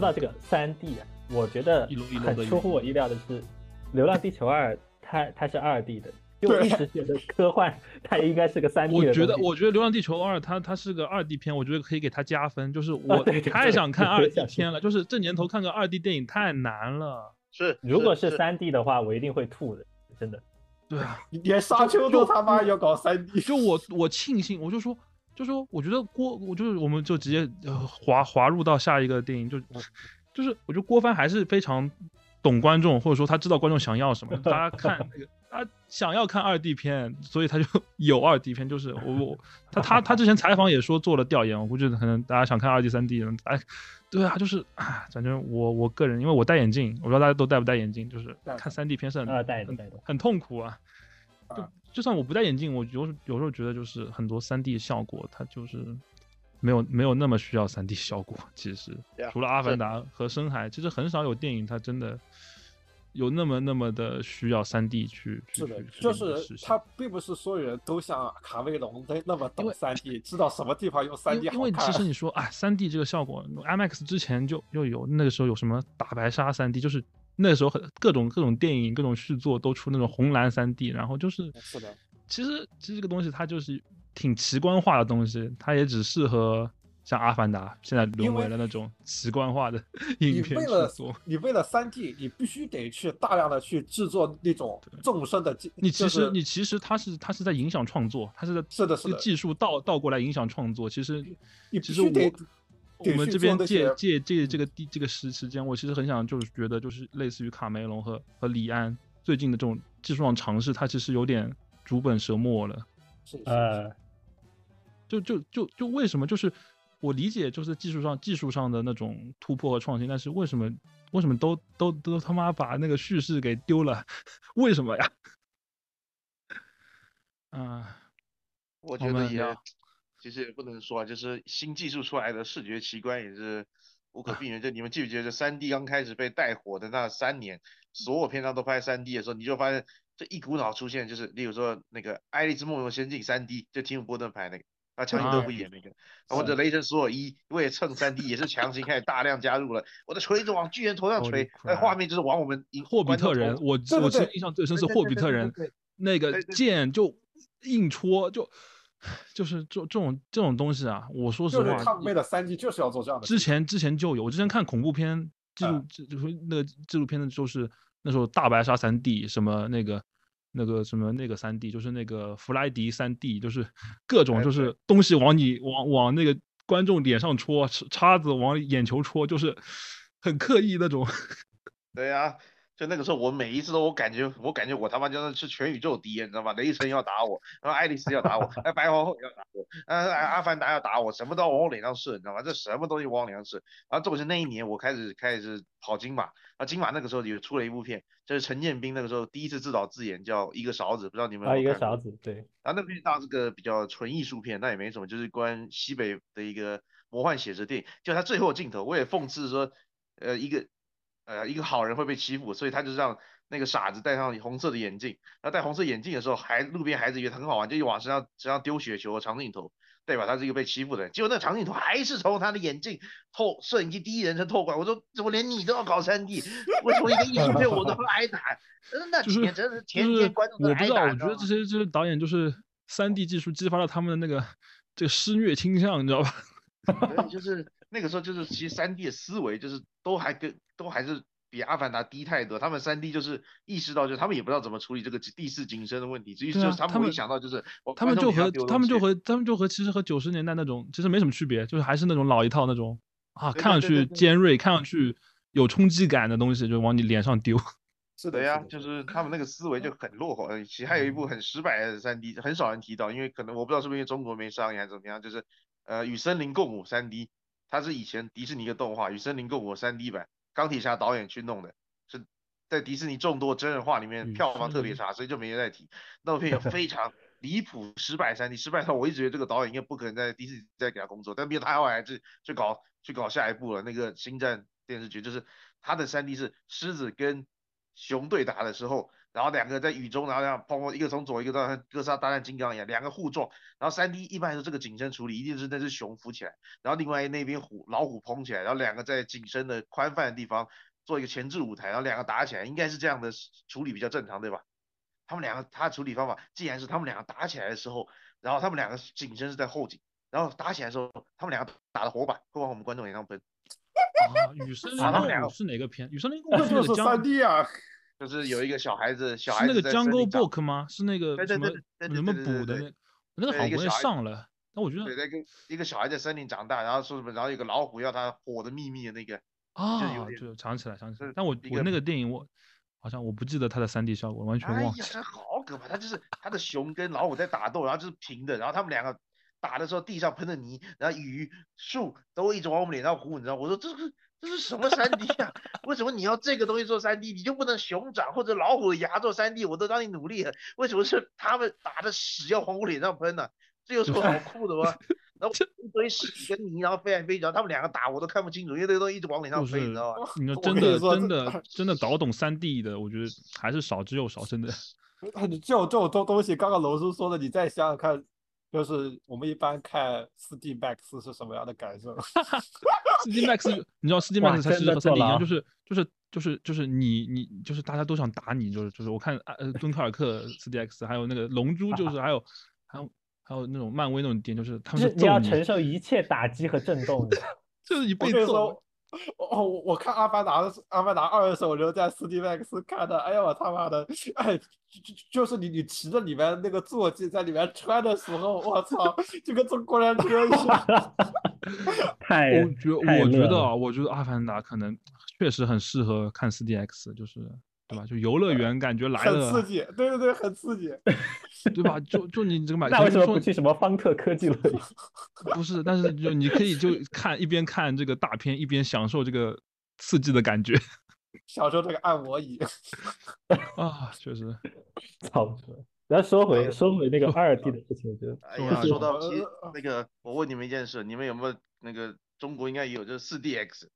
说到这个三 D 啊，我觉得很出乎我意料的是，《流浪地球二》它它是二 D 的，就我一直觉得科幻 它应该是个三 D 的。我觉得我觉得《流浪地球二》它它是个二 D 片，我觉得可以给它加分。就是我 太想看二 D 片了，就是这年头看个二 D 电影太难了。是，如果是三 D 的话，我一定会吐的，真的。对啊，连沙丘都他妈要搞三 D，就我我庆幸，我就说。就说我觉得郭，我就是我们就直接滑滑入到下一个电影，就就是我觉得郭帆还是非常懂观众，或者说他知道观众想要什么。大家看那个，他想要看二 D 片，所以他就 有二 D 片。就是我我他他他之前采访也说做了调研，我估计可能大家想看二 D 三 D，哎，对啊，就是啊，反正我我个人，因为我戴眼镜，我不知道大家都戴不戴眼镜，就是看三 D 片是很很痛苦啊，就。就算我不戴眼镜，我有有时候觉得就是很多三 D 效果，它就是没有没有那么需要三 D 效果。其实除了《阿凡达》和《深海》，其实很少有电影它真的有那么那么的需要三 D 去。是的，就是它并不是所有人都像卡梅隆那那么懂三 D，知道什么地方用三 D 因为其实 你说，啊，三 D 这个效果，IMAX 之前就又有那个时候有什么大白鲨三 D，就是。那时候很各种各种电影、各种续作都出那种红蓝三 D，然后就是是的。其实其实这个东西它就是挺奇观化的东西，它也只适合像《阿凡达》现在沦为了那种 奇观化的影片制作。你为了三 D，你必须得去大量的去制作那种纵深的。你其实你其实它是它是在影响创作，它是在是的是的技术倒倒过来影响创作。其实你必须得。我们这边借借借这个地这个时时间，我其实很想就是觉得就是类似于卡梅隆和和李安最近的这种技术上尝试，它其实有点逐本折末了。呃，就就就就为什么？就是我理解就是技术上技术上的那种突破和创新，但是为什么为什么都都都他妈把那个叙事给丢了？为什么呀？啊，我觉得也。其实也不能说啊，就是新技术出来的视觉奇观也是无可避免。就你们记不记得，这三 D 刚开始被带火的那三年，所有片商都拍三 D 的时候，你就发现这一股脑出现，就是例如说那个《爱丽丝梦游仙境》三 D，就提姆波顿拍那个，啊，强行都不演那个，或者《雷神索尔一》为了蹭三 D 也是强行开始大量加入了，我的锤子往巨人头上锤，那画面就是往我们霍比特人，我我印象最深是霍比特人那个剑就硬戳就。就是这这种这种东西啊，我说实话，他们为了三 D 就是要做这样的。之前之前就有，我之前看恐怖片记录，就是那个纪录片的，就是那时候大白鲨三 D，什么那个那个什么那个三 D，就是那个弗莱迪三 D，就是 各种就是东西往你往往那个观众脸上戳，叉子往眼球戳，就是很刻意那种。对呀。就那个时候，我每一次都我感觉，我感觉我他妈就是是全宇宙第一，你知道吗？雷神要打我，然后爱丽丝要打我，哎，白皇后要打我，呃，阿凡达要打我，什么都往我脸上射，你知道吗？这什么东西往我脸上射？然后这不是那一年我开始开始跑金马，啊，金马那个时候也出了一部片，就是陈建斌那个时候第一次自导自演，叫一个勺子，不知道你们啊，一个勺子，对。然后那片当是个比较纯艺术片，那也没什么，就是关西北的一个魔幻写实电影，就他最后镜头，我也讽刺说，呃，一个。呃，一个好人会被欺负，所以他就让那个傻子戴上红色的眼镜。然后戴红色眼镜的时候，还路边孩子以为他很好玩，就往身上身上丢雪球和长镜头，代表他是一个被欺负的人。结果那长镜头还是从他的眼镜透，摄影机第一人称透过来。我说怎么连你都要搞三 D？为什么一个艺术片我都 挨打？那几年真是天天观众都挨打。我觉得这些这些导演就是三 D 技术激发了他们的那个这个施虐倾向，你知道吧？就是那个时候就是其实三 D 的思维就是都还跟。都还是比阿凡达低太多。他们三 D 就是意识到，就是他们也不知道怎么处理这个地势景深的问题。至于就是他们没想到就是，他们就和他们就和他们就和其实和九十年代那种其实没什么区别，就是还是那种老一套那种啊，看上去尖锐、看上去有冲击感的东西，就往你脸上丢。是的呀，就是他们那个思维就很落后。其实还有一部很失败的三 D，很少人提到，因为可能我不知道是不是因为中国没上映还是怎么样，就是呃与森林共舞三 D，它是以前迪士尼的动画《与森林共舞》三 D 版，钢铁侠导演去弄的，是在迪士尼众多真人化里面票房特别差，所以就没人再提。那部片有非常离谱失败三 D，失败到我一直觉得这个导演应该不可能在迪士尼再给他工作，但没有他后来去去搞去搞下一部了，那个星战电视剧就是他的三 D 是狮子跟熊对打的时候，然后两个在雨中，然后这样砰砰，一个从左一个到像哥斯拉大战金刚一样，两个互撞，然后三 D 一般来说这个景深处理一定是那只熊浮起来，然后另外那边虎老虎捧起来，然后两个在景深的宽泛的地方做一个前置舞台，然后两个打起来，应该是这样的处理比较正常，对吧？他们两个他处理方法既然是他们两个打起来的时候，然后他们两个景深是在后景，然后打起来的时候，他们两个打的火把会往我们观众脸上喷。啊，雨生，他们两个是哪个片？雨森林 共舞是那个三 D 啊，就是有一个小孩子，小孩子那个 Jungle Book 吗？是那个什么什么补的那？那个好像也上了，但我觉得对那个一个小孩在森林长大，然后说什么，然后有个老虎要他火的秘密的那个啊，就想起来想起来，但我我那个电影我好像我不记得它的三 D 效果，完全忘记。哎呀，好可怕！他就是他的熊跟老虎在打斗，然后就是平的，然后他们两个。打的时候地上喷的泥，然后雨树都一直往我们脸上糊，你知道？我说这是这是什么三 D 啊？为什么你要这个东西做三 D？你就不能熊掌或者老虎的牙做三 D？我都让你努力了，为什么是他们打的屎要往我脸上喷呢？这有什么好酷的吗？然后一堆屎跟泥，然后飞来飞去，然后他们两个打我都看不清楚，因为这个东西一直往脸上飞，你知道吗？你 说真的真 的真的搞懂三 D 的，我觉得还是少之又少，真的。你 这种这种东东西，刚刚罗叔说的，你再想想看。就是我们一般看四 D Max 是什么样的感受？四 D Max，你知道四 D Max 才是和三 D 一样，就是就是就是就是你你就是大家都想打你，就是就是我看呃敦刻尔克四 D X，还有那个龙珠，就是还有 还有还有那种漫威那种点，就是他们是你要承受一切打击和震动的，就是你被揍。哦，我我看《阿凡达》的《阿凡达二》的时候，我就在四 D Max 看的。哎呀，我他妈的，哎，就就是你你骑着里面那个坐骑在里面穿的时候，我操，就跟坐过山车一样。太，我觉我觉得啊，我觉得《阿凡达》可能确实很适合看四 D X，就是。对吧？就游乐园感觉来了，很刺激。对对对，很刺激，对吧？就就你这个买，那为什么不去什么方特科技乐园？不是，但是就你可以就看一边看这个大片，一边享受这个刺激的感觉，享受这个按摩椅。啊，确实，操不多。然后说回说回那个二 D 的事情，就哎呀，说到其实那个，我问你们一件事，你们有没有那个中国应该也有，就是四 DX，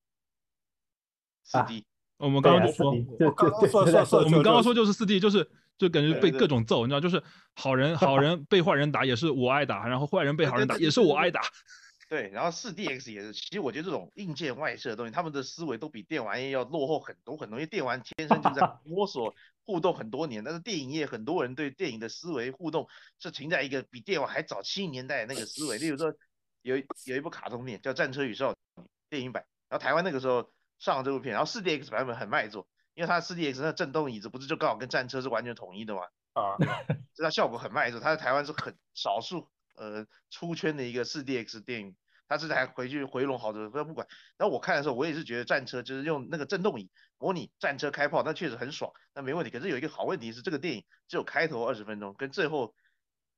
四 D。我们刚刚就说，我们刚刚说就是四 D，就是就感觉被各种揍，你知道，就是好人 好人被坏人打也是我挨打，然后坏人被好人打也是我挨打。对，然后四 DX 也是，其实我觉得这种硬件外设的东西，他们的思维都比电玩业要落后很多很多，因为电玩天生就在 摸索互动很多年，但是电影业很多人对电影的思维互动是停在一个比电玩还早七零年代那个思维，例如说有有一部卡通片叫《战车与少女》电影版，然后台湾那个时候。上了这部片，然后四 D X 版本很卖座，因为它四 D X 那震动椅子不是就刚好跟战车是完全统一的吗？啊，所以它效果很卖座。它在台湾是很少数呃出圈的一个四 D X 电影，它是还回去回笼好多，不管。然后我看的时候，我也是觉得战车就是用那个震动椅模拟战车开炮，那确实很爽，那没问题。可是有一个好问题是，这个电影只有开头二十分钟跟最后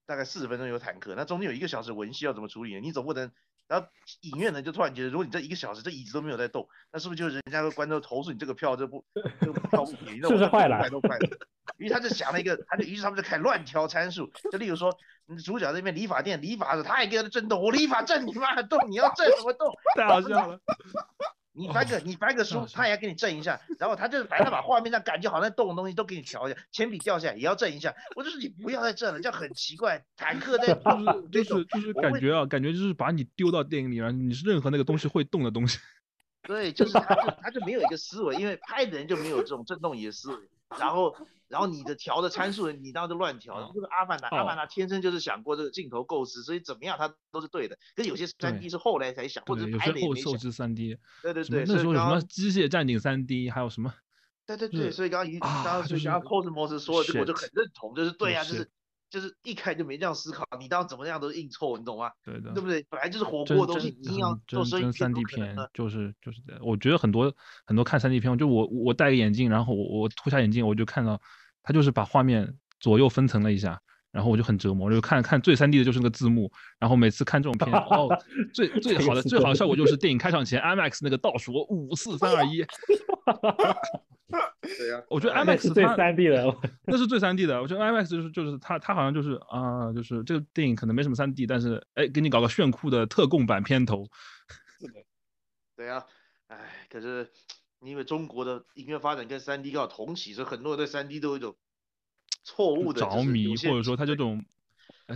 大概四十分钟有坦克，那中间有一个小时文戏要怎么处理呢？你总不能。然后影院呢就突然觉得，如果你这一个小时这椅子都没有在动，那是不是就人家的观众投诉你这个票这不这个票不便宜？是不是坏了？于是他就想了一个，他就于是他们就开始乱调参数，就例如说，主角那边理发店理发的，他也跟他震动，我理发震你妈的动，你要震什么动？太好笑了。你翻个你翻个书，他也要给你震一下，然后他就是反正把画面上感觉好像动的东西都给你调一下，铅笔掉下来也要震一下。我就是你不要再震了，这样很奇怪。坦克在就是就是就是感觉啊，感觉就是把你丢到电影里了，你是任何那个东西会动的东西。对，就是他就他就没有一个思维，因为拍的人就没有这种震动仪的思维，然后。然后你的调的参数，你当时乱调。这个阿凡达，阿凡达天生就是想过这个镜头构思，所以怎么样它都是对的。可是有些三 D 是后来才想，或者拍的后受制三 D。对对对，那时候什么机械战警三 D，还有什么？对对对，所以刚刚一刚刚就像 cos 模式说的，这个我就很认同，就是对呀，就是就是一开就没这样思考，你当怎么样都是硬凑，你懂吗？对的，对不对？本来就是火锅东西，你硬要做生意三 D 片，就是就是这样。我觉得很多很多看三 D 片，就我我戴个眼镜，然后我我脱下眼镜，我就看到他就是把画面左右分层了一下。然后我就很折磨，就看看最三 D 的就是那个字幕，然后每次看这种片，哦，最最好的最好的效果就是电影开场前 IMAX 那个倒数五四三二一。对呀，我觉得 IMAX 是最三 D 的，那是最三 D 的。我觉得 IMAX 就是就是它它好像就是啊，就是这个电影可能没什么三 D，但是哎，给你搞个炫酷的特供版片头。是的，对呀，哎，可是因为中国的音乐发展跟三 D 刚好同期，所以很多人对三 D 都有一种。错误的着迷，或者说他这种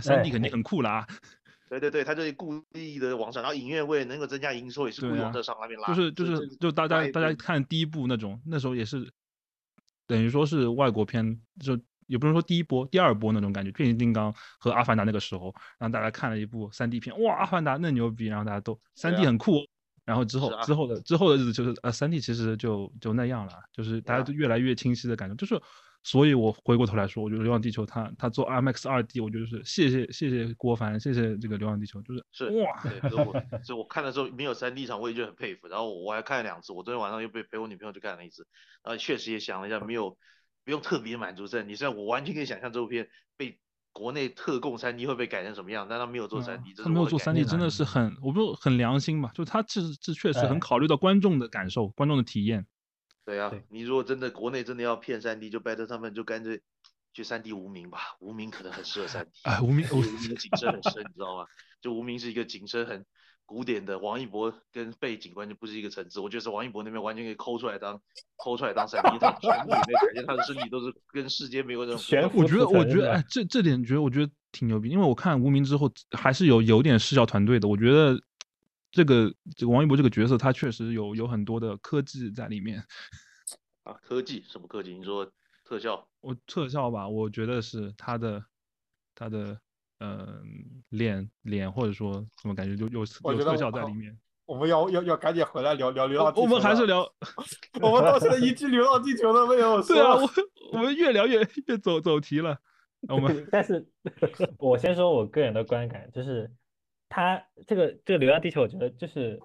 三 D 肯定很酷啦。对对对，他就是故意的往上，然后影院为了能够增加营收，也是故意往这上那边拉。就是就是就大家大家看第一部那种，那时候也是等于说是外国片，就也不能说第一波、第二波那种感觉。变形金刚和阿凡达那个时候，让大家看了一部三 D 片，哇，阿凡达那牛逼，然后大家都三 D 很酷。然后之后之后的之后的日子就是呃三 D 其实就就那样了，就是大家都越来越清晰的感觉，就是。所以，我回过头来说，我觉得《流浪地球》它它做 IMAX 二 D，我觉得是谢谢谢谢郭帆，谢谢这个《流浪地球》，就是是哇，对，所以我所以我看的时候没有三 D 场，我也觉得很佩服。然后我还看了两次，我昨天晚上又被陪我女朋友去看了一次，然后确实也想了一下，没有不用特别满足症，你虽然我完全可以想象这部片被国内特供三 D 会被改成什么样，但他没有做三 D，他没有做三 D 真的是很，我不说很良心嘛，就他这这确实很考虑到观众的感受，观众的体验。对啊，你如果真的国内真的要骗三 D，就拜托他们就干脆去三 D 无名吧，无名可能很适合三 D。啊，无名无名的景深很深，你知道吗？就无名是一个景深很古典的，王一博跟背景完全不是一个层次。我觉得是王一博那边完全可以抠出来当抠出来当三 D，他全部里面感觉他的身体都是跟世界没有这种。我觉得我觉得哎，这这点觉得我觉得挺牛逼，因为我看无名之后还是有有点视角团队的，我觉得。这个这个王一博这个角色，他确实有有很多的科技在里面 啊。科技什么科技？你说特效？我特效吧，我觉得是他的他的嗯脸脸，或者说怎么感觉就有有特效在里面。我们要要要赶紧回来聊聊流浪。我们还是聊，我们到现在一句流浪地球都没有。对啊，我我们越聊越越走走题了。我们但是，我先说我个人的观感，就是。它这个这个《流浪地球》，我觉得就是，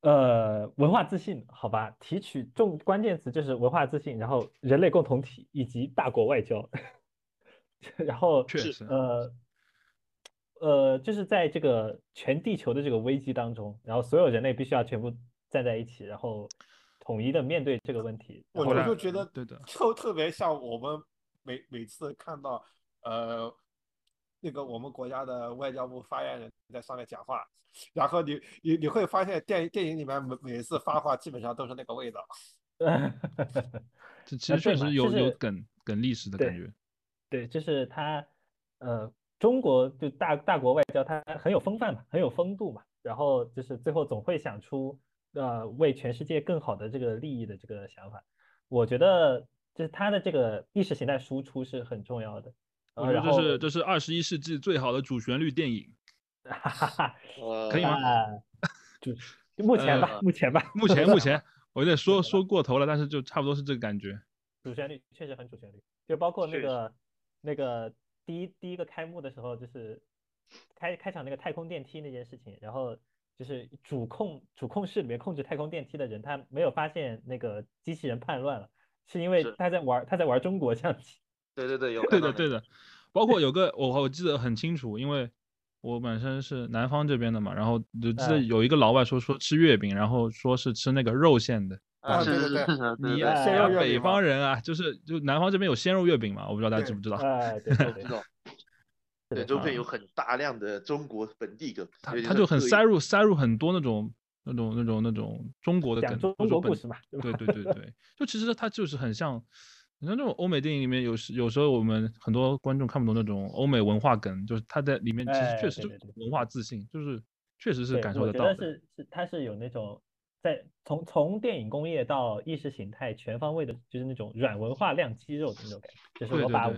呃，文化自信，好吧，提取重关键词就是文化自信，然后人类共同体以及大国外交，然后确实呃呃，就是在这个全地球的这个危机当中，然后所有人类必须要全部站在一起，然后统一的面对这个问题。我就觉得，对的，就特别像我们每每次看到，呃。那个我们国家的外交部发言人在上面讲话，然后你你你会发现电电影里面每每次发话基本上都是那个味道。这其实确实有有梗梗历史的感觉。对，就是他呃，中国就大大国外交，他很有风范嘛，很有风度嘛。然后就是最后总会想出呃为全世界更好的这个利益的这个想法。我觉得就是他的这个意识形态输出是很重要的。我觉得这是这是二十一世纪最好的主旋律电影，哈哈哈，可以吗？就 目前吧，目前吧，目前目前，我有点说说过头了，但是就差不多是这个感觉。主旋律确实很主旋律，就包括那个那个第一第一个开幕的时候，就是开开场那个太空电梯那件事情，然后就是主控主控室里面控制太空电梯的人，他没有发现那个机器人叛乱了，是因为他在玩他在玩中国象棋。对对对，有 对的对的，包括有个我我记得很清楚，因为我本身是南方这边的嘛，然后就记得有一个老外说说吃月饼，然后说是吃那个肉馅的啊，对对对，你北方人啊，就是就南方这边有鲜肉月饼嘛，我不知道大家知不知道？哎，对对对，对，这边有很大量的中国本地梗，他他就很塞入塞入很多那种那种那种那种中国的梗，中国故事嘛，对对对对，就其实他就是很像。你像这种欧美电影里面，有时有时候我们很多观众看不懂那种欧美文化梗，就是他在里面其实确实就文化自信，就是确实是感受得到。我觉得是是，他是有那种在从从电影工业到意识形态全方位的，就是那种软文化亮肌肉的那种感觉，就是我把我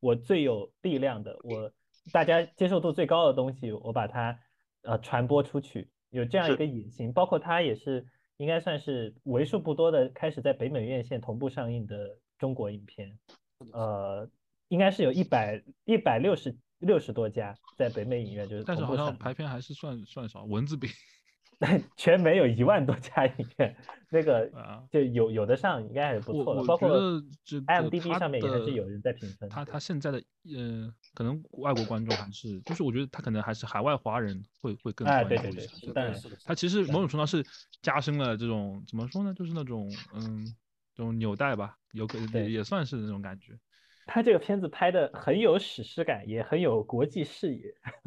我最有力量的，我大家接受度最高的东西，我把它呃传播出去，有这样一个野心。包括他也是应该算是为数不多的开始在北美院线同步上映的。中国影片，呃，应该是有一百一百六十六十多家在北美影院，就是但是好像排片还是算算少，蚊子兵 全美有一万多家影院，那个 啊。就有有的上应该还是不错的，包括 IMDB 他上面也还是有人在评分。他对他现在的呃，可能外国观众还是，就是我觉得他可能还是海外华人会会更哎，关对对对，注一些是当然是的，它其实某种程度上是加深了这种怎么说呢，就是那种嗯，这种纽带吧，有可也也算是那种感觉。他这个片子拍的很有史诗感，也很有国际视野。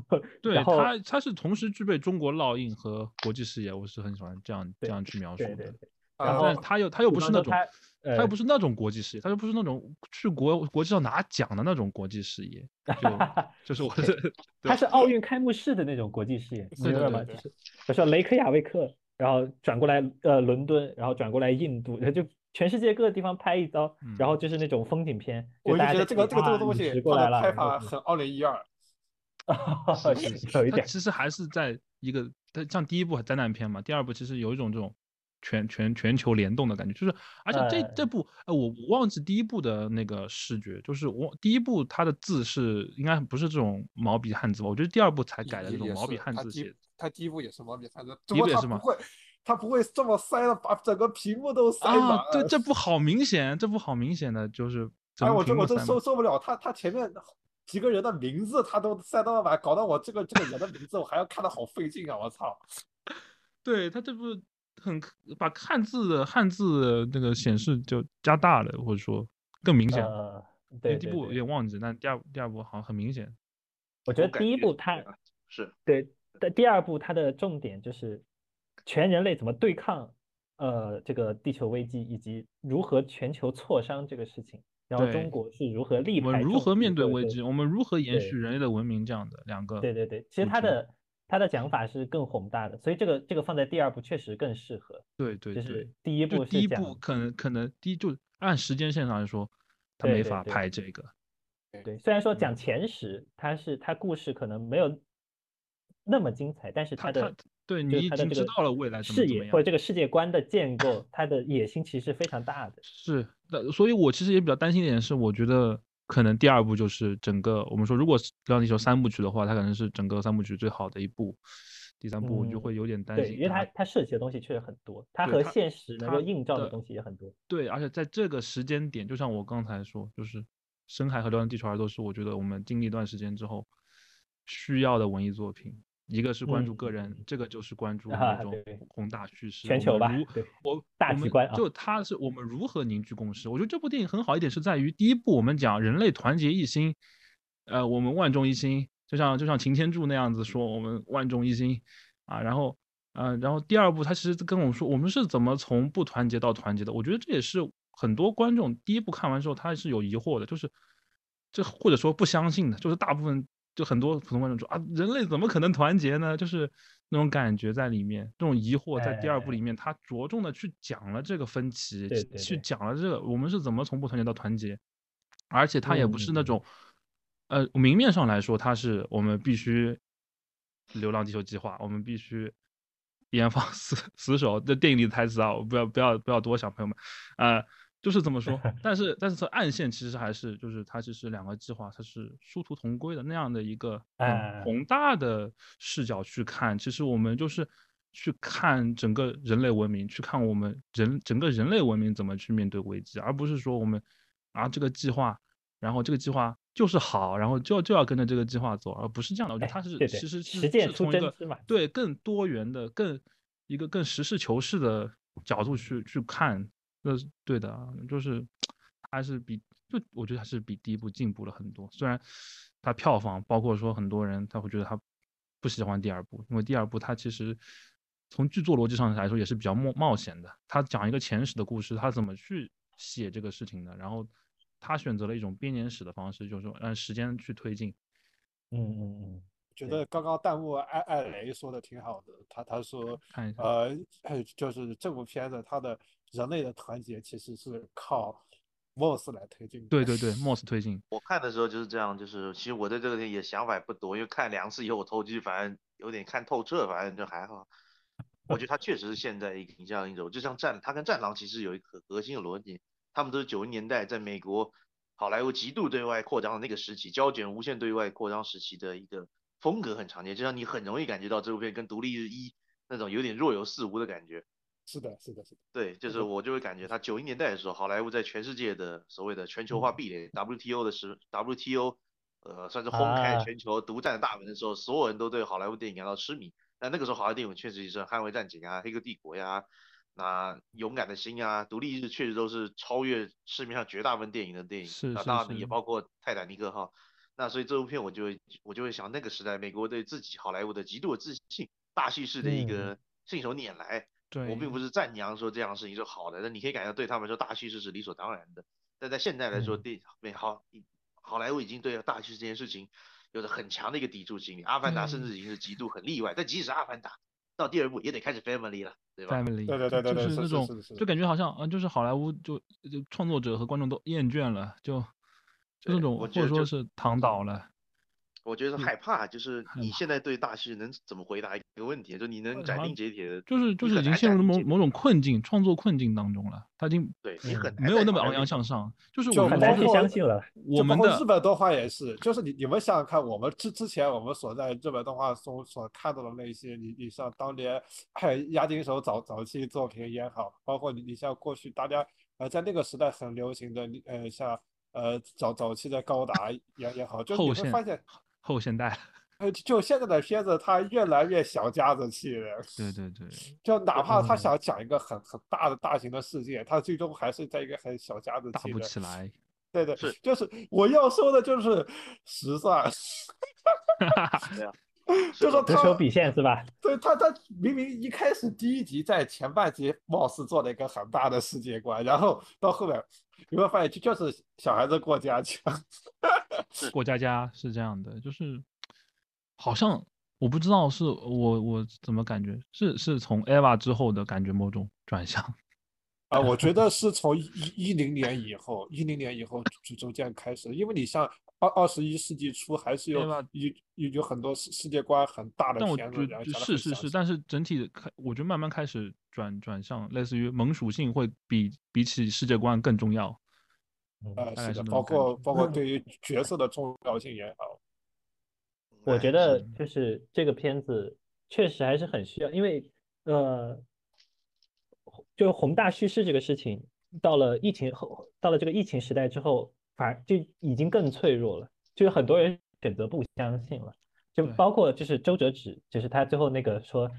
对然后它，它是同时具备中国烙印和国际视野，我是很喜欢这样这样去描述的。对对对，然然后但是它又他又不是那种，他又不是那种国际视野，他又不是那种去国国际上拿奖的那种国际视野，就就是我是 他是奥运开幕式的那种国际视野，你对对明白吗？就是比如说雷克雅未克，然后转过来呃伦敦，然后转过来印度，就全世界各个地方拍一遭，然后就是那种风景片，我就大家觉得这个这个这个啊东西驶过来了，它的拍法很二零一二，是是有一点它其实还是在一个，它像第一部灾难片嘛，第二部其实有一种这种全全全球联动的感觉，就是而且这这呃部，呃，我我忘记第一部的那个视觉，就是我第一部它的字是应该不是这种毛笔汉字吧？我觉得第二部才改的这种毛笔汉字写的。他第一部也是毛笔汉字，第只不过一部也是吗他不会，他不会这么塞的把整个屏幕都塞满。啊，对，这不好明显，这不好明显的就是哎，我这我真。受受不了，他他前面几个人的名字他都塞到满，搞得我这个这个人的名字我还要看的好费劲啊！我操！对他这不很把汉字的汉字的那个显示就加大了，或者说更明显。呃，因对对第一部有，点忘记，但第二第二部好像很明显。我觉得第一我感觉是部它是对，但第二部它的重点就是全人类怎么对抗呃这个地球危机，以及如何全球挫伤这个事情，然后中国是如何力我们排众议如何面对危机？我们如何延续人类的文明？这样的两个，对对对，其实他的他的讲法是更宏大的，所以这个这个放在第二部确实更适合。对对对就是第一就第一部可能可能第一就按时间线上来说，他没法拍这个。对，对虽然说嗯讲前十，它是它故事可能没有那么精彩，但是他的他对你已经知道了未来怎么视怎么或者这个世界观的建构，它的野心其实是非常大的。是，那所以我其实也比较担心一点是，我觉得可能第二部就是整个我们说，如果是《流浪地球》三部曲的话，它可能是整个三部曲最好的一部，第三部我就嗯会有点担对，心因为它它它涉及的东西确实很多，它和现实能够映照的的东西也很多。对，而且在这个时间点，就像我刚才说，就是《深海》和《流浪地球二》都是我觉得我们经历一段时间之后需要的文艺作品。一个是关注个人，嗯这个就是关注啊那种宏大叙事。全球吧我大局观啊就它是我们如何凝聚共识。我觉得这部电影很好一点是在于，第一部我们讲人类团结一心，呃，我们万众一心，就像就像擎天柱那样子说，我们万众一心啊，然后。呃，然后第二部他其实跟我们说，我们是怎么从不团结到团结的。我觉得这也是很多观众第一部看完之后他是有疑惑的，就是这或者说不相信的，就是大部分就很多普通观众说啊，人类怎么可能团结呢？就是那种感觉在里面，这种疑惑在第二部里面，他着重的去讲了这个分歧，对对对去讲了这个我们是怎么从不团结到团结，而且他也不是那嗯种，呃，明面上来说，他是我们必须流浪地球计划，我们必须严防 死死守。这电影里的台词啊，我不要不要不要多想，朋友们，呃，就是这么说。但是但是从暗线其实还是就是它其实两个计划它是殊途同归的那样的一个宏大的视角去看，其实我们就是。去看整个人类文明，去看我们人整个人类文明怎么去面对危机，而不是说我们啊这个计划，然后这个计划就是好，然后就就要跟着这个计划走，而不是这样的。我觉得哎它是其实是是从一个对更多元的、更一个更实事求是的角度去去看，那是对的，就是还是比就我觉得还是比第一部进步了很多。虽然它票房，包括说很多人他会觉得他不喜欢第二部，因为第二部它其实从剧作逻辑上来说也是比较冒冒险的。他讲一个前史的故事，他怎么去写这个事情的，然后他选择了一种编年史的方式，就是说按时间去推进。嗯嗯嗯，觉得刚刚弹幕艾艾雷说的挺好的，他他说，看一下，呃，哎就是这部片子它的人类的团结其实是靠 MOS 来推进的。对对对，MOS 推进，我看的时候就是这样，就是其实我对这个电影也想法也不多，因为看两次以后我头剧反正有点看透彻，反正就还好。我觉得他确实是现在一个影像一种，就像战，他跟战狼其实有一个核心的逻辑，他们都是九十年代在美国好莱坞极度对外扩张的那个时期，胶卷无限对外扩张时期的一个风格很常见，就像你很容易感觉到这部片跟独立日一那种有点若有似无的感觉。是的，是的，是的。对，就是我就会感觉他九零年代的时候，好莱坞在全世界的所谓的全球化壁垒 WTO 的时 WTO，呃，算是轰开全球独占大门的时候，所有人都对好莱坞电影感到痴迷。那那个时候好莱坞电影确实是《捍卫战警》啊，《黑客帝国》呀，那勇敢的心啊，独立日确实都是超越市面上绝大部分电影的电影。是是当然也包括泰坦尼克号。那所以这部片我就会我就会想，那个时代美国对自己好莱坞的极度的自信，大叙事的一个信手拈来。对我并不是赞扬说这样的事情是好的，但你可以感觉对他们说大叙事是理所当然的。但在现在来说，对美好好莱坞已经对大叙事这件事情有着很强的一个抵触心理。阿凡达甚至已经是极度很例外，但即使阿凡达到第二部也得开始 family 了，对吧？family，对对对对，就是那种就感觉好像啊，就是好莱坞就就创作者和观众都厌倦了，就就那种或者说是躺倒了。我觉得害怕，就是你现在对大戏能怎么回答一个问题？就你能斩钉截铁的，就是就是已经陷入了某某种困境，创作困境当中了。他已经对你很没有那么昂扬向上，就是我很难去相信了。我们的日本动画也是，就是你你们想想看，我们之之前我们所在日本动画中所看到的那些，你你像当年押金手早早期作品也好，包括你你像过去大家呃在那个时代很流行的呃像呃早早期的高达也也好，就你会发现。后现代，呃，就现在的片子，它越来越小家子气了。对对对，就哪怕他想讲一个很很大的大型的世界，他最终还是在一个很小家子气。打不起来。对对，是，就是我要说的就是实算。哈哈哈就说他手笔线是吧？对他，他明明一开始第一集在前半集貌似做了一个很大的世界观，然后到后面你会发现就就是小孩子过家家。过家家是这样的，就是好像我不知道是我我怎么感觉是是从 EVA 之后的感觉某种转向啊，我觉得是从一一零年以后，一零年以后就逐渐开始，因为你像二二十一世纪初还是有有有很多世世界观很大的片子，是是是，但是整体开我觉得慢慢开始转转向，类似于萌属性会比比起世界观更重要。呃，是的，包括包括对于角色的重要性也好，我觉得就是这个片子确实还是很需要，因为呃，就宏大叙事这个事情，到了疫情后，到了这个疫情时代之后，反而就已经更脆弱了，就是很多人选择不相信了，就包括就是周哲直，就是他最后那个说，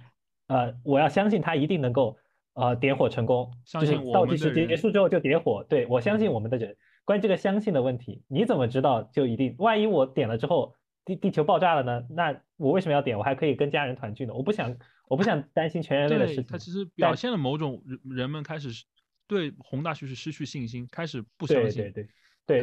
呃，我要相信他一定能够呃点火成功，就是倒计时结束之后就点火，对我相信我们的人。关于这个相信的问题，你怎么知道就一定？万一我点了之后地地球爆炸了呢？那我为什么要点？我还可以跟家人团聚呢。我不想，我不想担心全人类的事情。它其实表现了某种人人们开始对宏大叙事失去信心，开始不相信。对对对，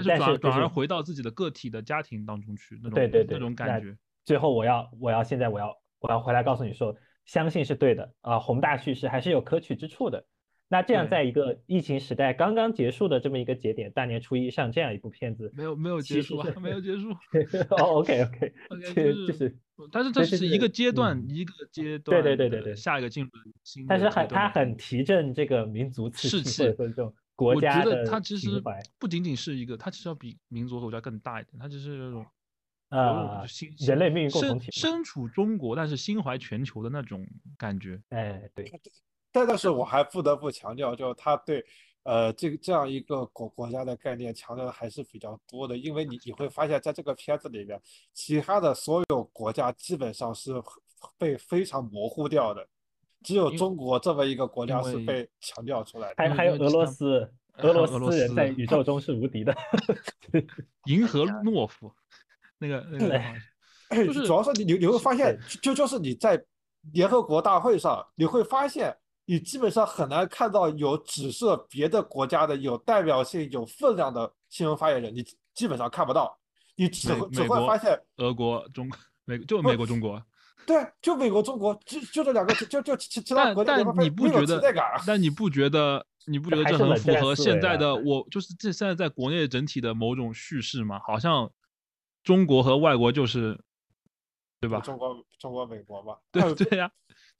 但是转而回到自己的个体的家庭当中去，那种对对对那种感觉。最后我要我要现在我要我要回来告诉你说，相信是对的啊，宏大叙事还是有可取之处的。那这样，在一个疫情时代刚刚结束的这么一个节点，大年初一上这样一部片子，没有没有结束啊，没有结束。哦，OK OK，就是，但是这是一个阶段，一个阶段，对对对对对，下一个进入新。但是很，它很提振这个民族士气，或者说这种国家的它其实不仅仅是一个，它其实要比民族和国家更大一点，它只是那种啊，人类命运共同体，身处中国但是心怀全球的那种感觉。哎，对。但但是我还不得不强调，就是他对，呃，这个这样一个国国家的概念强调的还是比较多的，因为你你会发现在这个片子里面，其他的所有国家基本上是被非常模糊掉的，只有中国这么一个国家是被强调出来的。还还有俄罗斯，俄罗斯人在宇宙中是无敌的，银河诺夫，那个那个，就是主要是你你你会发现，就就是你在联合国大会上，你会发现。你基本上很难看到有指涉别的国家的有代表性、有分量的新闻发言人，你基本上看不到。你只会只会发现俄国、中美就美国、中国，对，就美国、中国，就就这两个，就就其其他国家但你不觉得？但你不觉得？你不觉得这很符合现在的我？就是这现在在国内整体的某种叙事吗？好像中国和外国就是，对吧？中国、中国、美国嘛？对 对呀。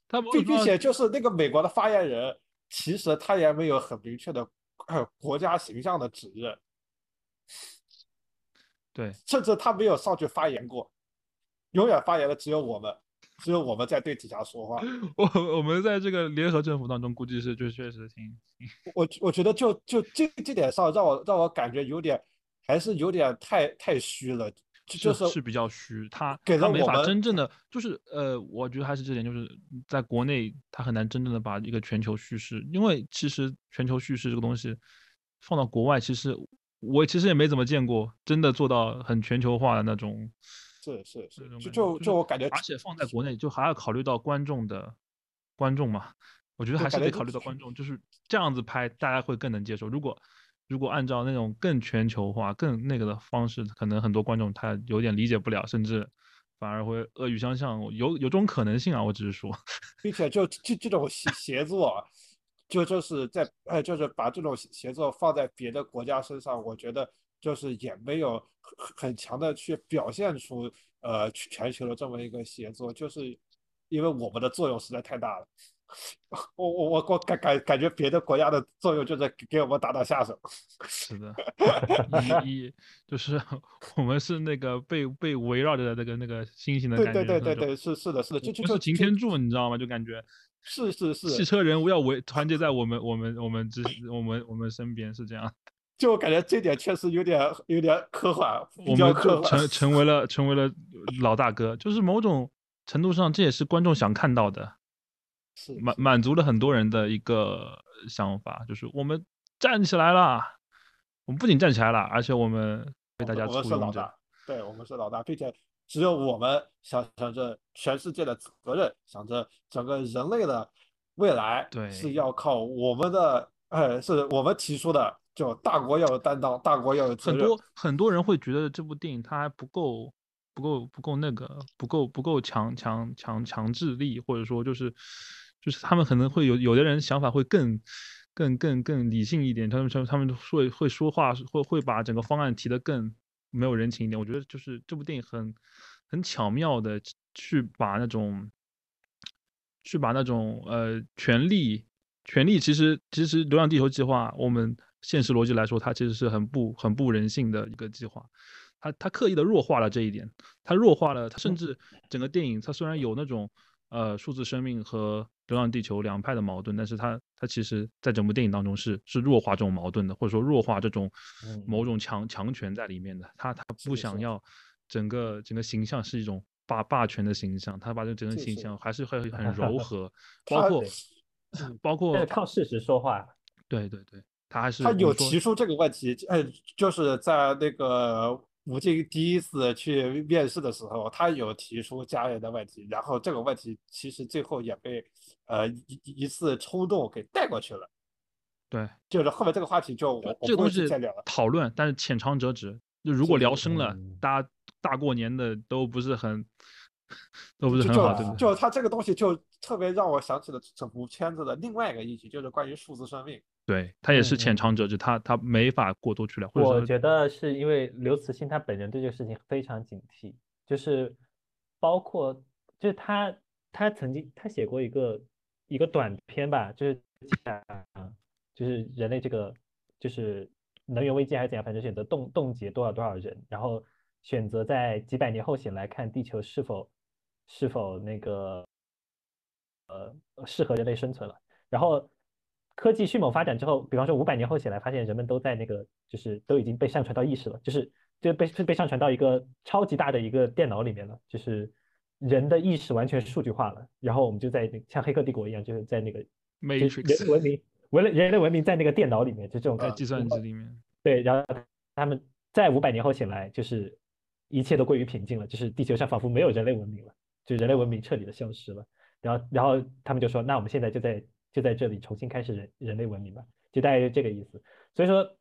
他并并且就是那个美国的发言人，其实他也没有很明确的国家形象的指认。对，甚至他没有上去发言过，永远发言的只有我们，只有我们在对底下说话。我我们在这个联合政府当中，估计是就确实挺，我我觉得就就这这点上，让我让我感觉有点还是有点太太虚了，就就是是比较虚，他给他没法真正的就是呃，我觉得还是这点，就是在国内他很难真正的把一个全球叙事，因为其实全球叙事这个东西放到国外，其实我其实也没怎么见过真的做到很全球化的那种。是是是，就就就我感觉而且放在国内，就还要考虑到观众的观众嘛，我觉得还是得考虑到观众，就是这样子拍，大家会更能接受。如果如果按照那种更全球化、更那个的方式，可能很多观众他有点理解不了，甚至反而会恶语相向，有有这种可能性啊。我只是说，并且就这这种协协作，就就是在呃，就是把这种协协作放在别的国家身上，我觉得就是也没有很很强的去表现出呃全球的这么一个协作，就是因为我们的作用实在太大了。我我我我感感感觉别的国家的作用就在给给我们打打下手。是的，一一就是 我们是那个被被围绕着的那个那个星星的对感觉，对对对对对，是是的是的，就就就是擎天柱，你知道吗？就感觉是是是，汽车人物要围团结在我们我们我们之我们我们身边是这样，就我感觉这点确实有点有点科幻，比我们较科幻。成成为了成为了老大哥，就是某种程度上这也是观众想看到的，是满满足了很多人的一个想法，就是我们站起来了，我们不仅站起来了，而且我们被大家我们簇拥着是老大，，对我们是老大，并且只有我们想想着全世界的责任，想着整个人类的未来对是要靠我们的，呃，是我们提出的，就大国要有担当，大国要有。很多很多人会觉得这部电影它还不够不够不够那个不够不够强强强强制力，或者说就是就是他们可能会有有的人想法会更更更更理性一点，他们他们他们会会说话会会把整个方案提得更没有人情一点。我觉得就是这部电影很很巧妙的去把那种去把那种呃权力权力其实其实《流浪地球》计划，我们现实逻辑来说，它其实是很不很不人性的一个计划。它它刻意的弱化了这一点，它弱化了，它甚至整个电影，它虽然有那种呃数字生命和流浪地球两派的矛盾，但是它它其实在整部电影当中是是弱化这种矛盾的，或者说弱化这种嗯。某种强强权在里面的。他他不想要整个整个形象是一种霸霸权的形象，他把这整个形象还是会很 柔和，包括嗯包括靠事实说话，对对对，他还是他有提出这个问题，呃，就是在那个吴京第一次去面试的时候，他有提出家人的问题，然后这个问题其实最后也被呃一一次冲动给带过去了。对就是后面这个话题就我这个东西再聊了。讨论，但是浅尝辄止。就如果聊深了嗯，大家大过年的都不是很都不是很好？就他这个东西就特别让我想起了整部片子的另外一个议题，就是关于数字生命。对他也是浅尝辄止，他他没法过多去聊，我觉得是因为刘慈欣他本人对这个事情非常警惕，就是包括就是他他曾经他写过一个一个短篇吧，就是讲就是人类这个就是能源危机还是怎样，反正选择冻冻结多少多少人，然后选择在几百年后醒来看地球是否是否那个呃适合人类生存了，然后。科技迅猛发展之后，比方说五百年后起来，发现人们都在那个，就是都已经被上传到意识了，就是就被被上传到一个超级大的一个电脑里面了，就是人的意识完全数据化了。然后我们就在那像黑客帝国一样，就是在那个就是人文明，文类人类文明在那个电脑里面，就这种。在计算机里面，对，然后他们在五百年后醒来，就是一切都归于平静了，就是地球上仿佛没有人类文明了，就人类文明彻底的消失了。然后，然后他们就说，那我们现在就在就在这里重新开始人人类文明吧，就大概就这个意思。所以说，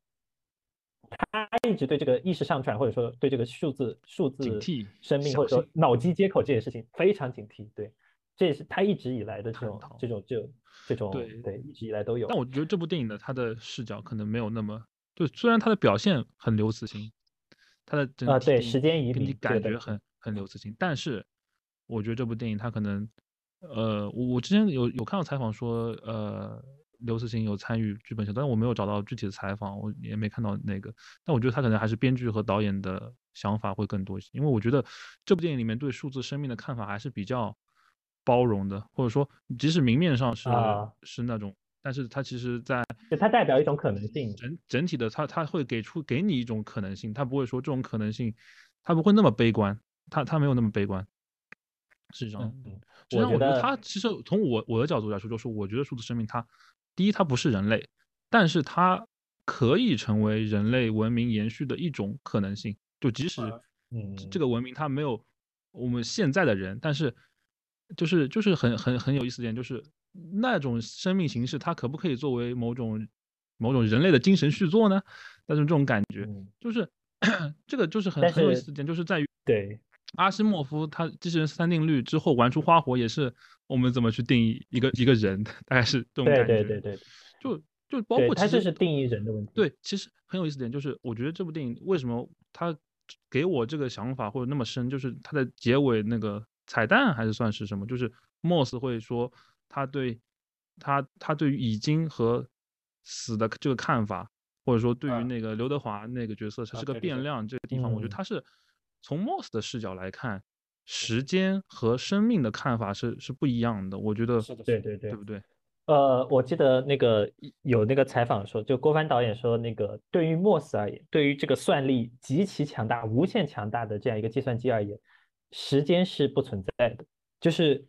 他一直对这个意识上传，或者说对这个数字数字生命，或者说脑机接口这件事情非常警惕。对，这也是他一直以来的这种这种这种这种对对一直以来都有。但我觉得这部电影的它的视角可能没有那么，就虽然它的表现很刘慈欣，他的整啊对时间移给你感觉很很刘慈欣，但是我觉得这部电影他可能，呃，我我之前有有看到采访说，呃，刘慈欣有参与剧本写但是我没有找到具体的采访，我也没看到那个，但我觉得他可能还是编剧和导演的想法会更多一些，因为我觉得这部电影里面对数字生命的看法还是比较包容的，或者说即使明面上是、啊是那种，但是它其实在就它代表一种可能性。整整体的它它会给出给你一种可能性，它不会说这种可能性，它不会那么悲观，它它没有那么悲观。实际上，嗯，实际上我觉得它其实从我我的角度来说，就是我觉得数字生命它第一它不是人类，但是它可以成为人类文明延续的一种可能性。就即使这这个文明它没有我们现在的人，但是就是就是很很很有意思的点，就是那种生命形式，它可不可以作为某种某种人类的精神续作呢？但是这种感觉，嗯就是 这个就是很很有意思的点，就是在于对，阿西莫夫他机器人三定律之后玩出花火，也是我们怎么去定义一个一个人，大概是这种感觉。对对对，就就包，括其实它就是定义人的问题。对，其实很有意思点就是，我觉得这部电影为什么他给我这个想法或者那么深，就是它的结尾那个彩蛋还是算是什么，就是莫斯会说他对他他对于已经和死的这个看法，或者说对啊于那个刘德华那个角色，他是个变量这个地方，我觉得嗯他是从 Moss 的视角来看，时间和生命的看法是是不一样的，我觉得是的，是的对对对对不对？呃，我记得那个有那个采访说，就郭帆导演说，那个对于 Moss 而言，对于这个算力极其强大、无限强大的这样一个计算机而言，时间是不存在的，就是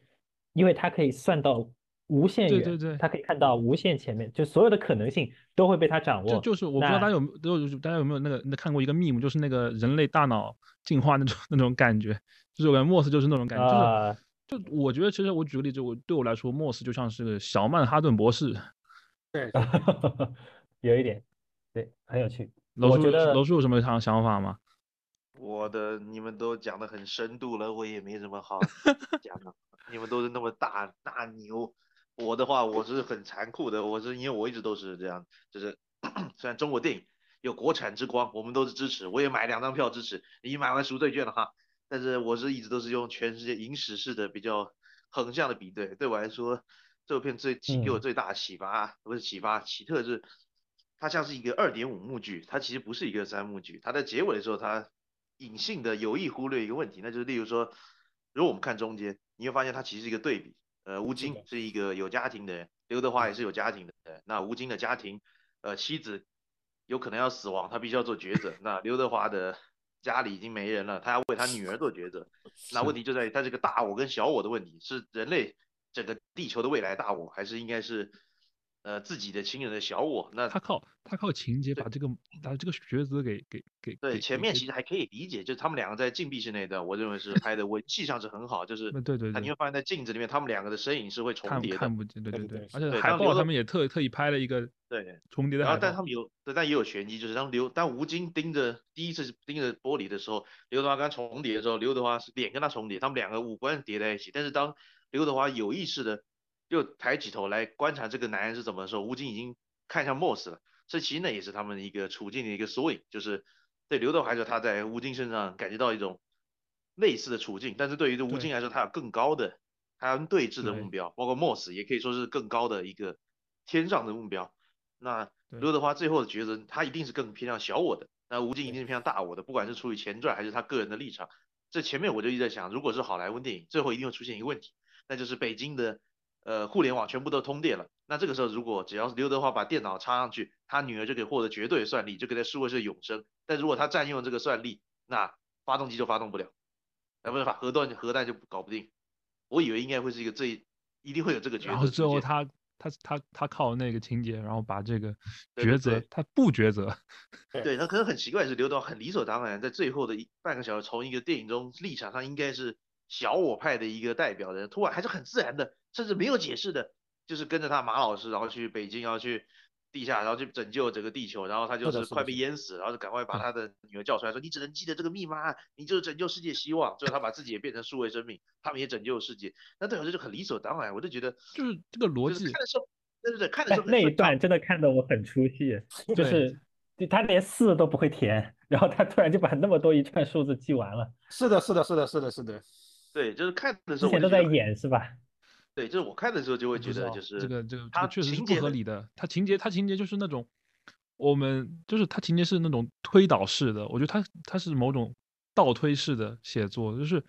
因为它可以算到无限远，对对对他可以看到无限前面，就所有的可能性都会被他掌握。就就是我不知道大家有没有都有大家有没有那个那看过一个 meme，就是那个人类大脑进化那种那种感觉，就是我感觉莫斯就是那种感觉，就是啊，就我觉得其实我举个例子，我对我来说，莫斯就像是个小曼哈顿博士。对，有一点，对，很有趣。楼叔楼叔有什么想想法吗？我的你们都讲的很深度了，我也没什么好讲的。你们都是那么大大牛，我的话我是很残酷的，我是因为我一直都是这样，就是 虽然中国电影有国产之光，我们都是支持，我也买两张票支持，已经买完赎罪券了哈。但是我是一直都是用全世界影史式的比较横向的比对，对我来说，这部片最启给我嗯最大的启发、不是启发，奇特是它像是一个二点五幕剧，它其实不是一个三幕剧。它在结尾的时候，它隐性的有意忽略一个问题，那就是例如说，如果我们看中间，你会发现它其实是一个对比。呃，吴京是一个有家庭的人，刘德华也是有家庭的人。那吴京的家庭，呃，妻子有可能要死亡，他必须要做抉择。那刘德华的家里已经没人了，他要为他女儿做抉择。那问题就在于他这个大我跟小我的问题，是人类整个地球的未来大我，还是应该是呃自己的亲人的小我？那他靠他靠情节把这个把这个抉择给给给对前面其实还可以理解，就是他们两个在禁闭室那一段，我认为是 拍的文戏上是很好，就是呃对对对那你会发现在镜子里面他们两个的身影是会重叠的看，不见，对对对而且对海报他们也特特意拍了一个对。重叠的然后但他。们有，对，但也有玄机，就是当刘当吴京盯着第一次盯着玻璃的时候，刘德华跟他重叠的时候，刘德华是脸跟他重叠，他们两个五官叠在一起。但是当刘德华有意识的又抬起头来观察这个男人是怎么的时候，吴京已经看向莫斯了。这其实呢也是他们一个处境的一个缩影，就是对刘德华来说，他在吴京身上感觉到一种类似的处境，但是对于这吴京来说，他有更高的他要对峙的目标，包括莫斯也可以说是更高的一个天上的目标。那刘德华最后的抉择，他一定是更偏向小我的，那吴京一定是偏向大我的，不管是出于前传还是他个人的立场。这前面我就一直在想，如果是好莱坞电影，最后一定会出现一个问题，那就是北京的呃互联网全部都通电了。那这个时候，如果只要是刘德华把电脑插上去，他女儿就可以获得绝对的算力，就可以在数位是永生。但如果他占用这个算力，那发动机就发动不了，那不是把核弹核弹就搞不定。我以为应该会是一个这一定会有这个抉择出现。然后最后他他他他靠那个情节，然后把这个抉对对对，择他不抉择，对，他可能很奇怪是，刘德华很理所当然，在最后的一半个小时，从一个电影中立场上应该是小我派的一个代表人，突然还是很自然的，甚至没有解释的，就是跟着他马老师，然后去北京，然后去地下，然后去拯救整个地球，然后他就是快被淹死，然后就赶快把他的女儿叫出来，说你只能记得这个密码，你就是拯救世界希望。最后他把自己也变成数位生命，他们也拯救世界，那对我这就很理所当然，我就觉得就是这个逻辑看的时候，对对对，看的时候那那一段真的看得我很出戏，就是就他连四都不会填，然后他突然就把那么多一串数字记完了，是的，是的，是的，是的，是的，对，就是看的时之前都在候我就觉得很演是吧？对，就是我看的时候就会觉得就是这个这个这他个确实是不合理的。他情节他情节就是那种我们就是他情节是那种推导式的，我觉得他他是某种倒推式的写作，就是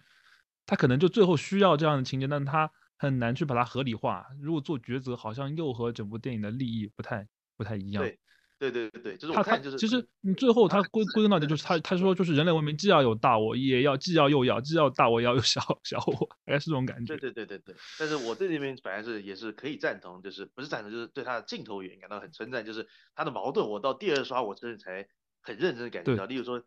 他可能就最后需要这样的情节，但他很难去把它合理化。如果做抉择，好像又和整部电影的利益不太不太一样。对对对对对，就是我看就是其实你最后他归归根到底就是他他说就是人类文明既要有大我，也要既要又要，既要大我，也要有小 小我，大概是这种感觉。对。对对对。对，但是我对这边本来是也是可以赞同，就是不是赞同，就是对他的镜头语言感到很称赞，就是他的矛盾，我到第二刷我真的才很认真的感觉到，例如说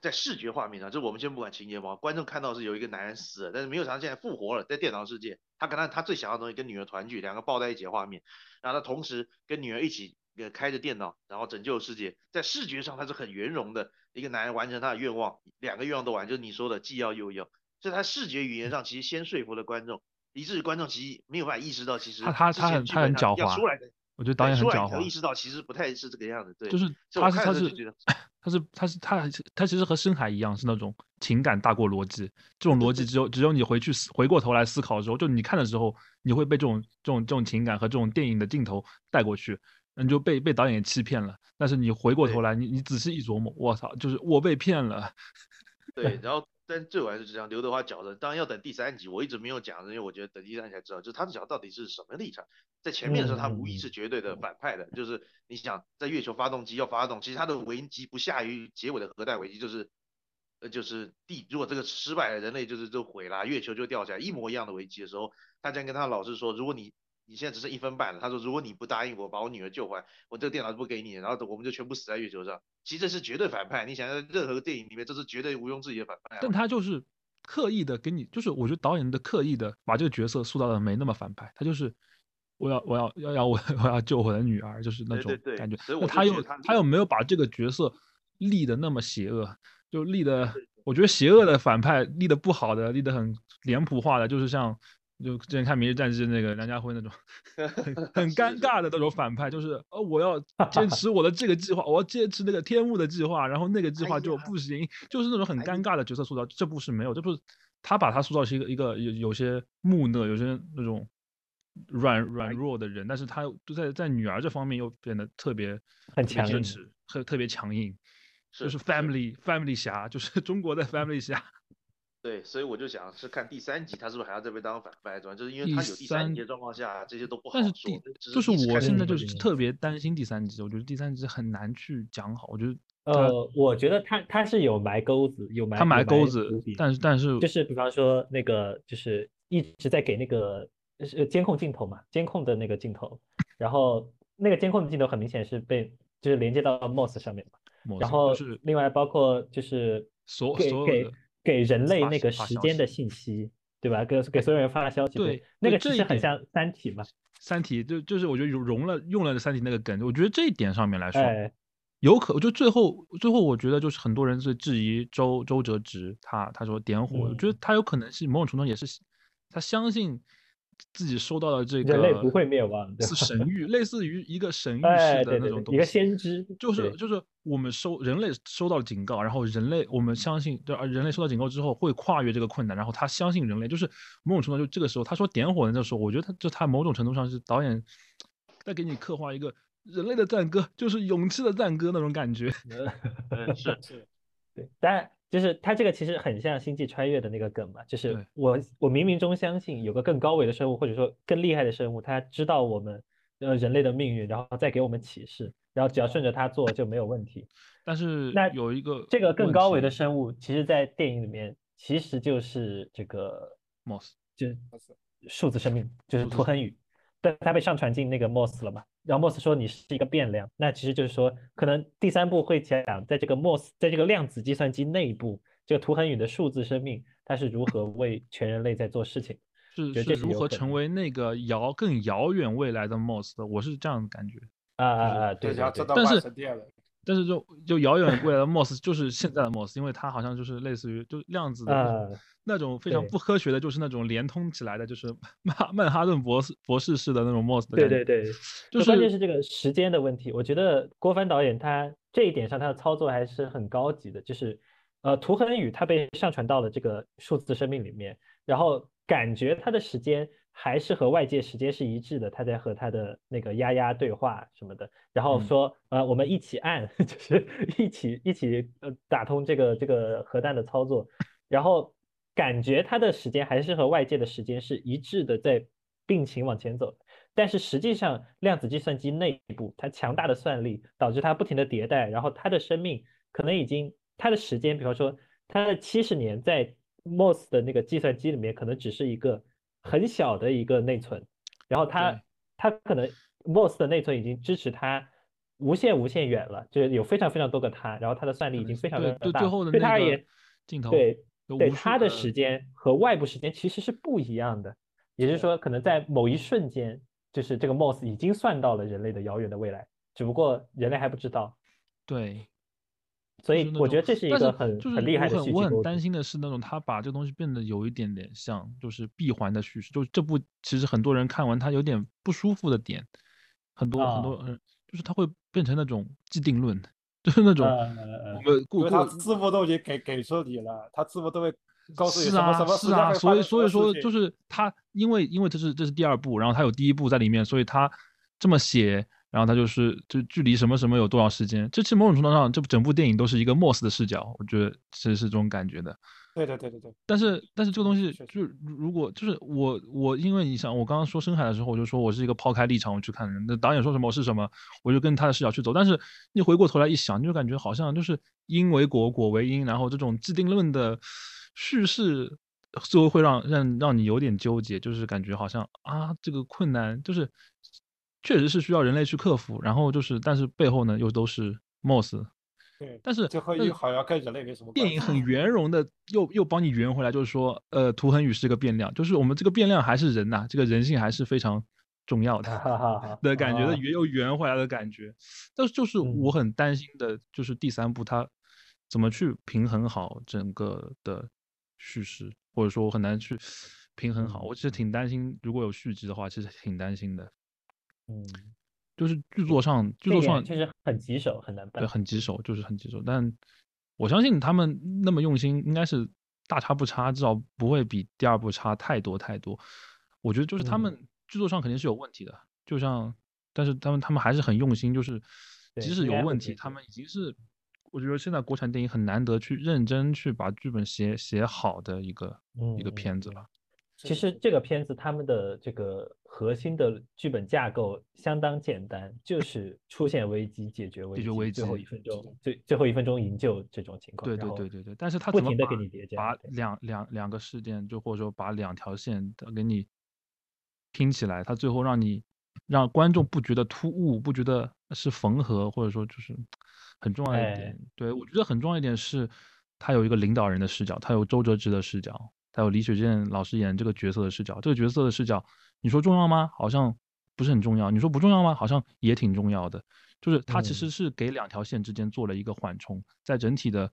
在视觉画面上，就我们先不管情节嘛，观众看到是有一个男人死了，但是没有想到现在复活了，在电脑世界，他跟他他最想要的东西跟女儿团聚，两个抱在一起的画面，然后他同时跟女儿一起呃开着电脑，然后拯救世界，在视觉上他是很圆融的一个男人完成他的愿望，两个愿望都完，就是你说的既要又要。所以他视觉语言上其实先说服了观众，以至于观众其实没有办法意识到，其实他他他很他很狡猾出来的，我觉得导演很狡对出来才会意，识到其实不太是这个样子，对，就是他是他是他是他是他他其实和深海一样，是那种情感大过逻辑。这种逻辑只有只有你回去思回过头来思考的时候，就你看的时候，你会被这种这种这种情感和这种电影的镜头带过去，你就被被导演欺骗了。但是你回过头来，你你仔细一琢磨，我操，就是我被骗了。对，然后但最后还是这样，刘德华角色当然要等第三集，我一直没有讲，因为我觉得等第三集才知道，就是他的角色到底是什么立场。在前面的时候，他无疑嗯是绝对的反派的，就是你想在月球发动机要发动，其实他的危机不下于结尾的核弹危机，就是呃就是地如果这个失败了，人类就是就毁了，月球就掉下来，一模一样的危机的时候，他这样跟他老师说，如果你你现在只剩一分半了，他说如果你不答应我把我女儿救回来，我这个电脑就不给你，然后我们就全部死在月球上。其实这是绝对反派，你想在任何电影里面，这是绝对毋庸置疑的反派啊。但他就是刻意的给你，就是我觉得导演的刻意的把这个角色塑造的没那么反派，他就是我要我要要要我 我要救我的女儿，就是那种感觉。那他又他又没有把这个角色立的那么邪恶，就立的，我觉得邪恶的反派立的不好的，立的很脸谱化的，就是像。就之前看《明日战记》那个梁家辉那种 很很尴尬的那种反派，就是呃我要坚持我的这个计划，我要坚持那个天幕的计划，然后那个计划就不行，就是那种很哎尴尬的角色塑造。这部是没有，这部他把他塑造是一个一个有有些木讷，有些那种软软哎弱的人，但是他又就在在女儿这方面又变得特别很强硬特特别强硬，就是 family family 侠，就是中国的 family 侠。对，所以我就想是看第三集，他是不是还要再被当反派转？就是因为他有第三三集的状况下，这些都不好但是。就是我现在就是特别担心第三集，我觉得第三集很难去讲好，我觉得呃，我觉得他他是有埋钩子，有埋他埋钩子，但是但是就是比方说那个就是一直在给那个呃监控镜头嘛，监控的那个镜头，然后那个监控的镜头很明显是被就是连接到 MOS 上面嘛，然后是另外包括就是所给给所有的给人类那个时间的信息，对吧？给给所有人发消息，对那个其实很像《三体》嘛，三体就就是我觉得融融了用了三体那个梗，我觉得这一点上面来说，哎，有可就最后最后我觉得就是很多人是质疑周周哲直他他说点火，我觉得嗯他有可能是某种程度也是他相信自己收到的这个人类不会灭亡，对是？神谕，类似于一个神谕哎，式的对对对，一个那种东西。先知，就是就是我们收人类收到了警告，然后人类我们相信，对啊人类收到警告之后会跨越这个困难，然后他相信人类，就是某种程度就这个时候他说点火的那个时候，我觉得他就他某种程度上是导演在给你刻画一个人类的赞歌，就是勇气的赞歌那种感觉。嗯是是对，但就是它这个其实很像星际穿越的那个梗嘛，就是我我冥冥中相信有个更高维的生物，或者说更厉害的生物，它知道我们呃人类的命运，然后再给我们启示，然后只要顺着它做就没有问题。但是那有一个这个更高维的生物，其实在电影里面其实就是这个 Moss 就是数字生命，就是图恒宇，但它被上传进那个 MOS 了嘛？然后 MOS 说你是一个变量，那其实就是说，可能第三步会讲，在这个 MOS，在这个量子计算机内部，这个图恒宇的数字生命，它是如何为全人类在做事情。是是是如何成为那个遥更遥远未来的 Moss 的，我是这样的感觉。啊啊啊！对对但是。但是就就遥远未来的 Moss 就是现在的 Moss，因为它好像就是类似于就量子的那种非常不科学的，就是那种连通起来的，就是 曼曼哈顿博士博士式的那种 Moss 的。对对对，就关键是是这个时间的问题。我觉得郭帆导演他这一点上他的操作还是很高级的，就是呃，图恒宇他被上传到了这个数字生命里面，然后感觉他的时间还是和外界时间是一致的，他在和他的那个丫丫对话什么的，然后嗯说呃我们一起按，就是一起一起呃打通这个这个核弹的操作，然后感觉他的时间还是和外界的时间是一致的，在并行往前走。但是实际上，量子计算机内部它强大的算力导致它不停的迭代，然后它的生命可能已经它的时间，比方说它的七十年在 MOS 的那个计算机里面可能只是一个很小的一个内存，然后它对它可能 MOS 的内存已经支持它无限无限远了，就是有非常非常多个它，然后它的算力已经非常非对对，常大，最后的那个对它而言，镜头对对有无数它的时间和外部时间其实是不一样的，也就是说，可能在某一瞬间，就是这个 MOS 已经算到了人类的遥远的未来，只不过人类还不知道。对，所以我觉得这是一个很就是很厉害的我很我很。担心的是那种他把这个东西变得有一点点像就是闭环的叙事，就这部其实很多人看完他有点不舒服的点，很多、很多就是他会变成那种既定论，就是那种我们顾客字幕都已经给给出你了，他字幕都会告诉你是什么什啊所以所以说就是他，因为因为这是这是第二部，然后他有第一部在里面，所以他这么写，然后他就是就距离什么什么有多少时间，这其实某种程度上，这整部电影都是一个 MOS 的视角，我觉得其实是这种感觉的。对对对对对，但是但是这个东西就是如如果就是我我因为你想我刚刚说深海的时候，我就说我是一个抛开立场我去看的人，那导演说什么我是什么，我就跟他的视角去走。但是你回过头来一想，你就感觉好像就是因为果果为因，然后这种既定论的叙事，最后会让让让你有点纠结，就是感觉好像啊这个困难就是确实是需要人类去克服，然后就是但是背后呢又都是 MOS。对，但是最后一好像跟人类没什么。电影很圆融的又又帮你圆回来，就是说，呃，图恒宇是个变量，就是我们这个变量还是人呐、这个人性还是非常重要的哈哈哈的感觉的啊圆又圆回来的感觉。但是就是我嗯很担心的，就是第三部它怎么去平衡好整个的叙事，或者说我很难去平衡好。嗯我其实挺担心，如果有续集的话，其实挺担心的。嗯，就是剧作上，剧作上确实很棘手，很难办对，。很棘手，就是很棘手。但我相信他们那么用心，应该是大差不差，至少不会比第二部差太多太多。我觉得就是他嗯们剧作上肯定是有问题的，就像，但是他们他们还是很用心，就是即使有问题，他们已经是我觉得现在国产电影很难得去认真去把剧本写写好的一个一个片子了。其实这个片子他们的这个核心的剧本架构相当简单，就是出现危机解决危机，解决危最后一分钟最最后一分钟营救这种情况。对对对对对，但是他不停的给你叠把加。把两两两个事件，就或者说把两条线的给你拼起来，他最后让你让观众不觉得突兀，不觉得是缝合，或者说就是很重要一点。对我觉得很重要一点是，他有一个领导人的视角，他有周哲直的视角，他有李雪健老师演这个角色的视角。这个角色的视角，你说重要吗？好像不是很重要。你说不重要吗？好像也挺重要的。就是他其实嗯是给两条线之间做了一个缓冲，在整体的，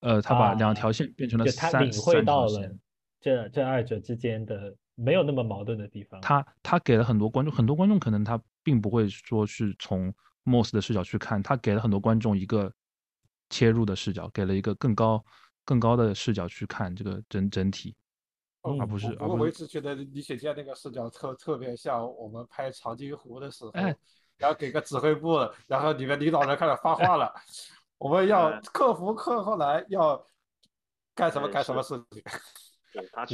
呃，他把两啊条线变成了就他三领会三到了。这这二者之间的没有那么矛盾的地方。他他给了很多观众，很多观众可能他并不会说是从 Moss 的视角去看，他给了很多观众一个切入的视角，给了一个更高更高的视角去看这个整整体。哦而不是不过而不是我一直觉得李雪健那个视角特特别像我们拍长津湖的时候，哎然后给个指挥部，然后里面领导人开始发话了，我们要哎克服克后来要干什么干什么事情。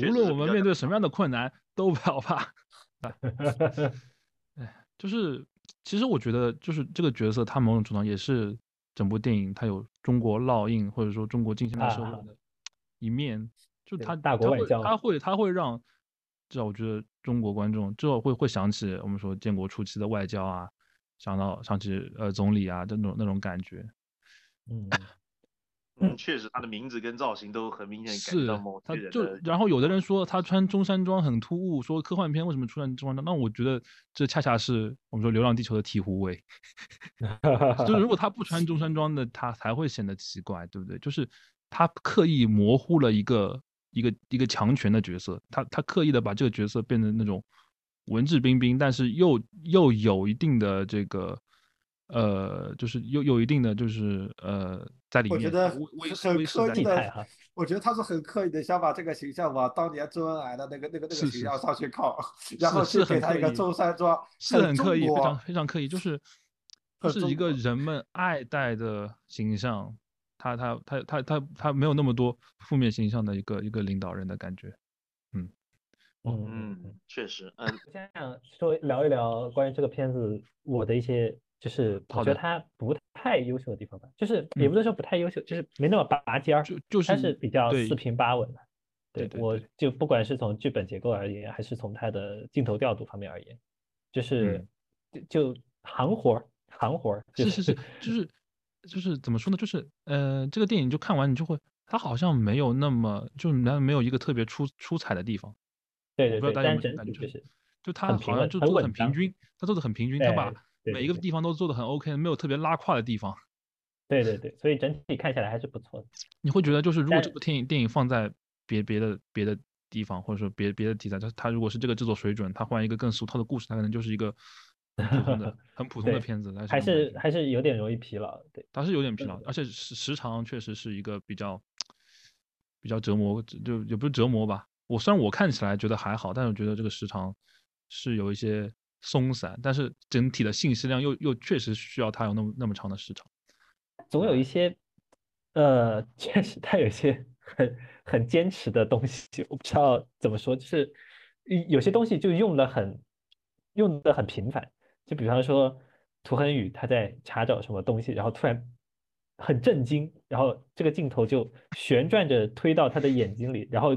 无论我们面对什么样的困难，都不要怕。哎，就是其实我觉得，就是这个角色，他某种程度上也是整部电影它有中国烙印，或者说中国近现代社的一面。就对他大国外交它会它会让，至少我觉得中国观众至少会会想起我们说建国初期的外交啊，想到想起呃总理啊这种那种感觉。嗯，嗯，确实他的名字跟造型都很明显是到某他就些人的，然后有的人说他穿中山装很突兀，说科幻片为什么出现中山装？那我觉得这恰恰是我们说《流浪地球》的醍醐味。就是如果他不穿中山装的，他才会显得奇怪，对不对？就是他刻意模糊了一个一个一个强权的角色，他他刻意的把这个角色变成那种文质彬彬，但是又又有一定的这个呃，就是有有一定的就是呃，在里面我觉得很刻意的我觉得他是很刻意的想把这个形象往当年周恩来的那个那个那个是形象上去靠，然后是给他一个中山装，是很刻意，非常非常刻意，就是 是一个人们爱戴的形象，他他他他他他没有那么多负面形象的一个一个领导人的感觉。嗯嗯嗯。嗯，确实，嗯，先想说聊一聊关于这个片子我的一些，就是我觉得他不太优秀的地方吧，就是也嗯不能说不太优秀，就是没那么拔尖儿，就就是它是比较四平八稳的。对对我对就不管是从剧本结构而言，还是从他的镜头调度方面而言，就是就就行活儿，行活儿，就是是是，就是就是怎么说呢？就是呃，这个电影就看完你就会，它好像没有那么就没没有一个特别出出彩的地方。对对对，就是就他好像就做的很稳当很平均，他做的很平均，他把每一个地方都做的很 OK，没有特别拉胯的地方。对对对，所以整体看起来还是不错的。你会觉得就是如果这部电影电影放在别别的别的地方，或者说别别的题材，它它如果是这个制作水准，它换一个更俗套的故事，它可能就是一个 很普通的很普通的片子，但还这种感觉是还是有点容易疲劳，对。它是有点疲劳，而且时时长确实是一个比较比较折磨，就也不是折磨吧。我虽然我看起来觉得还好，但是我觉得这个时长是有一些松散，但是整体的信息量又又确实需要它有那么那么长的时长。总有一些，呃，确实他有些很很坚持的东西，我不知道怎么说，就是有些东西就用的很用的很频繁，就比方说涂恒宇他在查找什么东西，然后突然很震惊，然后这个镜头就旋转着推到他的眼睛里，然后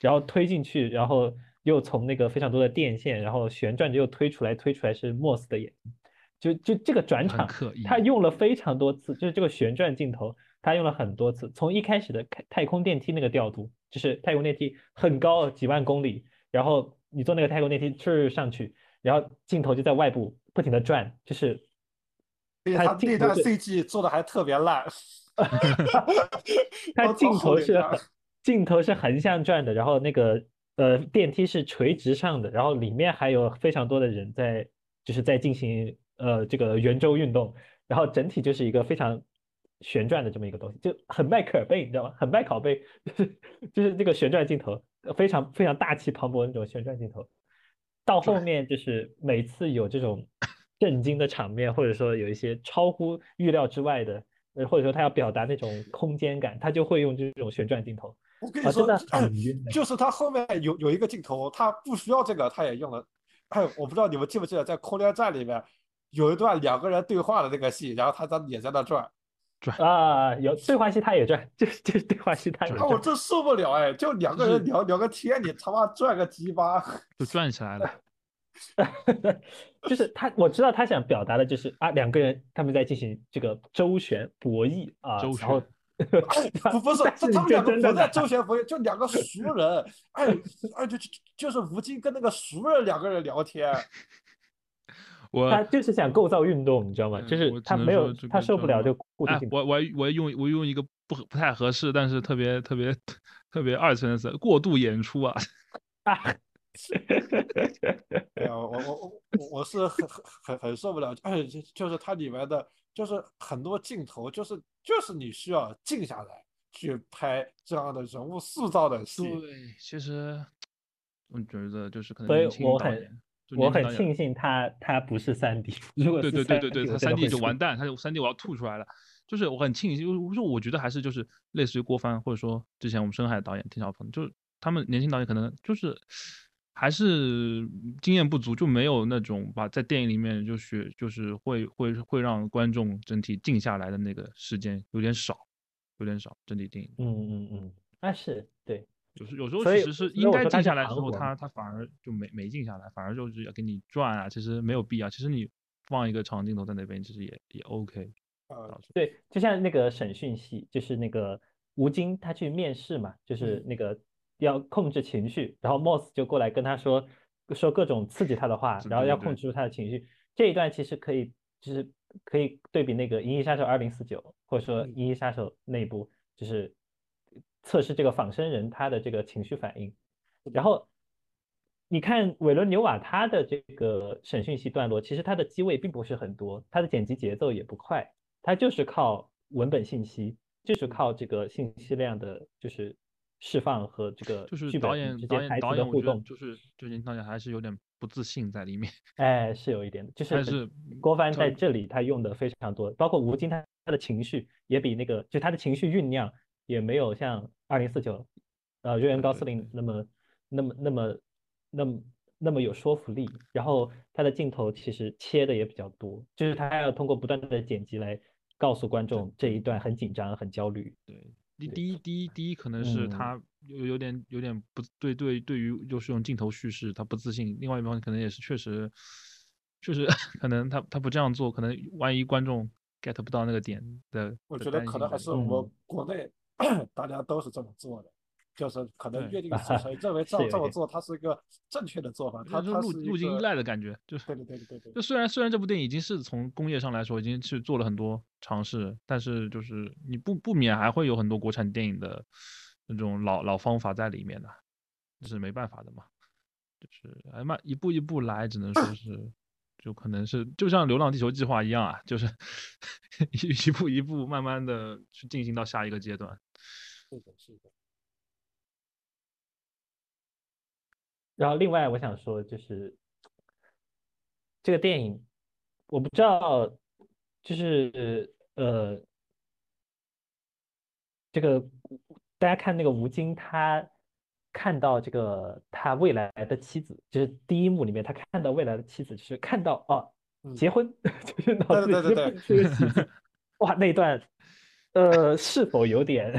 然后推进去，然后又从那个非常多的电线，然后旋转着又推出来，推出来是莫斯的眼睛。就就这个转场他用了非常多次，就是这个旋转镜头，他用了很多次。从一开始的开太空电梯那个调度，就是太空电梯很高，几万公里，然后你坐那个太空电梯去上去，然后镜头就在外部不停的转，就是他他那段镜头是 CG 做的还特别烂 它镜头是镜头是横向转的，然后那个呃电梯是垂直上的，然后里面还有非常多的人在就是在进行呃这个圆周运动，然后整体就是一个非常旋转的这么一个东西，就很迈克尔贝，你知道吗？很迈考贝，就是就是这个旋转镜头，非常非常大气磅礴那种旋转镜头。到后面就是每次有这种震惊的场面，或者说有一些超乎预料之外的，或者说他要表达那种空间感，他就会用这种旋转镜头。啊，我跟你说。就是他后面有有一个镜头，他不需要这个，他也用了。哎，我不知道你们记不记得，在空间站里面有一段两个人对话的那个戏，然后他在也在那转转，啊，有对话戏他也转，就是就是对话戏他也啊，我。真受不了哎！就两个人聊聊个天，你他妈转个鸡巴！就转起来了。就是他，我知道他想表达的就是啊，两个人他们在进行这个周旋博弈啊，周然后 不不是，是这他们两个不在周旋博弈，就两个熟人，哎哎，就就就是吴京跟那个熟人两个人聊天，我他就是想构造运动，你知道吗？就嗯是他没有他受不了就固定哎镜，头。我我我用我用一个不不太合适，但是特别特别特别二层的词，过度演出啊。啊，哎呀，我我我我我是很很很很受不了，哎，就就是它里面的，就是很多镜头，就是就是你需要静下来去拍这样的人物塑造的戏。对，其实我觉得就是可能所以年轻我很导演，我很庆幸他他不是三 D，如果对是对对对 3D 对，他三 D 就完蛋，他就三 D 我要吐出来了。就是我很庆幸，就是我觉得还是就是类似于郭帆，或者说之前我们深海导演田晓鹏，就是他们年轻导演可能就是还是经验不足，就没有那种把在电影里面就是就是会会会让观众整体静下来的那个时间有点少，有点少整体电影。嗯嗯嗯，啊是对，有时有时候其实是应该静下来之后，他他反而就没没静下来，反而就是要给你转啊，其实没有必要。其实你放一个长镜头在那边，其实也也 OK。呃对，就像那个审讯系，就是那个吴京他去面试嘛，就是嗯那个要控制情绪，然后 Moss 就过来跟他说说各种刺激他的话，然后要控制住他的情绪。这一段其实可以就是可以对比那个《银翼杀手二零四九》，或者说《嗯银翼杀手》内部，就是测试这个仿生人他的这个情绪反应。然后你看韦伦纽瓦他的这个审讯戏段落，其实他的机位并不是很多，他的剪辑节奏也不快，他就是靠文本信息，就是靠这个信息量的，就是释放和这个就是剧导演之间导演互动，就是就是导演还是有点不自信在里面，哎，是有一点的，就是但是郭帆在这里他用的非常多，包括吴京他他的情绪也比那个就他的情绪酝酿也没有像二零四九，呃，瑞恩高斯林那么那么那么那么那么有说服力，然后他的镜头其实切的也比较多，就是他还要通过不断的剪辑来告诉观众这一。段很紧张很焦虑，对，第第一第一第一可能是嗯。他有有点有点不对对对于就是用镜头叙事他不自信，另外一方面可能也是确实确实 可能他他不这样做，可能万一观众 get 不到那个点的，我觉得可能还是我嗯。们国内 大家都是这么做的，就是可能约定俗成，认为这这么做它是一个正确的做法，它就是路路径依赖的感觉，就是对对对对对就虽然虽然这部电影已经是从工业上来说已经是做了很多尝试，但是就是你不不免还会有很多国产电影的那种老老方法在里面的，这是没办法的嘛。就是哎妈一步一步来，只能说 是就可能是就像《流浪地球》计划一样啊，就是 一一步一步慢慢的去进行到下一个阶段。是的是的。然后另外我想说就是这个电影，我不知道，就是呃，这个大家看那个吴京，他看到这个他未来的妻子，就是第一幕里面他看到未来的妻子，就是看到哦嗯结婚，就是脑子里对对对直接蹦出一个喜字，哇那一段，呃是否有点，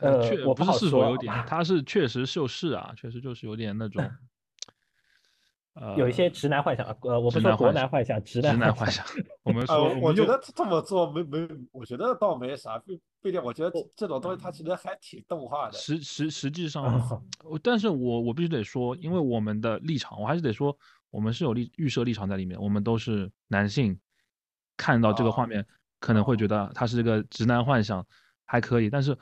呃确我好不是是否说有点，他是确实就是啊，确实就是有点那种，呃有一些呃直男幻想，呃我不说国直男幻想直直男幻男幻想。我们呃，说，我觉得这么做没没，我觉得倒没啥，不不一定。我觉得这种东西它其实还挺动画的。实实实际上但是我我必须得说，因为我们的立场，我还是得说，我们是有立预设立场在里面，我们都是男性，看到这个画哦面可能会觉得他是这个直男幻想，还可以，但是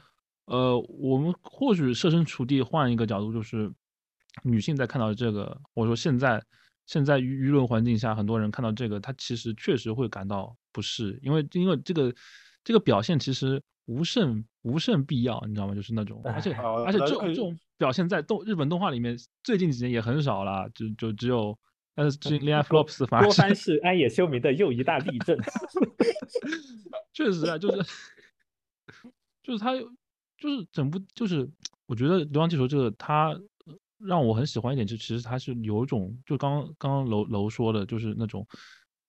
呃，我们或许设身处地换一个角度，就是女性在看到这个，或者说现在现在舆舆论环境下，很多人看到这个，他其实确实会感到不适，因为因为这个这个表现其实无甚无甚必要，你知道吗？就是那种，而且而且这种这种表现在动日本动画里面，最近几年也很少了，就就只有。但是最近恋爱 flops 反而是郭帆是安野秀明的又一大例证。确实啊，就是 就是他有就是整部就是我觉得《流浪地球》这个它呃让我很喜欢一点，就其实它是有一种就刚刚刚刚楼楼说的，就是那种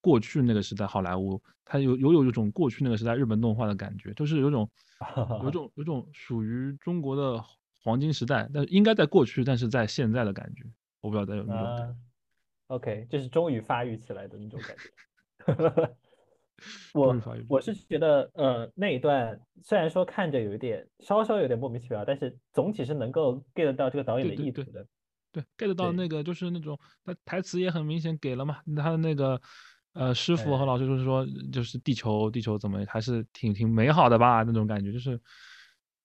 过去那个时代好莱坞，它有有有一种过去那个时代日本动画的感觉，就是有种 有种有种属于中国的黄金时代，但应该在过去，但是在现在的感觉，我不知道大家有没有，OK，就是终于发育起来的那种感觉。我我是觉得，呃，那一段虽然说看着有一点稍稍有点莫名其妙，但是总体是能够 get 到这个导演的意图的。对，get 到那个就是那种，他台词也很明显给了嘛，他的那个呃师傅和哎老师就是说，就是地球地球怎么还是挺挺美好的吧那种感觉，就是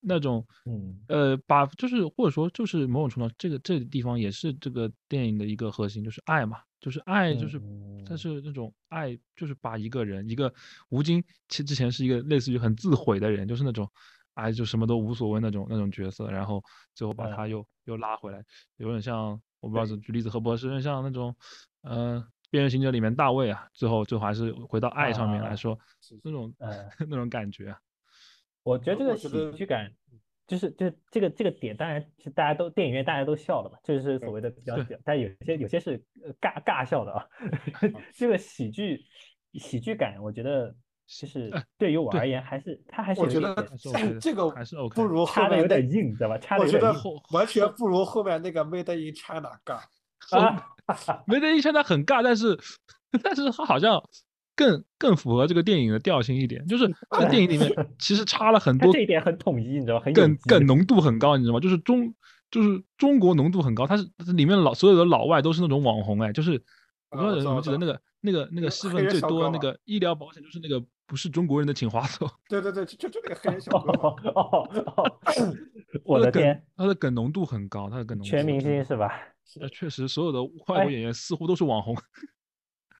那种嗯呃把就是或者说就是某种程度上，这个这个地方也是这个电影的一个核心，就是爱嘛，就是爱就是它嗯是那种爱，就是把一个人一个吴京其实之前是一个类似于很自毁的人，就是那种。哎，就什么都无所谓那种那种角色，然后最后把他嗯又、又拉回来，有点像我不知道举例子何博士，有点像那种，呃，《边缘行者》里面大卫啊，最后最后还是回到爱上面来啊说，是那种、呃，那种感觉啊。我觉得这个喜剧感，就是就是这个这个点，当然是大家都电影院大家都笑了嘛，这是所谓的比较对屌，但有些有些是呃尬尬笑的啊。这个喜剧喜剧感，我觉得就是哎对于我而言，还是它还是我觉得有一点还是 OK 的这个还是 OK 不如 后插的有点硬，知道吧？插的我觉得有点硬后完全不如后面那个 Made in China 尬。啊。没得一现在很尬，但是但是他好像更更符合这个电影的调性一点，就是在电影里面其实差了很多这一点很统一，你知道吗？梗梗浓度很高，你知道吗？就是中就是中国浓度很高，它是它里面老所有的老外都是那种网红哎，就是我不知道啊我记得那个那个那个个戏份最多那个医疗保险就是那个不是中国人的请划走，对对对，就就就那个黑人小哥嘛。哦哦哦，我的天，，他的梗浓度很高，他的梗浓度全明星是吧？那，确实，所有的外哎国演员似乎都是网红。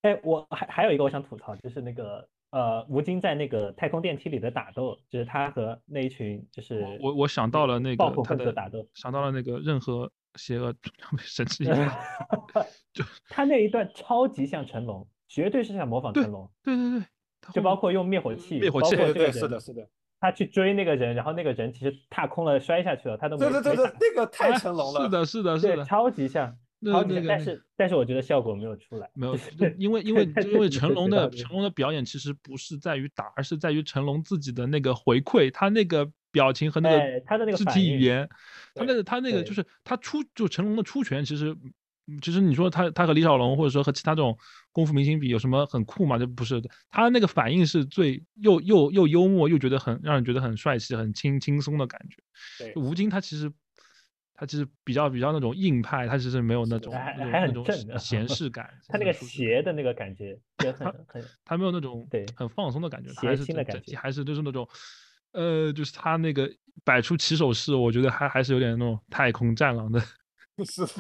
哎，我还还有一个我想吐槽，就是那个呃吴京在那个太空电梯里的打斗，就是他和那一群就是我我我想到了那个他的打斗，想到了那个任何邪恶 神 之一，就 他那一段超级像成龙，绝对是想模仿成龙，对对对，就包括用灭火器，灭火器对对对，是的，是的，他去追那个人，然后那个人其实踏空了摔下去了，他都没对对对对那个太哎成龙了。是的，是的，是，的，超级像，那超级像，但那个但是但是我觉得效果没有出来，没有因为 因为因为成龙的成龙的表演其实不是在于打，而是在于成龙自己的那个回馈，他那个表情和那个他的那个肢体语言，他那个他那个就是他出就成龙的出拳，其实嗯其实你说他他和李小龙或者说和其他这种功夫明星比有什么很酷吗？这不是的，他那个反应是最又又又幽默又觉得很让人觉得很帅气、很轻轻松的感觉。对吴京他其实。他其实比较比较那种硬派，他其实没有那种还还很那种那种正的闲适 感。他那个斜的那个感觉也很 很他没有那种对很放松的感觉，还是整体还是就是那种，呃，就是他那个摆出起手式，我觉得还还是有点那种太空战狼的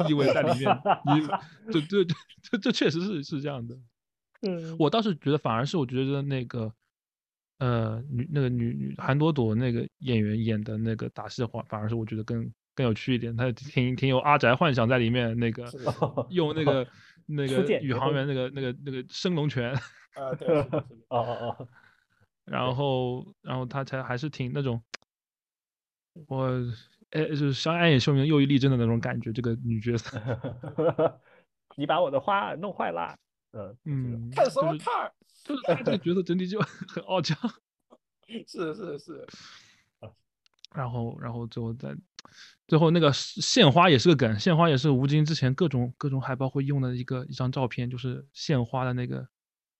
意味在里面。你这这这这这确实是是这样的。嗯我倒是觉得，反而是我觉得那个，呃，女那个女女韩朵朵那个演员演的那个打戏的话，反而是我觉得更更有趣一点，他挺挺有阿宅幻想在里面，那个 用那个那个宇航员那个那个那个升龙拳。啊，对，哦哦哦，然后，然后他才还是挺那种，我，哎，就是像暗夜秀明又一力争的那种感觉，这个女角色，你把我的花弄坏啦，嗯嗯，看什么就是看？就是他这个角色整体就很傲娇，是是是，然后，然后最后再，最后那个是献花也是个梗，献花也是吴京之前各种各种海报会用的一个一张照片，就是献花的那个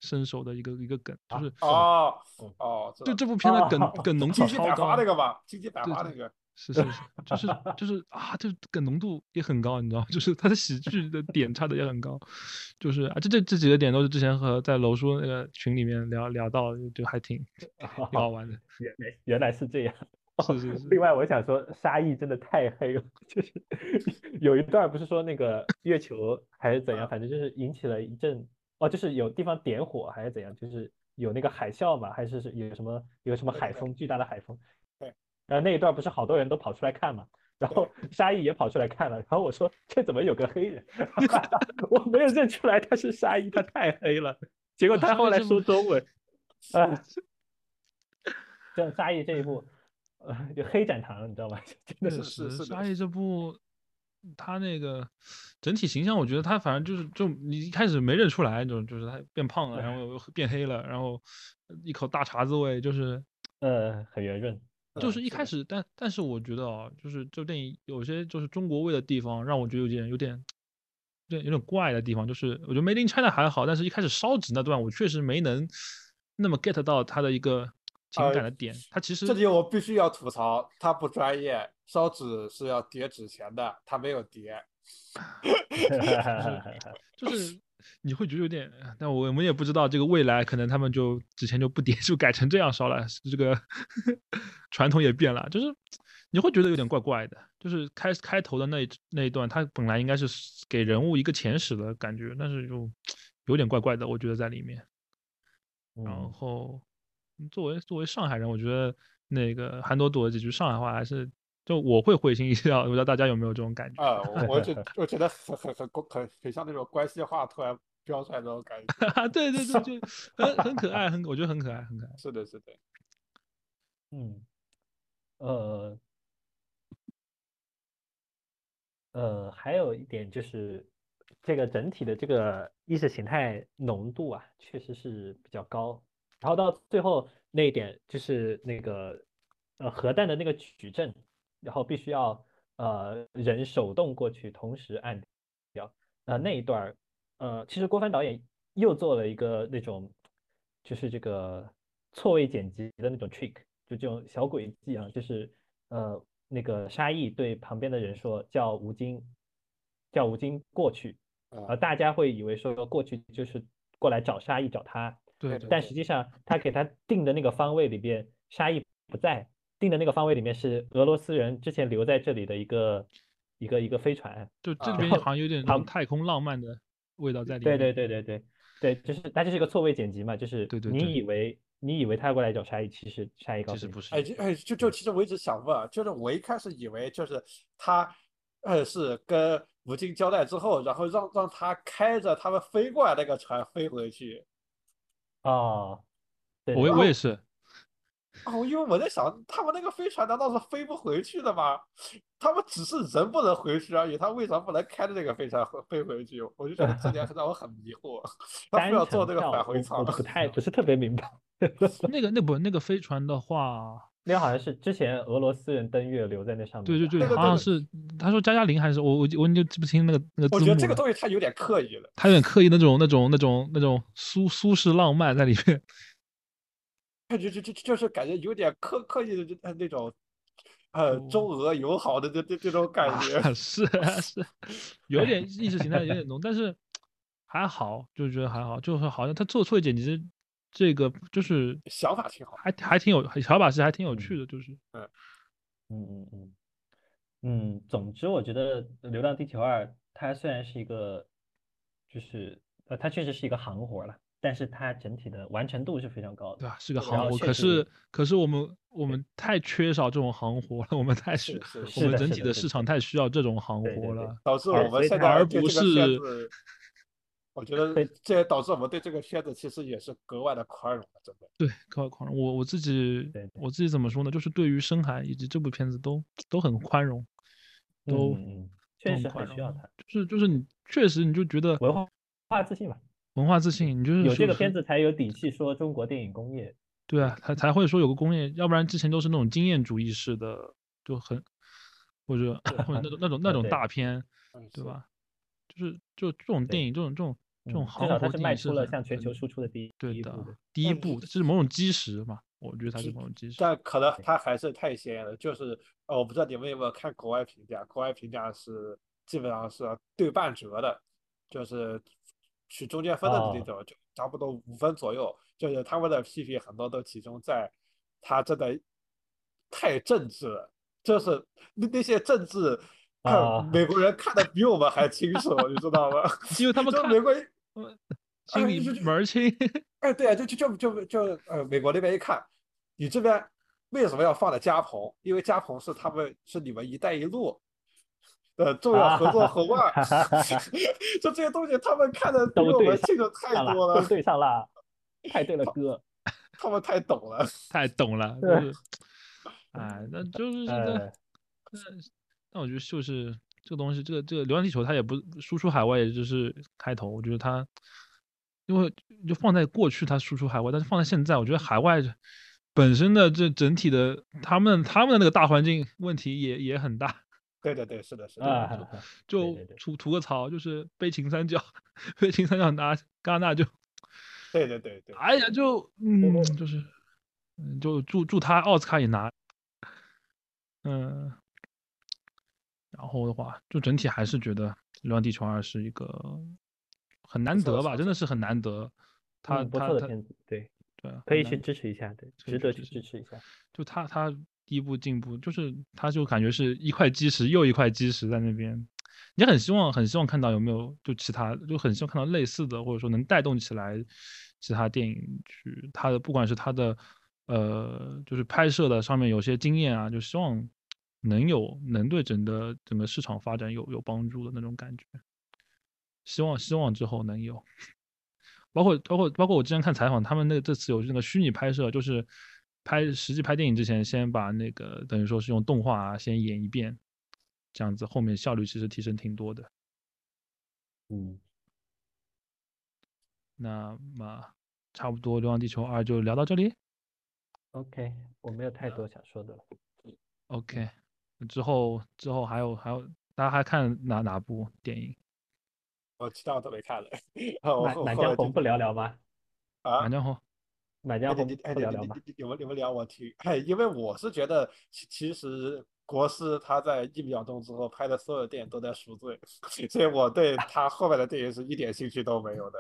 伸手的一个一个梗，就是哦哦，就这部片的梗哦梗浓度经济百超高，花那个吧，百花那个，是是是，就是就是啊，这梗浓度也很高，你知道吗，就是它的喜剧的点差的也很高，就是啊，这这这几个点都是之前和在楼叔那个群里面聊聊到，就还挺 挺好玩的。原来原来是这样。是是是另外，我想说，沙溢真的太黑了，就是 有一段不是说那个月球还是怎样，反正就是引起了一阵哦，就是有地方点火还是怎样，就是有那个海啸嘛，还是是有什么有什么海风，巨大的海风。对。然后那一段不是好多人都跑出来看嘛，然后沙溢也跑出来看了，然后我说这怎么有个黑人？我没有认出来他是沙溢，他太黑了。结果哦他后来说中文，啊，这沙溢这一部，呃，就黑展堂，你知道吧？真的是沙溢这部他那个整体形象，我觉得他反正就是就你一开始没认出来，就就是他变胖了，然后又变黑了，然后一口大碴子味，就是呃很圆润。就是一开始，但但是我觉得啊，就是这部电影有些就是中国味的地方，让我觉得有点有点有点有点怪的地方，就是我觉得 Made in China 还好，但是一开始烧纸那段，我确实没能那么 get 到他的一个情呃感的点。他其实这里我必须要吐槽，他不专业，烧纸是要叠纸钱的，他没有叠。就是你会觉得有点，但我们也不知道这个未来可能他们就之前就不叠，就改成这样烧了，这个 传统也变了，就是你会觉得有点怪怪的。就是开开头的那一那一段，它本来应该是给人物一个前史的感觉，但是就有点怪怪的，我觉得在里面。然嗯，后作为作为上海人，我觉得那个韩朵朵几句上海话还是就我会会心一笑，我不知道大家有没有这种感觉？啊，我我觉 我觉得很很很很很像那种关系话突然飙出来那种感觉。对对对，就很很可爱，很我觉得很可爱，很可爱。是的，是的，嗯，呃，呃，还有一点就是这个整体的这个意识形态浓度啊，确实是比较高。然后到最后那一点就是那个呃核弹的那个矩阵，然后必须要呃人手动过去，同时按掉。呃那一段儿，呃，其实郭帆导演又做了一个那种就是这个错位剪辑的那种 trick，就这种小诡计啊，就是呃那个沙溢对旁边的人说叫吴京，叫吴京过去，啊呃，大家会以为说过去就是过来找沙溢找他，对对对但实际上他给他定的那个方位里边，沙溢不在，定的那个方位里面是俄罗斯人之前留在这里的一个一个一个飞船，就这啊边好像有点那旁种太空浪漫的味道在里面。对对对对对对，就是它就是一个错位剪辑嘛，就是对对对你以为你以为他过来找沙溢，其实沙溢告诉你其实不是哎，就哎，就就其实我一直想问啊，就是我一开始以为就是他，呃，是跟吴京交代之后，然后让让他开着他们飞过来那个船飞回去。哦，对我对我也是，哦，因为我在想，他们那个飞船难道是飞不回去的吗？他们只是人不能回去而已，他为啥不能开着那个飞船飞回去？我就觉得这点让我很迷惑，他单 非要做这个程票返回舱我。不太不是特别明白。那个那不那个飞船的话，那好像是之前俄罗斯人登月留在那上面。对对对，好像是他说加加林还是我我我就记不清那个那个我觉得这个东西他有点刻意了。他有点刻意那种那种那种那种苏苏式浪漫在里面。感 觉就就就是感觉有点刻刻意的就呃那种，呃，中俄友好的这这这种感觉。啊 是啊是，有点意识形态有点浓，但是还好，就觉得还好，就是好像他做错一点，其实这个就是想法挺好还还挺有小把戏，还挺有嗯趣的，就是嗯嗯嗯嗯，总之我觉得《流浪地球二》它虽然是一个，就是呃，它确实是一个行活了，但是它整体的完成度是非常高的。对吧？是个行活，可是可是我们我们太缺少这种行活了，我们太需我们整体的市场太需要这种行活了。导致我们现在而不是子，我觉得这也导致我们对这个片子其实也是格外的宽容了，真的。对，高宽容。我我自己我自己怎么说呢？就是对于深海以及这部片子都都很宽容，都确实很需要它就是就是你确实你就觉得文化化自信吧，文化自信，你就是有这个片子才有底气说中国电影工业。对啊，才才会说有个工业，要不然之前都是那种经验主义式的，就很或者 或者那种那种那种大片，对吧？就是就这种电影，这种这种这种嗯，行至少它活电影是迈出了向全球输出的第一对的第一步的。嗯第一步，这是某种基石嘛？我觉得它是是某种基石。但可能它还是太鲜艳了。就是呃，我不知道你们有没有看国外评价，国外评价是基本上是对半折的，就是取中间分的那哦种，就差不多五分左右。就是他们的批评很多都集中在他真的太政治了，就是那那些政治。啊美国人看的比我们还清楚，你知道吗？因为他们看美国心里就就门儿清，哎，对啊，就就就就就呃，美国那边一看，你这边为什么要放在加蓬？因为加蓬是他们是你们“一带一路”的重要合作伙伴，就这些东西他们看的比我们清楚太多了，都对上了，太对了哥。他们太懂了。太懂了，就对是，哎，那就是这个呃，那那我觉得就是这个东西，这个这个《流浪地球》它也不输出海外，也就是开头。我觉得它，因为就放在过去它输出海外，但是放在现在，我觉得海外本身的这整体的他们他们的那个大环境问题也也很大。对对对，是的，是的。啊，就吐吐个槽，就是悲情三角，悲情三角拿戛纳就，对对对对，哎呀，就嗯，就是，嗯，就祝祝他奥斯卡也拿，嗯，然后的话，就整体还是觉得《流浪地球二》是一个很难得吧，真的是很难得。他嗯不错的片子，对，对啊，可以去支持一下，对，值得去去支支持一下。就他他第一步进步，就是他就感觉是一块基石又一块基石在那边，你很希望很希望看到有没有就其他，就很希望看到类似的，或者说能带动起来其他电影去他的不管是他的呃就是拍摄的上面有些经验啊，就希望能有能对整个整个市场发展有有帮助的那种感觉，希望希望之后能有。包括包括包括我之前看采访，他们那个这次有那个虚拟拍摄，就是拍实际拍电影之前，先把那个等于说是用动画啊先演一遍，这样子后面效率其实提升挺多的。嗯，那么差不多《流浪地球二》就聊到这里。OK，我没有太多想说的了。OK，之后之后还有还有，大家还看哪哪部电影？我其他我都没看了。我满满江红不聊聊吗？啊满，江红。满江红不聊聊吗？们你们聊我听，哎，因为我是觉得其其实国师他在一秒钟之后拍的所有电影都在赎罪，所以我对他后面的电影是一点兴趣都没有的。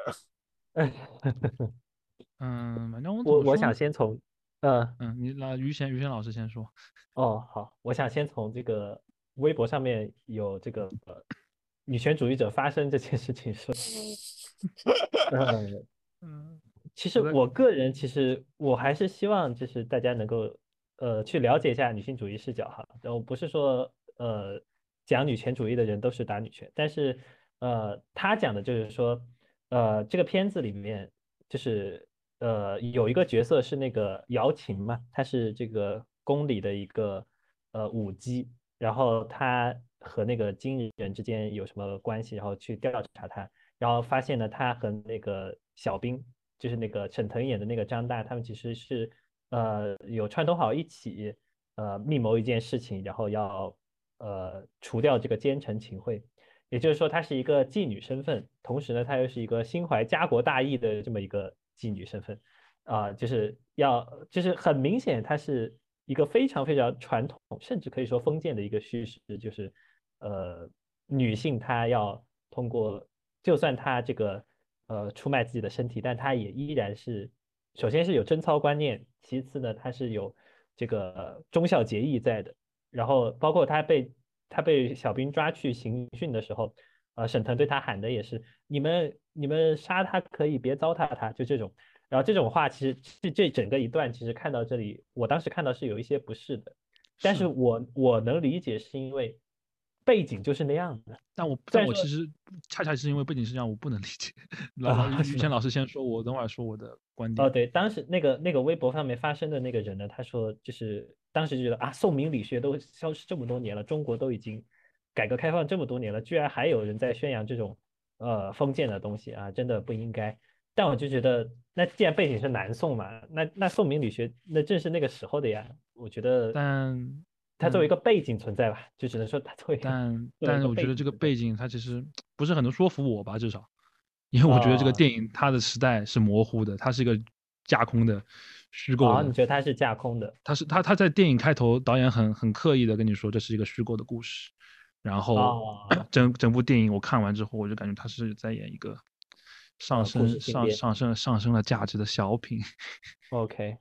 嗯，满江红我我想先从，呃，嗯，你那于贤于贤老师先说。哦，好，我想先从这个微博上面有这个呃女权主义者发声这件事情说，嗯，嗯，其实我个人其实我还是希望就是大家能够呃去了解一下女性主义视角哈，然后不是说呃讲女权主义的人都是打女权，但是呃他讲的就是说呃这个片子里面就是呃有一个角色是那个姚琴嘛，她是这个宫里的一个呃舞姬，然后她和那个金人之间有什么关系，然后去调查她。然后发现呢，他和那个小兵，就是那个沈腾演的那个张大，他们其实是呃有串通好一起呃密谋一件事情，然后要呃除掉这个奸臣秦桧。也就是说，她是一个妓女身份，同时呢，她又是一个心怀家国大义的这么一个妓女身份，啊、就是要就是很明显，她是一个非常非常传统，甚至可以说封建的一个叙事，就是呃女性她要通过，就算她这个呃出卖自己的身体，但她也依然是首先是有贞操观念，其次呢，她是有这个忠孝节义在的。然后包括她被他被小兵抓去刑讯的时候，呃，沈腾对他喊的也是你们你们杀他可以，别糟蹋他，就这种。然后这种话其实这这整个一段其实看到这里，我当时看到是有一些不适的，但是是我我能理解是因为背景就是那样的。但我但我其实恰恰是因为背景是这样，我不能理解。老啊老于谦老师先说，我等会儿说我的观点哦，对，当时那个那个微博上面发生的那个人呢，他说就是当时就觉得啊，宋明理学都消失这么多年了，中国都已经改革开放这么多年了，居然还有人在宣扬这种呃封建的东西啊，真的不应该。但我就觉得，那既然背景是南宋嘛，那那宋明理学那正是那个时候的呀。我觉得，但它作为一个背景存在吧，就只能说它作为但 但是我觉得这个背景它其实不是很能说服我吧，至少，因为我觉得这个哦电影它的时代是模糊的，它是一个架空的、虚构啊，的你。觉得它是架空的？它是它它在电影开头，导演很很刻意的跟你说这是一个虚构的故事，然后哦。整整部电影我看完之后，我就感觉他是在演一个上升上上升上升了价值的小品，OK，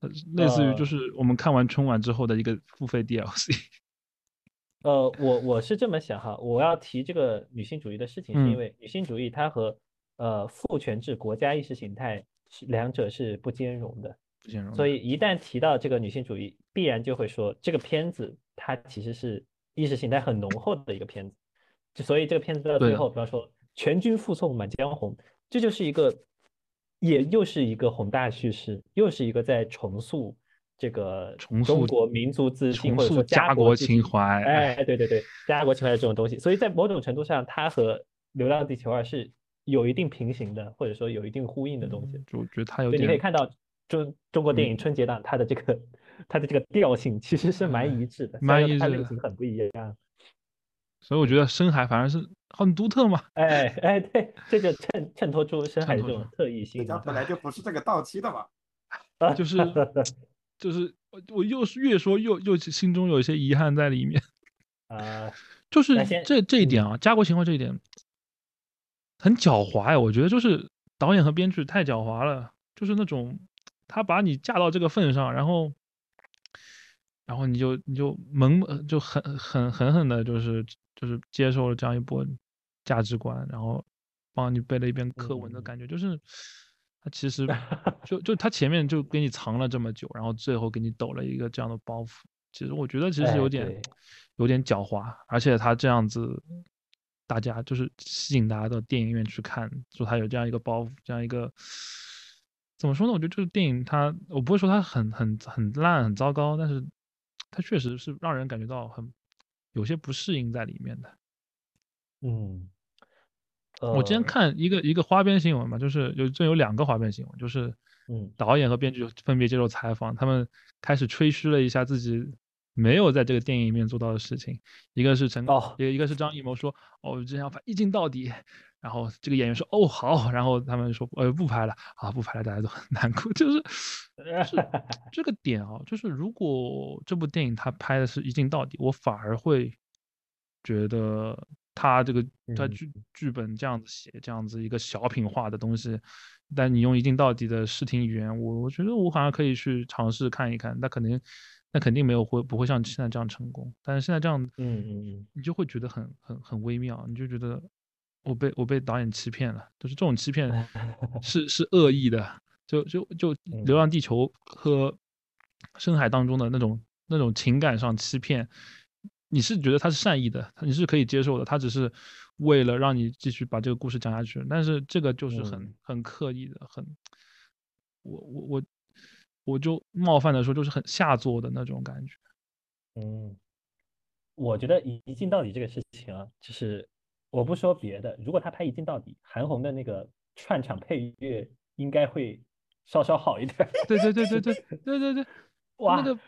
呃类似于就呃是我们看完春晚之后的一个付费 DLC。呃，我我是这么想哈，我要提这个女性主义的事情，是因嗯。为女性主义它和呃父权制国家意识形态是两者是不兼容的，不兼容。所以一旦提到这个女性主义，必然就会说这个片子它其实是意识形态很浓厚的一个片子，就所以这个片子到最后，比方说全军覆送满江红，这就是一个，也又是一个宏大叙事，又是一个在重塑这个重塑中国民族自信或者说家国情怀，哎，对对对，家国情怀这种东西，所以在某种程度上，它和《流浪地球二》是有一定平行的，或者说有一定呼应的东西。就我觉得它有对，你可以看到中中国电影春节档它的这个它的这个调性其实是蛮一致的，虽蛮一致的类型很不一样。所以我觉得深海反而是很独特嘛。哎哎，对，这就衬衬托出深海这种特异性人家。本来就不是这个到期的嘛。就是就是我我又是越说又又心中有一些遗憾在里面，啊，就是这这一点嗯啊，家国情怀这一点很狡猾呀，我觉得就是导演和编剧太狡猾了，就是那种他把你架到这个份上，然后然后你就你就猛呃就狠狠狠狠的，就是就是接受了这样一波价值观，然后帮你背了一遍课文的嗯感觉，就是他其实 就就他前面就给你藏了这么久，然后最后给你抖了一个这样的包袱，其实我觉得其实哎有点、对有点狡猾，而且他这样子，大家就是吸引大家到电影院去看，说他有这样一个包袱，这样一个怎么说呢？我觉得这个电影它，我不会说它很很很烂很糟糕，但是它确实是让人感觉到很有些不适应在里面的。嗯，我之前呃看一个一个花边新闻嘛，就是有这有两个花边新闻，就是嗯导演和编剧分别接受采访，他们开始吹嘘了一下自己没有在这个电影里面做到的事情。一个是陈，哦一个一个是张艺谋说，哦，我之前要拍一镜到底，然后这个演员说，哦好，然后他们说，呃不拍了啊，不拍了，大家都很难过，就是是 这个点啊，就是如果这部电影它拍的是一镜到底，我反而会觉得他这个他嗯。剧剧本这样子写，这样子一个小品化的东西，但你用一镜到底的视听语言，我我觉得我好像可以去尝试看一看，那肯定那肯定没有会不会像现在这样成功，但是现在这样，嗯嗯嗯。你就会觉得很很很微妙，你就觉得我被我被导演欺骗了，就是这种欺骗 是是恶意的，就就就《流浪地球》和《深海》当中的那种那种情感上欺骗，你是觉得他是善意的，你是可以接受的，他只是为了让你继续把这个故事讲下去，但是这个就是很很刻意的，很我我我我就冒犯的说，就是很下作的那种感觉。嗯，我觉得一一镜到底这个事情啊，就是我不说别的，如果他拍一镜到底，韩红的那个串场配乐应该会稍稍好一点。对对对对对对对对，哇，那个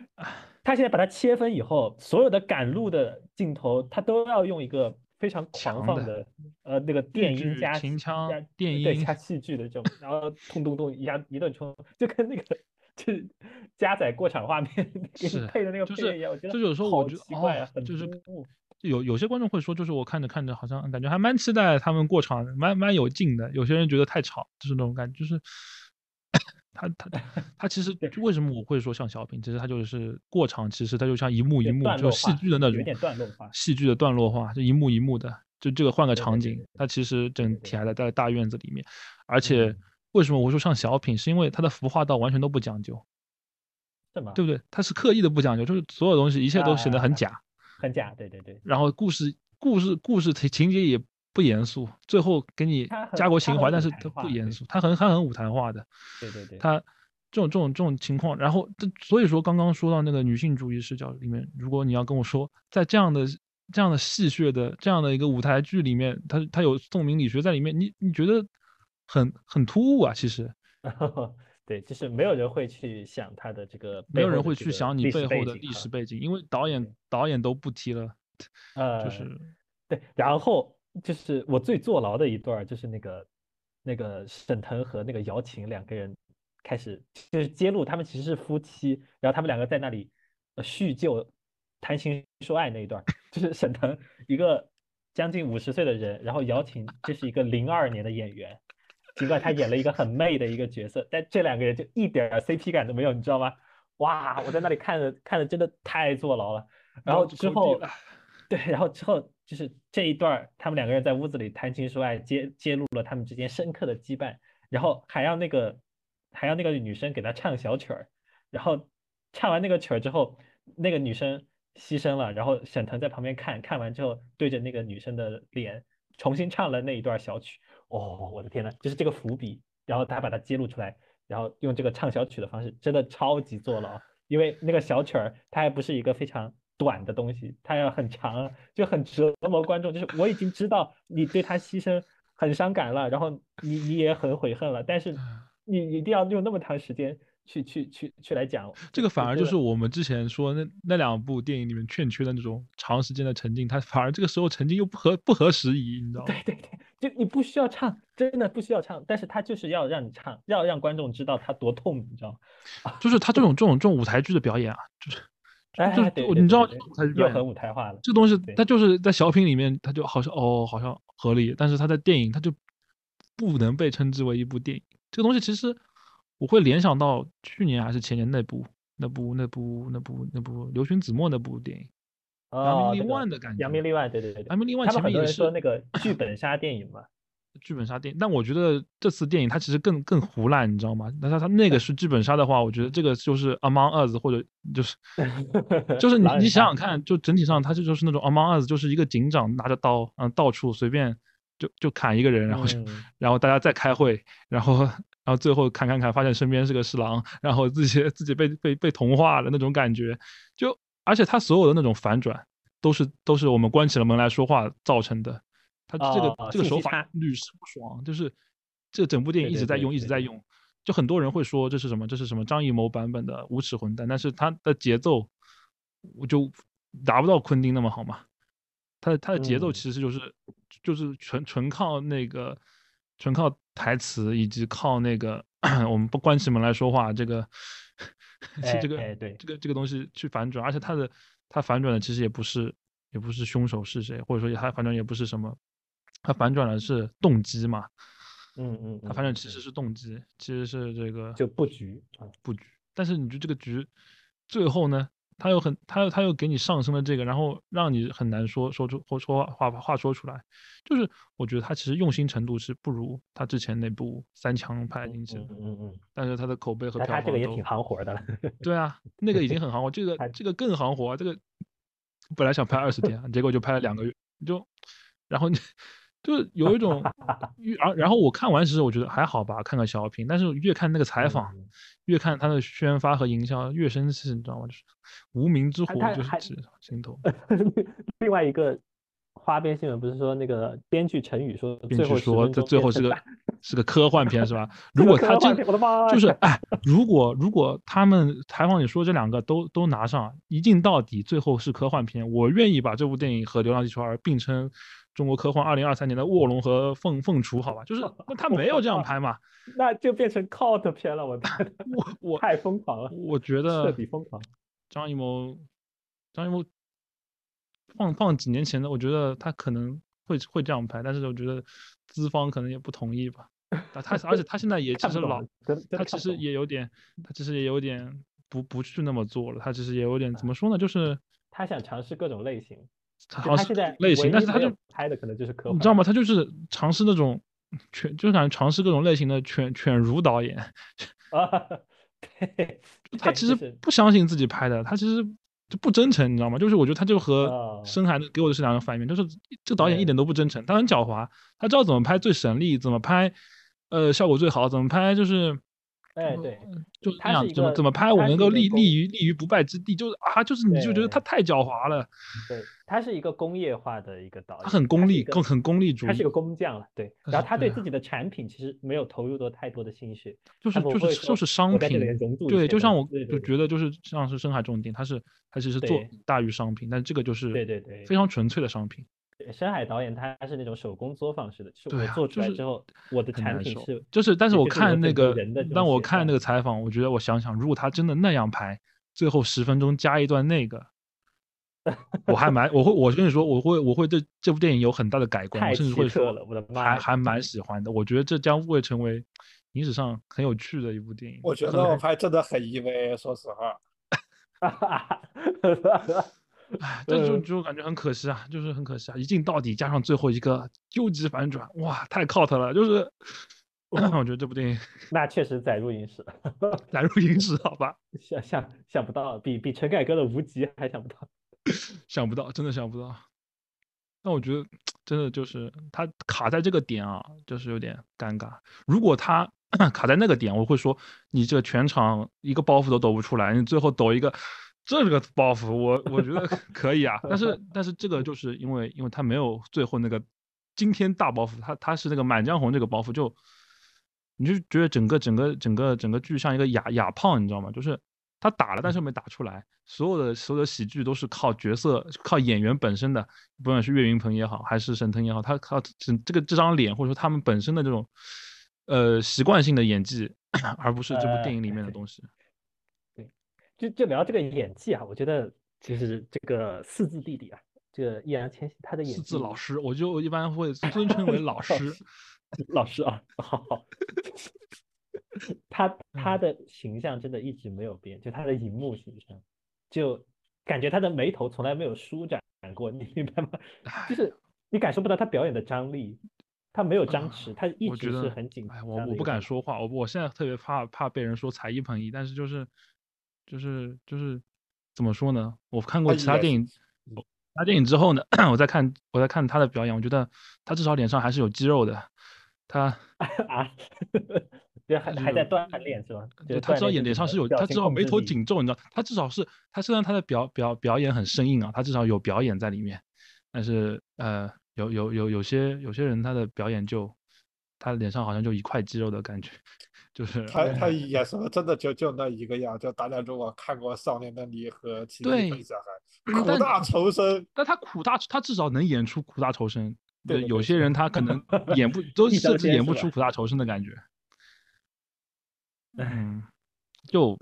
他现在把它切分以后，所有的赶路的镜头，他都要用一个非常狂放的呃那个电音加秦腔加电音对加戏剧的这种，然后咚咚咚一下一顿冲，就跟那个就是加载过场画面 给你配的那个配乐一样，我觉得就有时候好我觉得奇怪啊哦，就是很突兀有有些观众会说，就是我看着看着好像感觉还蛮期待他们过场，蛮蛮有劲的。有些人觉得太吵，就是那种感觉，就是 他他 他其实为什么我会说像小品？其实他就是过场，其实他就像一幕一幕，就戏剧的那种有点段落化戏剧的段落化，就一幕一幕的，就这个换个场景对对，它其实整体还在在大院子里面，而且嗯为什么我说像小品，是因为它的服化道完全都不讲究？对不对？它是刻意的不讲究，就是所有东西一切都显得很啊假。很假，对对对，然后故事故事故事情情节也不严肃，最后给你家国情怀，但是它不严肃，它很它很舞台化的，对对对，它这种这种这种情况，然后这所以说刚刚说到那个女性主义视角里面，如果你要跟我说在这样的这样的戏谑的这样的一个舞台剧里面，它它有宋明理学在里面，你你觉得很很突兀啊，其实 对，就是没有人会去想他的这个，没有人会去想你背后的历史背景，因为导演导演都不提了，呃，就是对，然后就是我最坐牢的一段，就是那个那个沈腾和那个姚琴两个人开始就是揭露他们其实是夫妻，然后他们两个在那里呃叙旧、谈情说爱那一段，就是沈腾一个将近五十岁的人，然后姚琴就是一个零二年的演员，尽管他演了一个很媚的一个角色，但这两个人就一点儿 CP 感都没有，你知道吗？哇，我在那里看着看着真的太坐牢了。然后之后，对，然后之后就是这一段，他们两个人在屋子里谈情说爱，揭揭露了他们之间深刻的羁绊，然后还让那个还让那个女生给他唱小曲儿，然后唱完那个曲儿之后，那个女生牺牲了，然后沈腾在旁边看看完之后，对着那个女生的脸重新唱了那一段小曲。哦，我的天呐，就是这个伏笔，然后他把它揭露出来，然后用这个唱小曲的方式，真的超级坐牢。因为那个小曲儿它还不是一个非常短的东西，它要很长，就很折磨观众。就是我已经知道你对他牺牲很伤感了，然后你你也很悔恨了，但是你你一定要用那么长时间去去去去来讲，这个反而就是我们之前说那那两部电影里面欠缺的那种长时间的沉浸，它反而这个时候沉浸又不合不合时宜，你知道吗？对对对，就你不需要唱，真的不需要唱，但是他就是要让你唱，要让观众知道他多痛，你知道吗？就是他这种这种这种舞台剧的表演啊，就是 哎，就你知道又很舞台化了。这个东西对，它就是在小品里面，他就好像哦好像合理，但是他在电影他就不能被称之为一部电影。这个东西其实我会联想到去年还是前年那部那部那部那部那部《流星子墨》那部电影《扬名立万》的感觉。扬名立万，对对对对，扬名立万他们很多前面也是说那个剧本杀电影嘛，剧本杀电影，但我觉得这次电影它其实更更胡乱，你知道吗？那它它那个是剧本杀的话，我觉得这个就是 Among Us 或者就是 就是你你想想看，就整体上它这就是那种 Among Us，就是一个警长拿着刀，嗯，到处随便就就砍一个人，然后就、嗯然后大家再开会，然后然后最后砍砍砍，发现身边是个侍郎，然后自己自己被被被同化了那种感觉，就而且他所有的那种反转都是都是我们关起了门来说话造成的，他这个、哦这个手法屡试不爽，就是这整部电影一直在用，一直在用。就很多人会说这是什么？这是什么张艺谋版本的无耻混蛋？但是他的节奏，我就达不到昆汀那么好嘛。他的他的节奏嗯其实就是、就是纯纯靠那个纯靠台词以及靠那个 我们不关起门来说话这个哎 这个哎对这个这个东西去反转，而且他的他反转的其实也不是也不是凶手是谁，或者说他反转也不是什么，他反转的是动机嘛。嗯嗯，他嗯嗯反转其实是动机，其实是这个就布局啊，布局。但是你就这个局，最后呢，他又很他又他又给你上升了这个，然后让你很难说说出或说话把话说出来，就是我觉得他其实用心程度是不如他之前那部《三强拍进去的，嗯嗯嗯，但是他的口碑和票房都他这个也挺行活的了。对啊，那个已经很行活，这个这个更行活，这个本来想拍二十天，结果就拍了两个月，就然后你就有一种 越然然后我看完其实我觉得还好吧，看个小品，但是越看那个采访，嗯越看他的宣发和营销越生气，你知道吗？就是无名之火就是指心头。另外一个花边新闻不是说那个编剧陈宇说编最后10剧说这最后是个是个科幻片是吧？如果他这科幻片我的就是哎，如果如果他们采访你说这两个都都拿上，一镜到底，最后是科幻片，我愿意把这部电影和《流浪地球二》并称中国科幻二零二三年的卧龙和凤凤雏，好吧？就是 那他没有这样拍嘛，那就变成 cult 片了，我的天 我我太疯狂了，我觉得彻底疯狂。张艺谋，张艺谋放放几年前的，我觉得他可能会会这样拍，但是我觉得资方可能也不同意吧。啊，他而且他现在也其实老他其实也有点，他其实也有点不不去那么做了。他其实也有点怎么说呢，就是他想尝试各种类型，他好像是就他现在类型，但是他就拍的可能就是科幻，你知道吗？他就是尝试那种犬，就是感觉尝试各种类型的犬犬儒导演。啊，他其实不相信自己拍的，他其实就不真诚，你知道吗？就是我觉得他就和哦深海的给我的是两个反面，就是这个导演一点都不真诚，他很狡猾，他知道怎么拍最省力，怎么拍，呃，效果最好，怎么拍就是。哎对，就是那样怎么怎么拍，我能够立立于立于不败之地，就是啊，就是你就觉得他太狡猾了，对，他是一个工业化的一个导演，他很功利，更很功利主义他是，个工匠了，对。然后他对自己的产品其实没有投入多太多的心血，就是就是就是商品对，就像我就觉得就是像是深海这种电影，它是他其实做大于商品，但这个就是对对对非常纯粹的商品。对深海导演他是那种手工作坊式的，就是对啊我做出来之后，我的产品是，就是，但是我看那个整个人的这，当种写照我看那个采访，我觉得我想想，如果他真的那样拍，最后十分钟加一段那个，我还蛮，我会，我跟你说，我会，我会对这部电影有很大的改观，我甚至会说了，我的妈！还还蛮喜欢的。我觉得这将会成为影史上很有趣的一部电影。我觉得我拍真的很意外，说实话。唉，但就嗯就感觉很可惜啊，就是很可惜啊，一镜到底，加上最后一个究极反转，哇，太 cult 了，就是。我觉得这部电影那确实载入影史，载入影史，好吧，想想想不到，比比陈凯歌的《无极》还想不到。想不到，真的想不到。那我觉得真的就是他卡在这个点啊，就是有点尴尬。如果他 卡在那个点，我会说你这全场一个包袱都抖不出来，你最后抖一个这个包袱，我我觉得 可以啊。但是但是这个就是因为因为他没有最后那个惊天大包袱，他他是那个《满江红》这个包袱就。你就觉得整个整个整个整个剧像一个哑哑炮，你知道吗？就是他打了，但是没打出来。所有的所有的喜剧都是靠角色、靠演员本身的，不管是岳云鹏也好，还是沈腾也好，他靠这这个这张脸，或者说他们本身的这种呃习惯性的演技，而不是这部电影里面的东西。就就聊这个演技啊，我觉得其实这个四字弟弟啊，这个易烊千玺他的演四技，字老师，我就一般会 尊称为老师。老师啊，好好。他他嗯的形象真的一直没有变，就他的荧幕形象，就感觉他的眉头从来没有舒展过，你明白吗？就是你感受不到他表演的张力，他没有张弛，他一直是很紧哎，张我我不敢说话，我我现在特别怕怕被人说才艺捧一，但是就是就是就是怎么说呢？我看过其他电影，我其他电影之后呢，我在看我在看他的表演，我觉得他至少脸上还是有肌肉的，他 啊，对，还还在锻炼是吧？对他至少锻炼自己眼脸上是有，他至少眉头紧皱，你知道，他至少是他虽然他的表表表演很生硬啊，他至少有表演在里面，但是呃，有有有有些有些人他的表演就他脸上好像就一块肌肉的感觉，就是他 他演什么真的就就那一个样，就大家如果看过《少年的你》和《奇迹对分小孩》，苦大仇深，但他苦大，他至少能演出苦大仇深。对对对有些人他可能 演不，都甚至演不出苦大仇深的感觉。嗯，就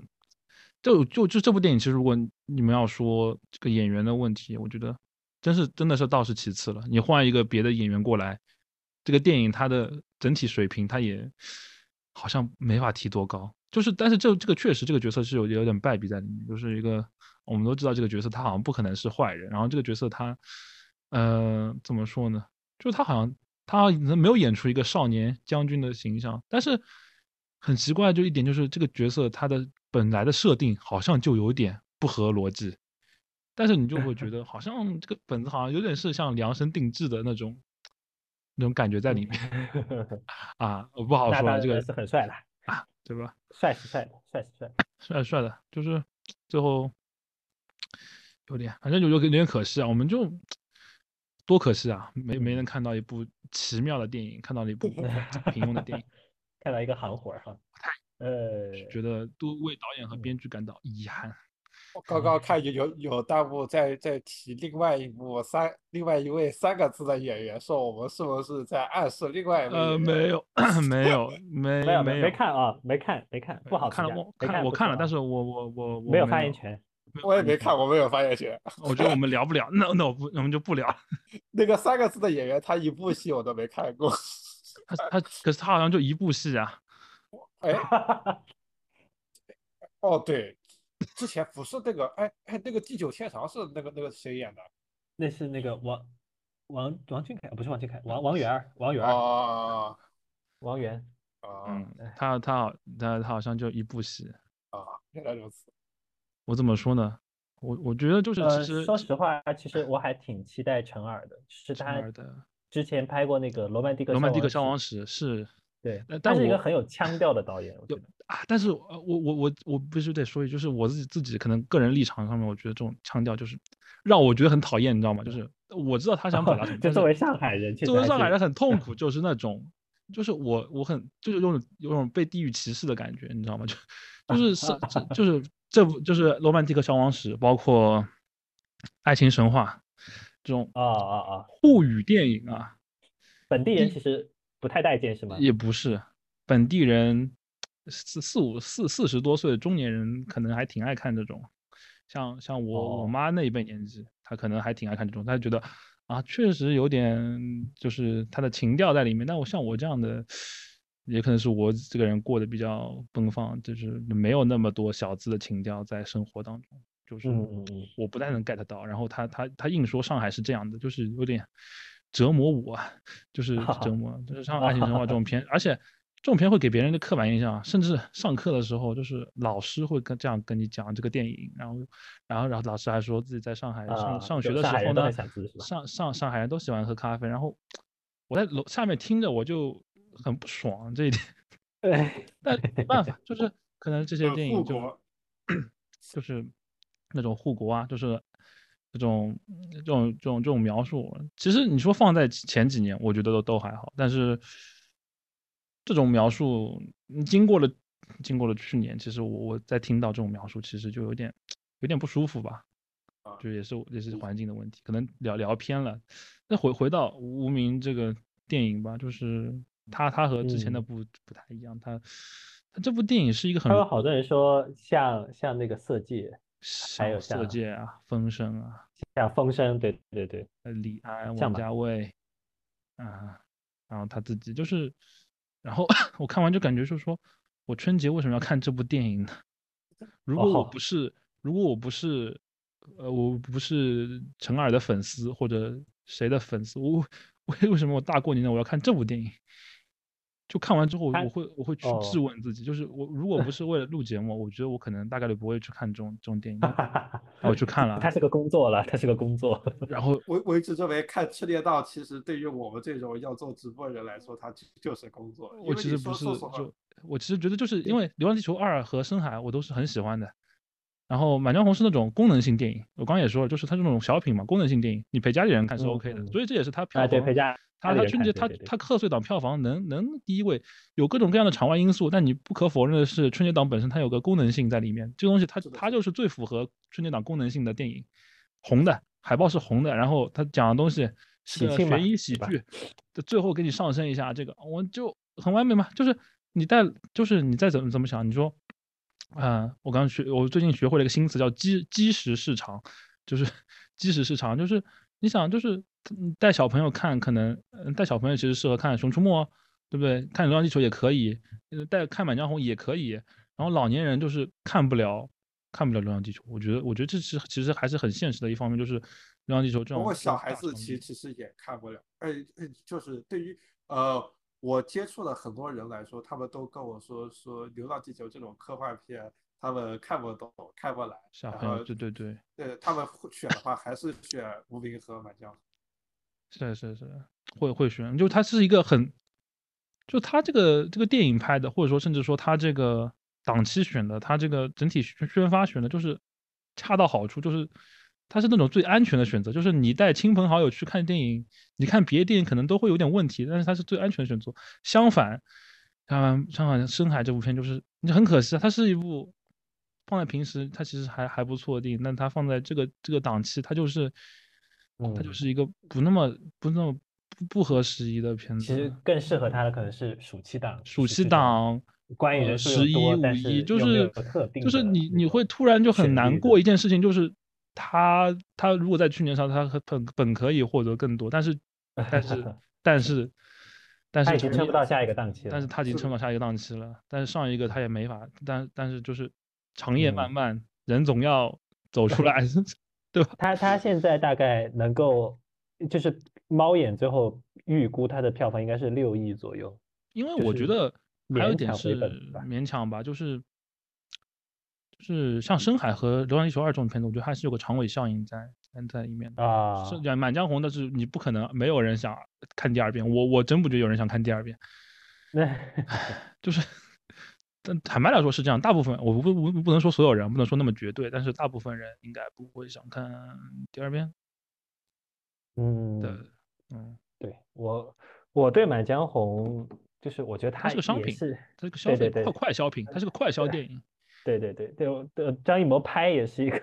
就就就这部电影，其实如果你们要说这个演员的问题，我觉得真是真的是倒是其次了。你换一个别的演员过来，这个电影它的整体水平，它也好像没法提多高。就是，但是这这个确实这个角色是有有点败笔在里面，就是一个我们都知道这个角色他好像不可能是坏人，然后这个角色他，呃，怎么说呢？就是他好像他没有演出一个少年将军的形象，但是很奇怪就一点就是这个角色他的本来的设定好像就有点不合逻辑，但是你就会觉 得好像这个本子好像有点是像量身定制的那种那种感觉在里面 啊，我不好说，这个是很帅的。啊，对吧？帅是帅的，帅是帅，帅帅的，就是最后有点，反正就有有点可惜啊。我们就多可惜啊，没没能看到一部奇妙的电影，看到了一部 平庸的电影，看到一个行活哈。呃，觉得都为导演和编剧感到遗憾。我刚刚看有有有弹幕在在提另外一部三另外一位三个字的演员，说我们是不是在暗示另外一位？呃，没有，没有，没有没有没没看啊，没看没看，不好看了，我看我看了，但是我我我没有发言权，我也没看，我没有发言权。我觉得我们聊不了，那那我不我们就不聊。那个三个字的演员，他一部戏我都没看过。他他可是他好像就一部戏啊。哎，哦对。之前不是那个，哎哎，那个地久天长是那个那个谁演的？那是那个王王王俊凯，不是王俊凯，王王源，王源啊，王源啊，嗯，他他好他他好像就一部戏啊，原来如此。我怎么说呢？我我觉得就是其实说实话，其实我还挺期待陈耳的，是他之前拍过那个《罗曼蒂克罗曼蒂克消亡史》是。对，但是一个很有腔调的导演，我觉得啊，但是呃，我我我我必须得说一句，就是我自己自己可能个人立场上面，我觉得这种腔调就是让我觉得很讨厌，你知道吗？就是我知道他想表达什么，就作为上海人，作为上海人很痛 苦，就是那种，就是我我很就是有种有种被地域歧视的感觉，你知道吗？就 就是是就是这部就是《罗曼蒂克消亡史》，包括《爱情神话》这种啊啊啊沪语电影啊，本地人其实。不太待见是吗？也不是，本地人四四五四四十多岁的中年人可能还挺爱看这种，像像我我妈那一辈年纪，她可能还挺爱看这种，她觉得啊确实有点就是她的情调在里面。但我像我这样的，也可能是我这个人过得比较奔放，就是没有那么多小资的情调在生活当中，就是我不太能 get 到。然后她她她硬说上海是这样的，就是有点。折磨我，就是折磨，就是像《爱情神话》这种片，而且这种片会给别人的刻板印象，甚至上课的时候，就是老师会跟这样跟你讲这个电影，然后，然后，然后老师还说自己在上海上上学的时候呢，上上上海人都喜欢喝咖啡，然后我在楼下面听着我就很不爽这一点，对，但没办法，就是可能这些电影就就是那种护国啊，就是。这种这种这种这种描述，其实你说放在前几年，我觉得都都还好。但是这种描述，经过了经过了去年，其实我我在听到这种描述，其实就有点有点不舒服吧。就也是也是环境的问题，可能聊聊偏了。那回回到无名这个电影吧，就是他他和之前的不不太一样，他他这部电影是一个很有好多人说像像那个色戒。还有色戒啊，风声啊，像风声，对对对，李安、王家卫，啊，然后他自己就是，然后 我看完就感觉就是说，我春节为什么要看这部电影呢？如果我不是，如果我不是，呃，我不是陈耳的粉丝或者谁的粉丝，我为 为什么我大过年的我要看这部电影？就看完之后，我会我会去质问自己，就是我如果不是为了录节目，我觉得我可能大概率不会去看这种这种电影。我去看了，它是个工作了，它是个工作。然后我我一直认为看春节档，其实对于我们这种要做直播人来说，它就是工作。我其实不是就我其实觉得就是因为《流浪地球二》和《深海》我都是很喜欢的。然后《满江红》是那种功能性电影，我刚刚也说了，就是它这种小品嘛，功能性电影，你陪家里人看是 OK 的。所以这也是它票房。陪家。他他春节他他贺岁档票房能能第一位，有各种各样的场外因素，但你不可否认的是，春节档本身它有个功能性在里面，这东西它它就是最符合春节档功能性的电影，红的海报是红的，然后它讲的东西是个悬疑喜剧，最后给你上升一下这个，我就很完美嘛，就是你带就是你再怎么怎么想，你说，啊，我刚学我最近学会了一个新词叫基基石市场，就是 基石市场，就是你想就是。带小朋友看，可能带小朋友其实适合看《熊出没》，对不对？看《流浪地球》也可以，带看《满江红》也可以。然然后老年人就是看不了看不了《流浪地球》，我觉得我觉得这是其实还是很现实的一方面，就是《流浪地球》这种。不过小孩子其实其实也看不了，哎哎，就是对于呃我接触的很多人来说，他们都跟我说说《流浪地球》这种科幻片。他们看不懂，看不来。小朋友，对对对，对他们选的话，还是选无名和满江。是是是，会会选，就他是一个很，就他这个这个电影拍的，或者说甚至说他这个档期选的，他这个整体宣发选的，就是恰到好处，就是它是那种最安全的选择，就是你带亲朋好友去看电影，你看别的电影可能都会有点问题，但是它是最安全的选择。相反，相反深海这部片，就是你很可惜啊，它是一部。放在平时，它其实还还不错的，但它放在这个这个档期，它就是，它就是一个不那么不那么不不合时宜的片子。其实更适合它的可能是暑期档。暑期档，关于人十一五一，就是就是你你会突然就很难过一件事情，就是他他如果在去年上，他本本可以获得更多，但是 但是但是但是他已经撑不到下一个档期了。但是他已经撑到下一个档期了，但是上一个他也没法，但但是就是。长夜漫漫，人总要走出来 对吧？他他现在大概能够，就是猫眼最后预估他的票房应该是六亿左右。因为我觉得还有一点是勉强吧，就是就是像深海和流浪地球二这种片子，我觉得还是有个长尾效应在在里面啊。是满江红的是你不可能没有人想看第二遍，我我真不觉得有人想看第二遍。那就是。但坦白来说是这样，大部分我不不不能说所有人，不能说那么绝对，但是大部分人应该不会想看第二遍。嗯，对，嗯，对我我对《满江红》就是我觉得它是个商品，是它是个消费快快消品，它是个快消电影。对对对对，对，张艺谋拍也是一个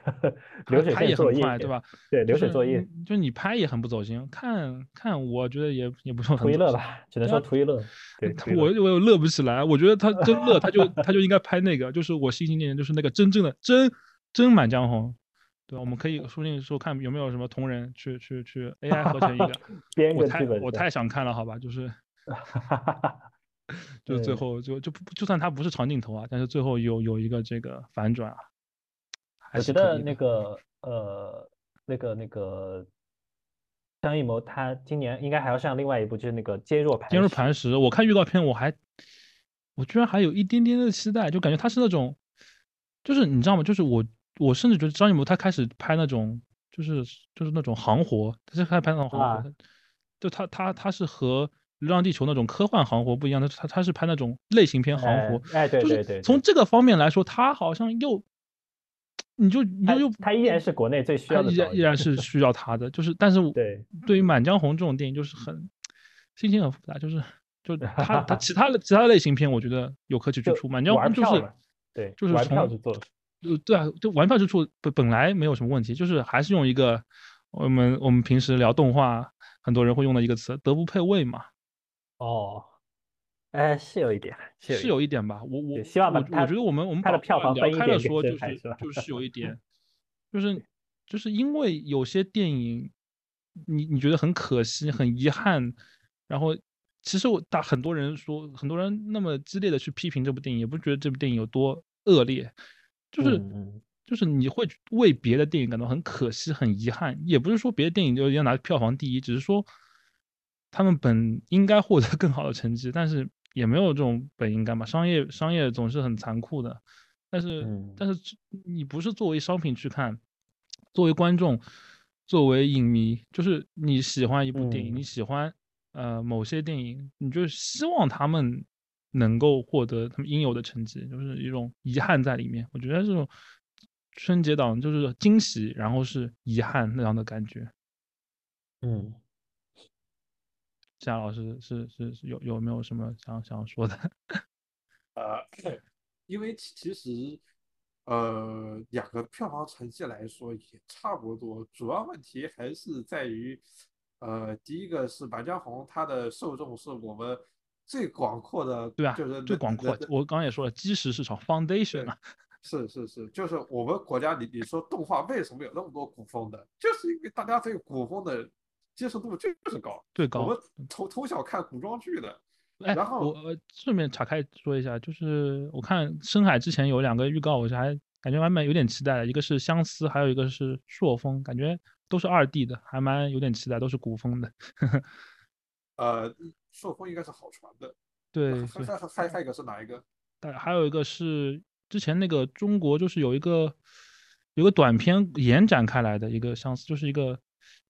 流水线作业，对吧？对，流水作业，就你拍也很不走心，看看我觉得也也不用图一乐吧，只能说图一乐。对，我我又乐不起来，我觉得他真乐，他就他就应该拍那个，就是我心心念念就是那个真正的真真满江红，对？我们可以说不定说看有没有什么同人去去去 AI 合成一个，我太我太想看了，好吧？就是。就最后就就就算他不是长镜头啊，但是最后有有一个这个反转啊，我觉得那个呃那个那个张艺谋他今年应该还要上另外一部，就是那个坚若磐坚若磐石。我看预告片，我还我居然还有一点点的期待，就感觉他是那种，就是你知道吗？就是我我甚至觉得张艺谋他开始拍那种就是就是那种行活，他是开始拍那种行活，就他他他是和。流浪地球那种科幻行活不一样，他他他是拍那种类型片行活，哎对对对，从这个方面来说，他好像又，你就你就又他依然是国内最需要的，依然依然是 需要他的，就是但是对对于《满江红》这种电影就是很心情很复杂，就是就 他他其他的其他类型片我觉得有可取之处，《满江红》就是对就是从就对啊，就玩票之处本本来没有什么问题，就是还是用一个我们我们平时聊动画很多人会用的一个词，德不配位嘛。哦，哎，是有一点，是有一点吧。我我希望我我觉得我们我们它的票房聊开了说，就是就是有一点，就是就是因为有些电影，你你觉得很可惜、很遗憾，然后其实我大很多人说，很多人那么激烈的去批评这部电影，也不觉得这部电影有多恶劣，就是就是你会为别的电影感到很可惜、很遗憾，也不是说别的电影就要拿票房第一，只是说。他们本应该获得更好的成绩，但是也没有这种本应该嘛。商业商业总是很残酷的，但是但是你不是作为商品去看，作为观众，作为影迷，就是你喜欢一部电影，你喜欢呃某些电影，你就希望他们能够获得他们应有的成绩，就是一种遗憾在里面。我觉得这种春节档就是惊喜，然后是遗憾那样的感觉。嗯。夏老师是是是有有没有什么想想说的？呃，因为其实呃两个票房成绩来说也差不多，主要问题还是在于呃第一个是《满江红》，它的受众是我们最广阔的，对啊，就是最广阔。我刚刚也说了，基石市场 （foundation） 啊，是是是，就是我们国家，你你说动画为什么有那么多古风的？就是因为大家对古风的。接受度就是高，最高。我们从从小看古装剧的，哎，然后我顺便岔开说一下，就是我看深海之前有两个预告，我是还感觉还蛮有点期待的，一个是相思，还有一个是朔风，感觉都是二 D 的，还蛮有点期待，都是古风的。呃，朔风应该是好传的。对，还还还一个是哪一个？但还有一个是之前那个中国就是有一个有个短片延展开来的一个相似，就是一个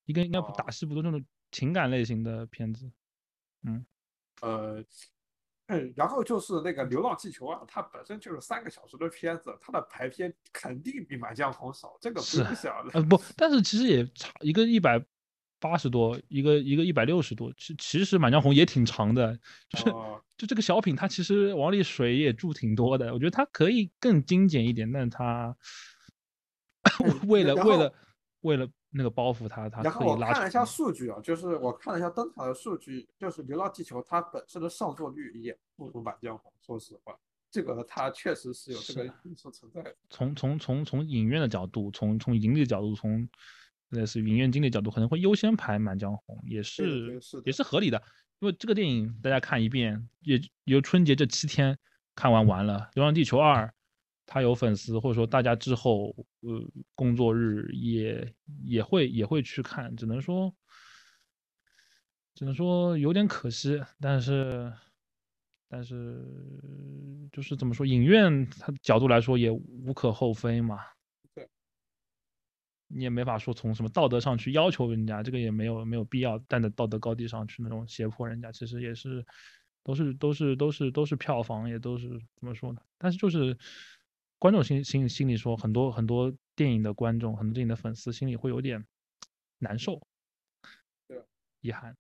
一个应该不打戏不多那种情感类型的片子。嗯，呃，嗯，然后就是那个《流浪地球》啊，它本身就是三个小时的片子，它的排片肯定比《满江红》少，这个不用想的。呃，不，但是其实也差一个一百八十多，一个一个一百六十多，其其实《满江红》也挺长的，就是就这个小品，它其实往里水也注挺多的，我觉得它可以更精简一点，但是它为了为了为了。那个包袱，他他然后我看了一下数据啊，就是我看了一下登塔的数据，就是《流浪地球》它本身的上座率也不如《满江红》。说实话，这个它确实是有这个因素存在的。从从从从影院的角度，从从盈利的角度，从类似于影院经理角度，可能会优先排《满江红》，也是也是合理的。因为这个电影大家看一遍，也由春节这七天看完完了，《流浪地球二》。他有粉丝，或者说大家之后，呃，工作日也也会也会去看，只能说，只能说有点可惜，但是，但是就是怎么说，影院它角度来说也无可厚非嘛。对，你也没法说从什么道德上去要求人家，这个也没有没有必要站在道德高地上去那种胁迫人家，其实也是，都是都是都是都是票房，也都是怎么说呢？但是就是。观众心心心里说，很多很多电影的观众，很多电影的粉丝心里会有点难受，对，遗憾。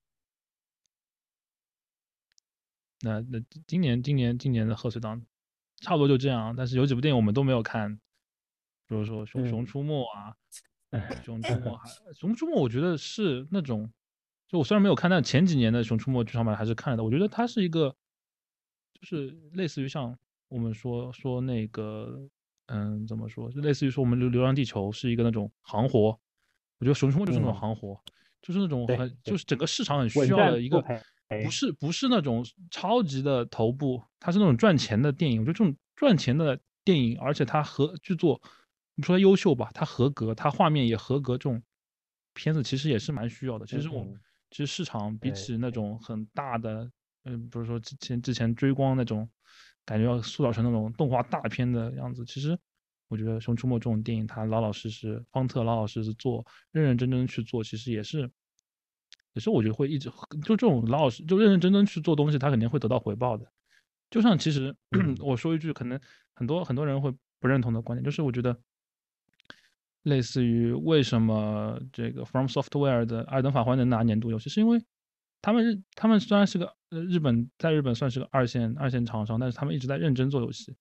那那今年今年今年的贺岁档差不多就这样，但是有几部电影我们都没有看，比如说《熊熊出没》啊，《熊出没》还《熊出没》，我觉得是那种，就我虽然没有看，但前几年的《熊出没》剧场版还是看了的。我觉得它是一个，就是类似于像。我们说说那个，嗯，怎么说？就类似于说，我们流流浪地球是一个那种行活，我觉得熊出没就是那种行活，就是那种很，就是整个市场很需要的一个，不是不是那种超级的头部，它是那种赚钱的电影。我觉得这种赚钱的电影，而且它合剧作，你说它优秀吧，它合格，它画面也合格，这种片子其实也是蛮需要的。其实我其实市场比起那种很大的，嗯，不是说之前之前追光那种。感觉要塑造成那种动画大片的样子，其实我觉得《熊出没》这种电影，它老老实实，方特老老实实做，认认真真去做，其实也是，也是我觉得会一直就这种老老实就认认真真去做东西，他肯定会得到回报的。就像其实 我说一句，可能很多很多人会不认同的观点，就是我觉得，类似于为什么这个 From Software 的《艾登法环》能拿年度游戏，是因为。他们日，他们虽然是个呃日本，在日本算是个二线二线厂商，但是他们一直在认真做游戏。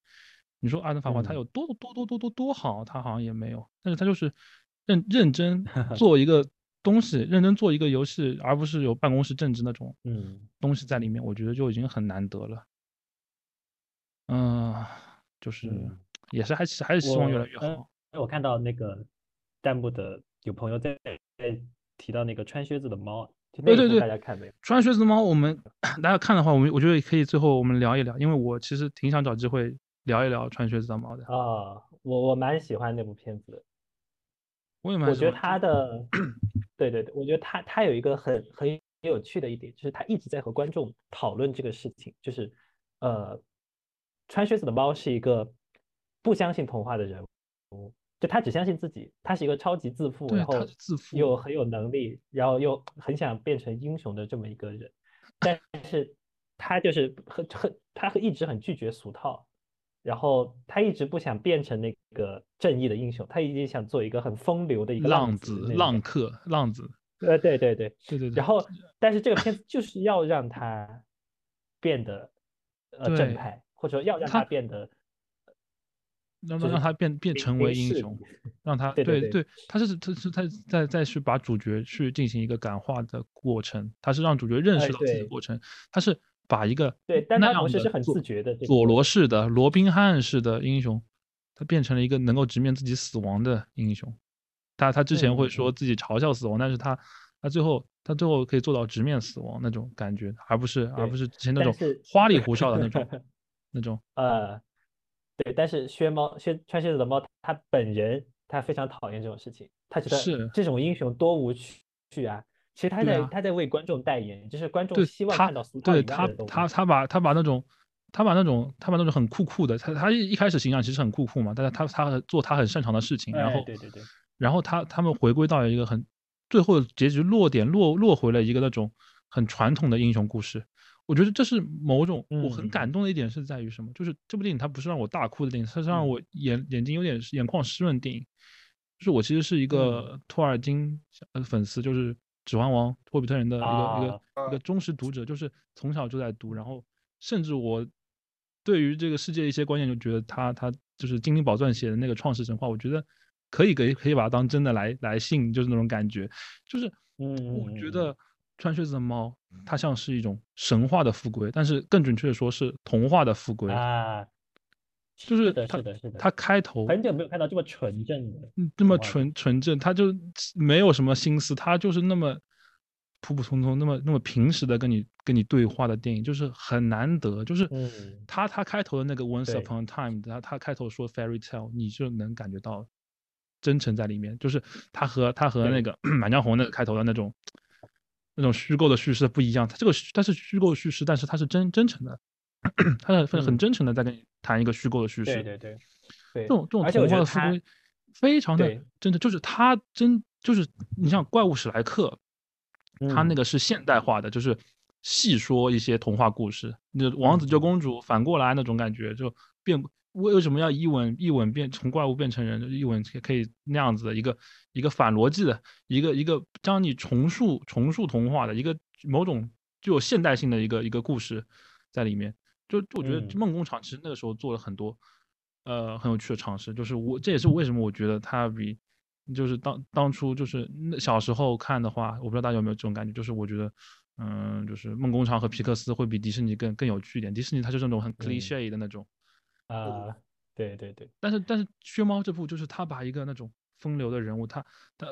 你说《阿德法环》它有多多多多多多好，它好像也没有，但是它就是认认真 做一个东西，认真做一个游戏，而不是有办公室政治那种嗯东西在里面，我觉得就已经很难得了。嗯，就是也是还是还是希望越来越好。我看到那个弹幕的有朋友在在提到那个穿靴子的猫。对对对，大家看没有？穿靴子的猫，我们 大家看的话，我们我觉得可以最后我们聊一聊，因为我其实挺想找机会聊一聊穿靴子的猫的啊。我我蛮喜欢那部片子的，我也蛮喜欢。我觉得他的，对对对，我觉得他他有一个很很有趣的一点，就是他一直在和观众讨论这个事情，就是呃，穿靴子的猫是一个不相信童话的人物。就他只相信自己，他是一个超级自负，然后自负又很有能力，然后又很想变成英雄的这么一个人。但是，他就是很很，他一直很拒绝俗套，然后他一直不想变成那个正义的英雄，他一直想做一个很风流的一个浪子、浪客、浪子。呃，对对对对对对。然后，但是这个片子就是要让他变得呃正派，或者说要让他变得。让让他变变成为英雄，让他对对，他是他是他再再去把主角去进行一个感化的过程，他是让主角认识到自己的过程，他是把一个对，但他同时是很自觉的佐罗式的罗宾汉式的英雄，他变成了一个能够直面自己死亡的英雄。他他之前会说自己嘲笑死亡，但是他他最后他最后可以做到直面死亡那种感觉，而不是而不是之前那种花里胡哨的那种 那种。呃，对，但是薛猫薛穿靴子的猫，他本人他非常讨厌这种事情，他觉是得这种英雄多无趣啊。其实他在、他在为观众代言，就是观众希望他看到俗套对他。他他把他把那种他把那种他把那种很酷酷的，他他一一开始形象其实很酷酷嘛，但是他他做他很擅长的事情，然哎后对对对，然后他他们回归到一个很最后的结局落点落落回了一个那种很传统的英雄故事。我觉得这是某种我很嗯。感动的一点是在于什么？就是这部电影它不是让我大哭的电影，它是让嗯。我眼眼睛有点眼眶湿润的电影。就是我其实是一嗯。个托尔金呃粉丝，就是《指环王》霍比特人的一个、一个啊一个忠实读者，就是从小就在读，然后甚至我对于这个世界一些观念就觉得他他就是精灵宝钻写的那个创世神话，我觉得可以可以可以把它当真的来来信，就是那种感觉，就是嗯我觉得穿靴子的猫它像是一种神话的富贵，但是更准确的说是童话的富贵，啊，就是是的，是的，它开头很久没有看到这么纯正的，嗯，这么纯纯正，他就没有什么心思，他就是那么普普通通、那么那么平时的跟你跟你对话的电影，就是很难得。就是嗯他他开头的那个 Once Upon a Time，他他开头说 Fairy Tale，你就能感觉到真诚在里面。就是他和他和那个 《满江红》那个开头的那种那种虚构的叙事不一样，它这个它是虚构叙事，但是它是真真诚的，它是很很嗯。真诚的在跟你谈一个虚构的叙事。对。对对对，这种这种童话的思维非常的真的，就是他真就是你像怪物史莱克，他那嗯。个是现代化的，就是细说一些童话故事，那王子救嗯。公主反过来那种感觉，就变为为什么要一吻一吻变从怪物变成人，一吻可以那样子的一个一个反逻辑的一个一个将你重塑重塑童话的一个某种具有现代性的一个一个故事在里面。就就我觉得嗯梦工厂其实那个时候做了很多，呃，很有趣的尝试。就是我这也是为什么我觉得它比，就是当当初就是那小时候看的话，我不知道大家有没有这种感觉，就是我觉得，嗯，就是梦工厂和皮克斯会比迪士尼更更有趣一点。迪士尼它就是那种很 cliche 的那种，啊，对对对，但是但是薛猫这部就是他把一个那种风流的人物，他他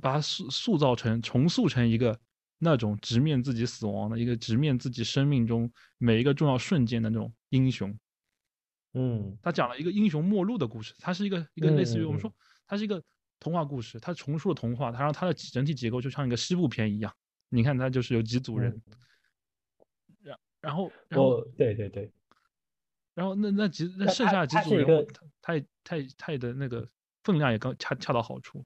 把他塑塑造成重塑成一个那种直面自己死亡的一个直面自己生命中每一个重要瞬间的那种英雄。嗯他讲了一个英雄末路的故事，它是一个一个类似于我们说，它是一个童话故事，它重塑了童话，它让它的整体结构就像一个西部片一样。你看，它就是有几组人，嗯然然后然后我对对对，然后那那几那剩下的几它是一个组人物，他他也他也他也的那个分量也刚恰恰到好处。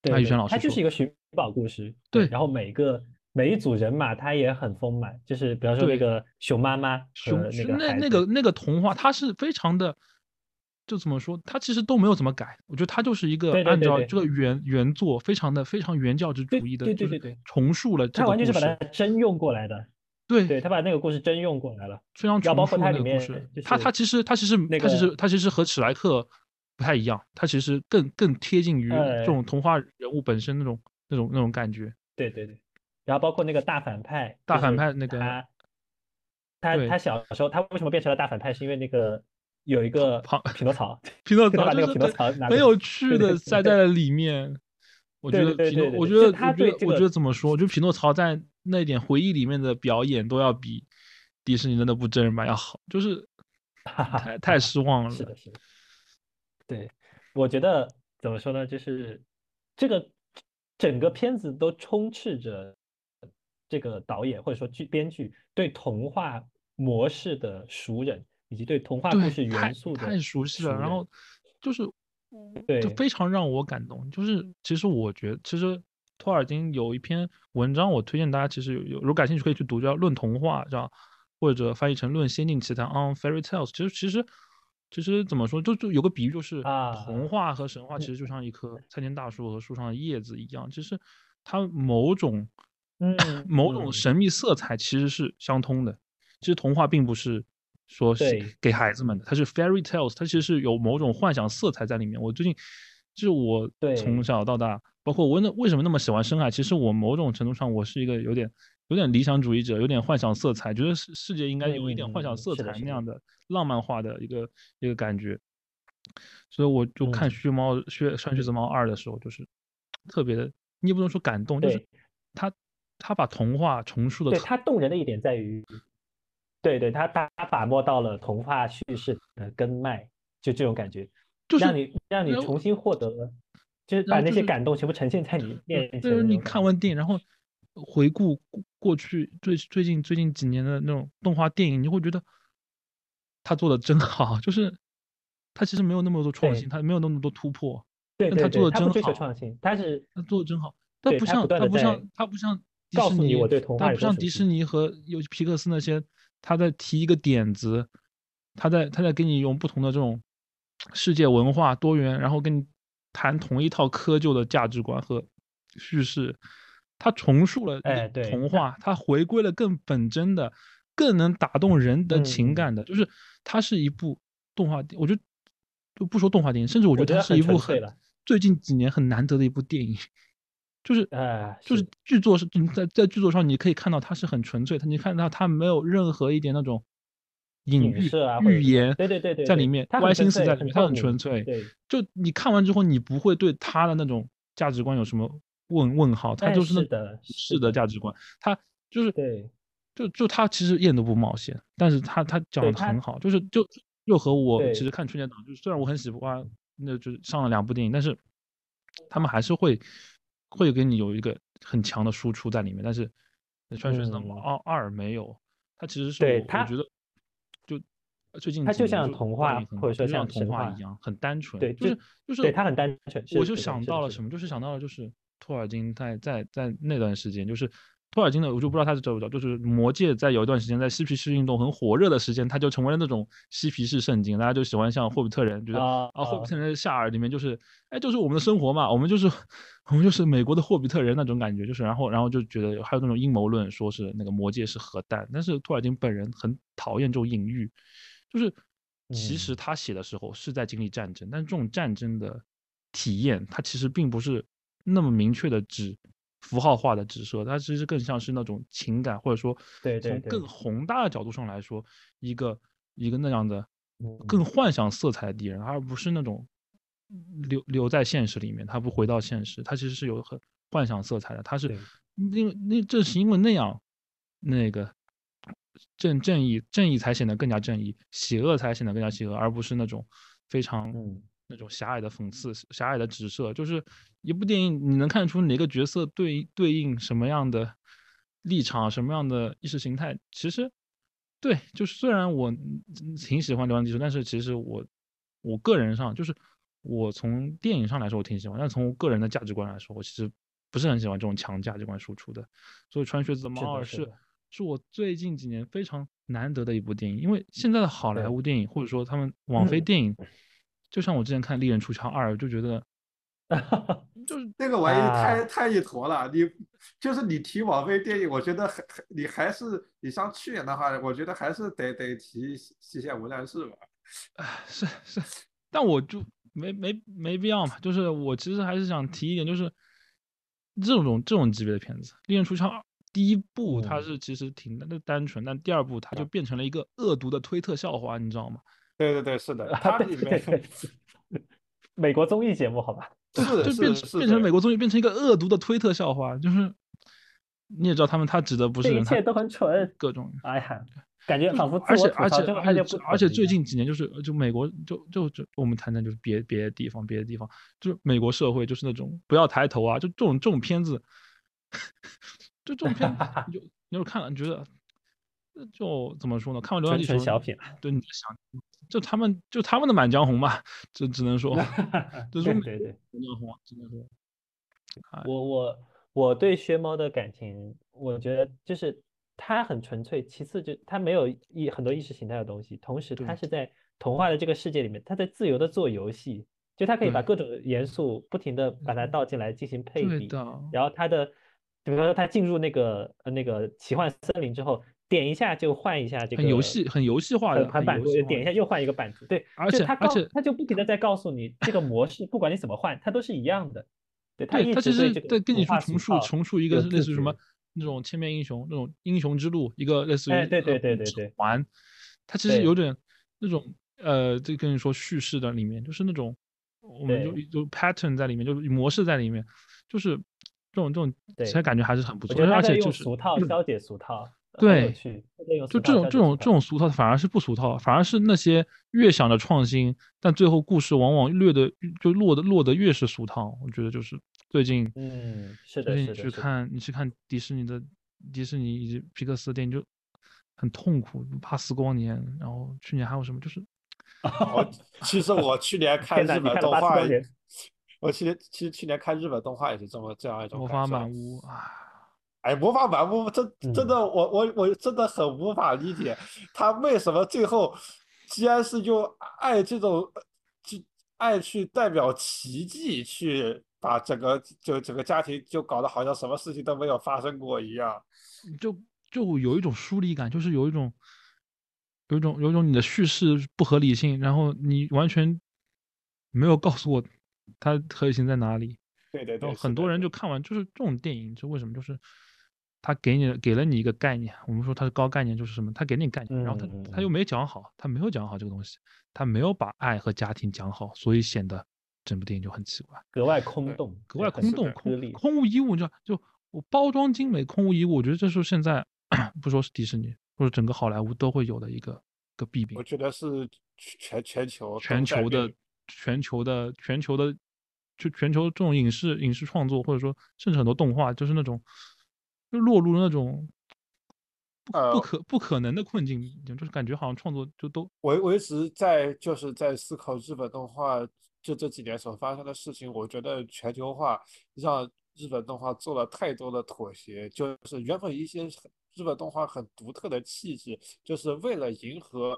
对宇轩老师它就是一个寻宝故事，对然后每个每一组人马他也很丰满，就是比方说对那个熊妈妈熊那熊那个那个那个童话，它是非常的，就怎么说，它其实都没有怎么改。我觉得它就是一个按照这个原原作，非常的非常原教旨主义的，对对对对重塑了这他完全是。把它真用过来的，对对他把那个故事真用过来了，非常然后包括重塑它里面那个故事。就是它它其实他其实那它其实他其实和史莱克不太一样，他其实更更贴近于这呃种童话人物本身那种那种那种感觉。对对对，然后包括那个大反派，大反派那个他，他他小时候他为什么变成了大反派？是因为那个有一个胖匹诺曹，匹诺 曹把那个匹诺曹就是很曹拿很有趣的塞在了里面。我觉得我觉得，他我觉得，我对这个觉得怎么说？我觉得匹诺曹在那一点回忆里面的表演都要比迪士尼的那部真人版要好，就是哈 哈太太失望了。是的，是的，对，我觉得怎么说呢？就是这个整个片子都充斥着这个导演或者说剧编剧对童话模式的熟人，以及对童话故，事元素的太熟悉了，然后就是对就非常让我感动。就是其实我觉得，其实托尔金有一篇文章，我推荐大家，其实有有如果感兴趣可以去读，叫《论童话》，这样或者翻译成《论仙境奇谈》（On Fairy Tales）。其实其实其实怎么说，就就有个比喻，就是啊童话和神话其实就像一棵参天大树和树上的叶子一样，其实它某种嗯 某种嗯神秘色彩其实是相通的。其实童话并不是说是给孩子们的，它是 fairy tales，它其实是有某种幻想色彩在里面。我最近就是我对从小到大，包括我那为什么那么喜欢深海，其实我某种程度上我是一个有点有点理想主义者，有点幻想色彩，觉得世世界应该有一点幻想嗯色彩那样的浪漫化的一个一个感觉。所以我就看嗯《靴猫靴穿靴子猫二》的时候，就是特别的，你也不能说感动，就是他他把童话重塑的对他动人的一点在于，对对，他他把握到了童话叙事的根脉，就这种感觉，就是让你让你重新获得了，就是把那些感动全部呈现在你面前就是你看完电影，然后回顾过过去最最近最近几年的那种动画电影，你会觉得他做的真好，就是他其实没有那么多创新，他没有那么多突破，对他做得他不追求真好创新，他是他做的真好。他不像他不像他不像迪士尼他不像迪士尼和有皮克斯那些，他在提一个点子，他在他在给你用不同的这种世界文化多元，然后跟你谈同一套窠臼的价值观和叙事，他重塑了童话，他回归了更本真的、更能打动人的情感的，就是它是一部动画电，我觉得就不说动画电影，甚至我觉得它是一部很最近几年很难得的一部电影，就是哎就是剧作是你在在剧作上你可以看到它是很纯粹，它你看到它没有任何一点那种隐喻啊预言对对对对对在里面，歪心思在里面，他很纯粹。对。就你看完之后，你不会对他的那种价值观有什么问问号，他哎就是那是的是是的的价值观，他就是对。就就他其实一点都不冒险，但是他他讲的很好，就是就又和我其实看。春节档，就是虽然我很喜欢，那就是上了两部电影，但是他们还是会会给你有一个很强的输出在里面，但是那《穿越嗯。二二没有，他其实是我我觉得就最近它就像童话或者说像童话话一样，很单纯，对就是就就是对它很单纯我就想到了什么，就是想到了就是托尔金在在在那段时间，就是托尔金的，我就不知道他是知不知道，就是魔戒在有一段时间在嬉皮士运动很火热的时间，他就成为了那种嬉皮士圣经，大家就喜欢像霍比特人，觉得啊啊，霍啊。比特人的夏尔里面就是，哎，就是我们的生活嘛，我们就是我们就是美国的霍比特人那种感觉，就是然后然后就觉得还有那种阴谋论，说是那个魔戒是核弹，但是托尔金本人很讨厌这种隐喻，就是其实嗯。他写的时候是在经历战争，但是这种战争的体验，它其实并不是那么明确的指符号化的指涉，它其实更像是那种情感，或者说从更宏大的角度上来说，一个一个那样的嗯。更幻想色彩的敌人，而不是那种留留在现实里面，他不回到现实，他其实是有很幻想色彩的，他是对。因为那正是因为那样，那个正正义正义才显得更加正义，邪恶才显得更加邪恶，而不是那种非常嗯那种狭隘的讽刺、狭隘的直射。就是一部电影，你能看出哪个角色对对应什么样的立场、什么样的意识形态。其实，对，就是虽然我嗯挺喜欢《流浪地球》，但是其实我我个人上就是我从电影上来说我挺喜欢，但从我个人的价值观来说，我其实不是很喜欢这种强价值观输出的。所以《穿靴子的猫儿》是是的是我最近几年非常难得的一部电影，因为现在的好莱坞电影或者说他们网飞嗯电影，就像我之前看《利刃出鞘二》，就觉得 就是那个玩意太、啊太一坨了，你就是你提网飞电影，我觉得还还你还是你像去年的话，我觉得还是得得提《西线无战事》吧。唉，是是，但我就没没没必要嘛。就是我其实还是想提一点，就是这种这种级别的片子，《利刃出鞘二》第一部它嗯是其实挺那单纯，但第二部它就变成了一个恶毒的推特笑话，你知道吗？对对对，是的，它里面 美国综艺节目好吧？是就变变成美国综艺，变成一个恶毒的推特笑话，就是你也知道他们他指的不是人，他这一切都很蠢。各种。哎呀，感觉仿佛而且而且而且而且最近几年就是就美国就就就我们谈谈就是别别的地方别的地方，就是美国社会就是那种不要抬头啊，就这种这种片子，就这 种片子你就你就看了你觉得呃就怎么说呢？看完《流浪纯地球》小品啊，对你就想，就他们就他们的《满江红》吧，只只能说，就对是说美对对。满江红啊，只能说，哎。我我我对薛猫的感情，我觉得就是它很纯粹，其次就它没有意很多意识形态的东西，同时它是在童话的这个世界里面，它在自由的做游戏，就它可以把各种元素不停的把它倒进来进行配比，然后它的，比如说他进入那个呃那个奇幻森林之后，点一下就换一下这个很游戏很游戏化的，很很版图点一下又换一个版图，对，而且他告且而且它就不停的在告诉你这个模式，不管你怎么换，它都是一样的。对，他他其实在跟你说重塑重塑一个类似于什么那种千面英雄那种英雄之路，一个类似于哎对对呃对对对。环，它其实有点那种呃，这跟你说叙事的里面就是那种我们就对。就 pattern 在里面，就是模式在里面，就是这种这种，对其实感觉还是很不错，而且就是用俗套消解俗套，对就这种这种这种俗套反而是不俗套，反而是那些越想着创新，但最后故事往往略的就落的落的越是俗套。我觉得就是最近，嗯，是的，最近去看你去看迪士尼的迪士尼以及皮克斯的电影就很痛苦，怕死光年，然后去年还有什么就是我其实我去年 看，日本动画我去年其实去年看日本动画也是这么这样一种魔法满屋啊，哎，魔法满屋真真的，我我我真的很无法理解，他为什么最后既然是用爱这种，就爱去代表奇迹，去把整个就整个家庭就搞得好像什么事情都没有发生过一样。就就有一种疏离感，就是有一种有一种有一种你的叙事不合理性，然后你完全没有告诉我它合理性在哪里。对对对，然后很多人就看完，就是这种电影，就为什么就是他给你给了你一个概念，我们说它是高概念，就是什么？他给你概念，然后他他又没讲好，他没有讲好这个东西，他没有把爱和家庭讲好，所以显得整部电影就很奇怪，格外空洞，格外空洞，空力。空无一物，就就我包装精美，空无一物，我觉得这是现在不说是迪士尼，或者整个好莱坞都会有的一个个弊病我。觉得是全全球全球的全球的全球的就全球这种影视影视创作，或者说甚至很多动画，就是那种就落入那种不不呃可不可能的困境，就是感觉好像创作就都我我一直在就是在思考日本动画就这几年所发生的事情。我觉得全球化让日本动画做了太多的妥协，就是原本一些日本动画很独特的气质，就是为了迎合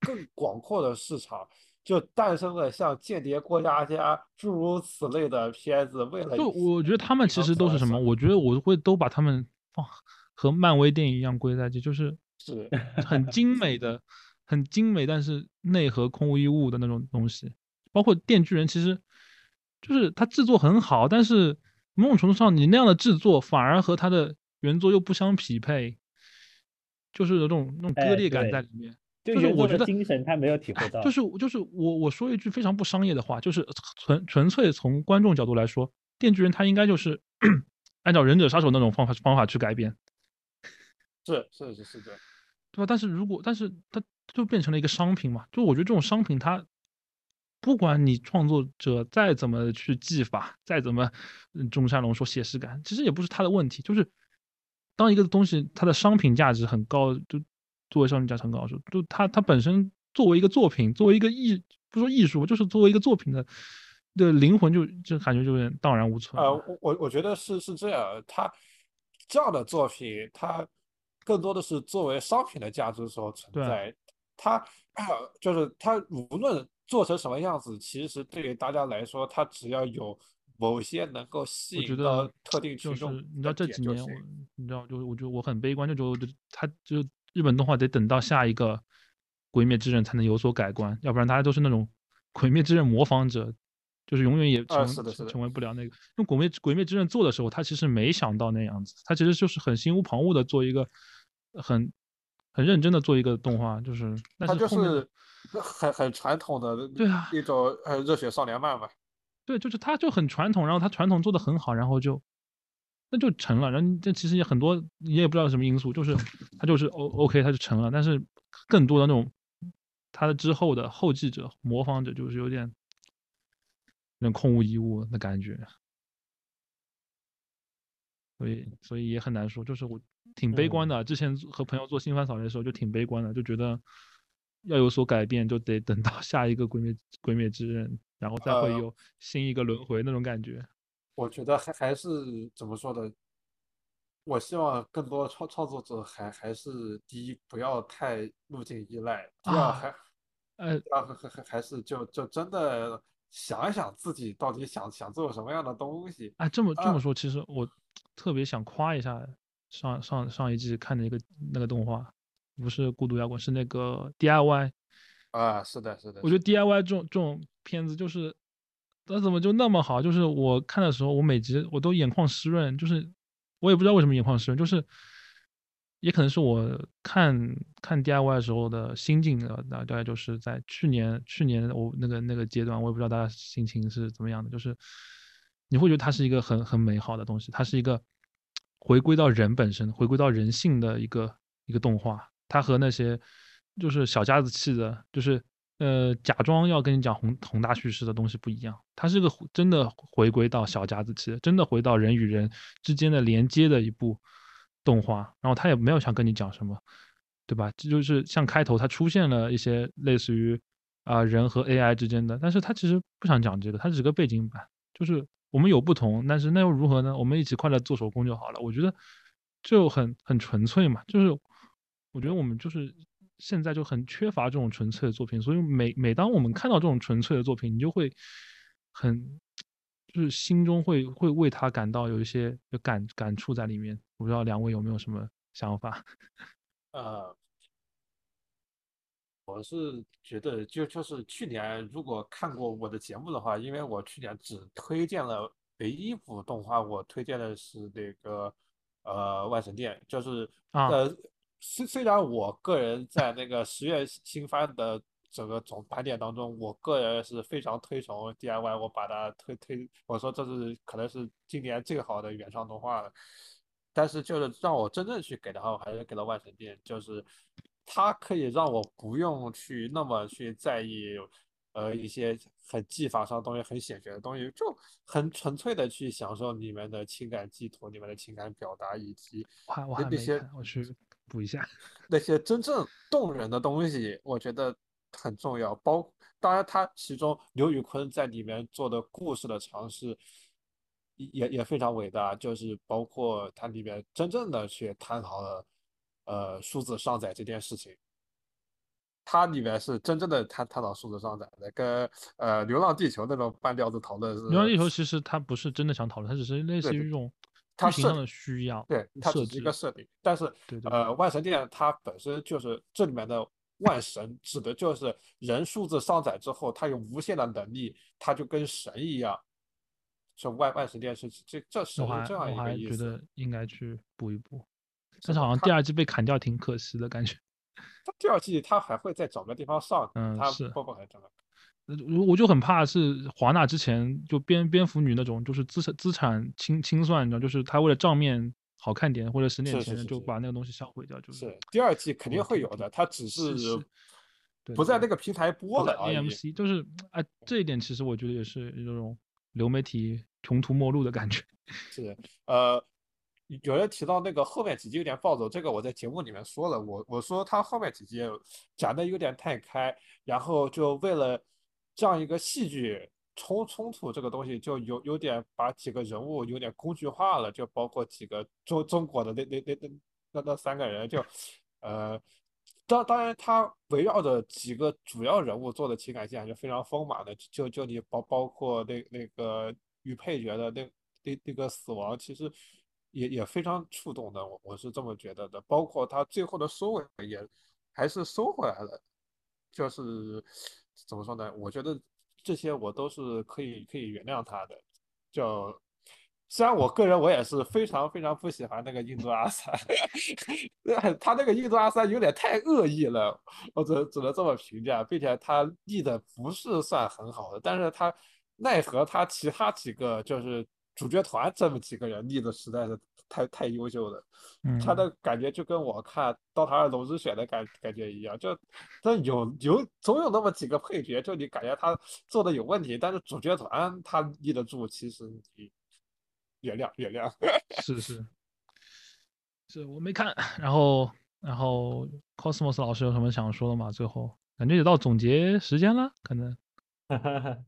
更广阔的市场，就诞生了像《间谍过家家》诸如此类的片子。为了就我觉得他们其实都是什么？我我觉得我会都把他们放和漫威电影一样归在一起，就是是很精美的、很精美，但是内核空无一物的那种东西。包括《电锯人》，其实就是它制作很好，但是某种程度上，你那样的制作反而和它的原作又不相匹配，就是有这种那种割哎裂感在里面。就是我觉得精神他没有体会到，就是就是我我说一句非常不商业的话，就是纯纯粹从观众角度来说，《电锯人》他应该就是 按照《忍者杀手》那种方法方法去改编，是是是是的，对吧？但是如果但是它就变成了一个商品嘛，就我觉得这种商品它。不管你创作者再怎么去技法，再怎么嗯中山龙说写实感，其实也不是他的问题。就是当一个东西它的商品价值很高，就作为商品价值很高的时候，就它它本身作为一个作品，作为一个艺，不说艺术，就是作为一个作品的的灵魂就，就感觉就有点荡然无存。呃，我我我觉得是是这样，它这样的作品，它更多的是作为商品的价值所存在。它呃就是它无论做成什么样子，其实对于大家来说，它只要有某些能够吸我觉引到得特定就是群众你知道这几年。你知道就我觉得我很悲观，就觉得我觉得他就日本动画得等到下一个《鬼灭之刃》才能有所改观，要不然大家都是那种《鬼灭之刃》模仿者，就是永远也成、啊是的是的成为不了那个。因为《鬼灭鬼灭之刃》做的时候，他其实没想到那样子，他其实就是很心无旁骛的做一个很很认真的做一个动画，就是但它就是很很传统的对啊一种呃热血少年漫吧。对，就是他就很传统，然后他传统做的很好，然后就那就成了。然后这其实也很多，你也不知道什么因素，就是他就是 O OK，他就成了。但是更多的那种他的之后的后继者、模仿者，就是有点有点空无一物的感觉。所以，所以也很难说，就是我挺悲观的。之前和朋友做新番扫雷的时候，就挺悲观的，就觉得要有所改变，就得等到下一个鬼灭鬼灭之刃，然后再会呃有新一个轮回那种感觉。我觉得还还是怎么说呢？我希望更多创创作者还还是第一不要太路径依赖，第二啊还呃，第二还还还还是就就真的想一想自己到底想想做什么样的东西。哎，这么这啊么说，其实我特别想夸一下上上上一季看的一个那个动画，不是《孤独摇滚》，是那个 DIY。啊，是的，是的，我觉得 DIY 这种这种片子就是，它怎么就那么好？就是我看的时候，我每集我都眼眶湿润，就是我也不知道为什么眼眶湿润，就是也可能是我看看 DIY 的时候的心境的，大概就是在去年去年我那个那个阶段，我也不知道大家心情是怎么样的，就是你会觉得它是一个很很美好的东西，它是一个回归到人本身、回归到人性的一个一个动画。它和那些就是小家子气的，就是呃假装要跟你讲宏宏大叙事的东西不一样。它是个真的回归到小家子气，真的回到人与人之间的连接的一部动画。然后他也没有想跟你讲什么，对吧？这就是像开头它出现了一些类似于啊人和 AI 之间的，但是他其实不想讲这个，它只是个背景板，就是我们有不同，但是那又如何呢？我们一起快乐做手工就好了。我觉得就很很纯粹嘛，就是我觉得我们就是现在就很缺乏这种纯粹的作品，所以每每当我们看到这种纯粹的作品，你就会很就是心中会会为他感到有一些有感感触在里面。我不知道两位有没有什么想法？呃，我是觉得就就是去年如果看过我的节目的话，因为我去年只推荐了唯一一部动画，我推荐的是那个呃万神殿，就是呃虽虽然我个人在那个十月新番的整个总盘点当中，我个人是非常推崇 DIY，我把它推推，我说这是可能是今年最好的原创动画了。但是就是让我真正去给的话，我还是给了万神殿，就是它可以让我不用去那么去在意，呃一些很技法上的东西，很显学的东西，就很纯粹的去享受你们的情感寄托、你们的情感表达，以及那些我去补一下 那些真正动人的东西，我觉得很重要。包当然，他其中刘宇坤在里面做的故事的尝试。也也非常伟大，就是包括它里面真正的去探讨了，呃，数字上载这件事情。它里面是真正的探探讨数字上载的，跟呃《流浪地球》那种半吊子讨论是。流浪地球其实它不是真的想讨论，它只是类似于一种它是的需要，对，它只是一个设定。但是呃，万神殿它本身就是这里面的万神，指的就是人数字上载之后，它有无限的能力，它就跟神一样。这万万神殿是这这是这样一个意思。我还觉得应该去补一补，但是好像第二季被砍掉，挺可惜的感觉。他第二季他还会再找个地方上，嗯，是包括还真的。我我就很怕是华纳之前就蝙蝙蝠女那种，就是资产资产清清算，你知道，就是他为了账面好看点或者省点钱就把那个东西销毁掉，就是。第二季肯定会有的，他只是不在那个平台播了 AMC，就是哎，这一点其实我觉得也是那种流媒体。穷途末路的感觉 是，呃，有人提到那个后面几集有点暴走，这个我在节目里面说了，我我说他后面几集讲的有点太开，然后就为了这样一个戏剧冲冲突这个东西，就有有点把几个人物有点工具化了，就包括几个中中国的那那那那那那三个人，就呃，当当然他围绕着几个主要人物做的情感线就非常丰满的，就就你包包括那那个。女配角的那那那个死亡，其实也也非常触动的，我我是这么觉得的。包括他最后的收尾也还是收回来了，就是怎么说呢？我觉得这些我都是可以可以原谅他的。就虽然我个人我也是非常非常不喜欢那个印度阿三，他那个印度阿三有点太恶意了，我只只能这么评价，并且他立的不是算很好的，但是他。奈何他其他几个就是主角团这么几个人立的实在是太太优秀了，他的感觉就跟我看《刀塔二龙之血》的感感觉一样，就但有有总有那么几个配角，就你感觉他做的有问题，但是主角团他立得住，其实你原谅原谅。是是是，我没看。然后然后 Cosmos 老师有什么想说的吗？最后感觉也到总结时间了，可能。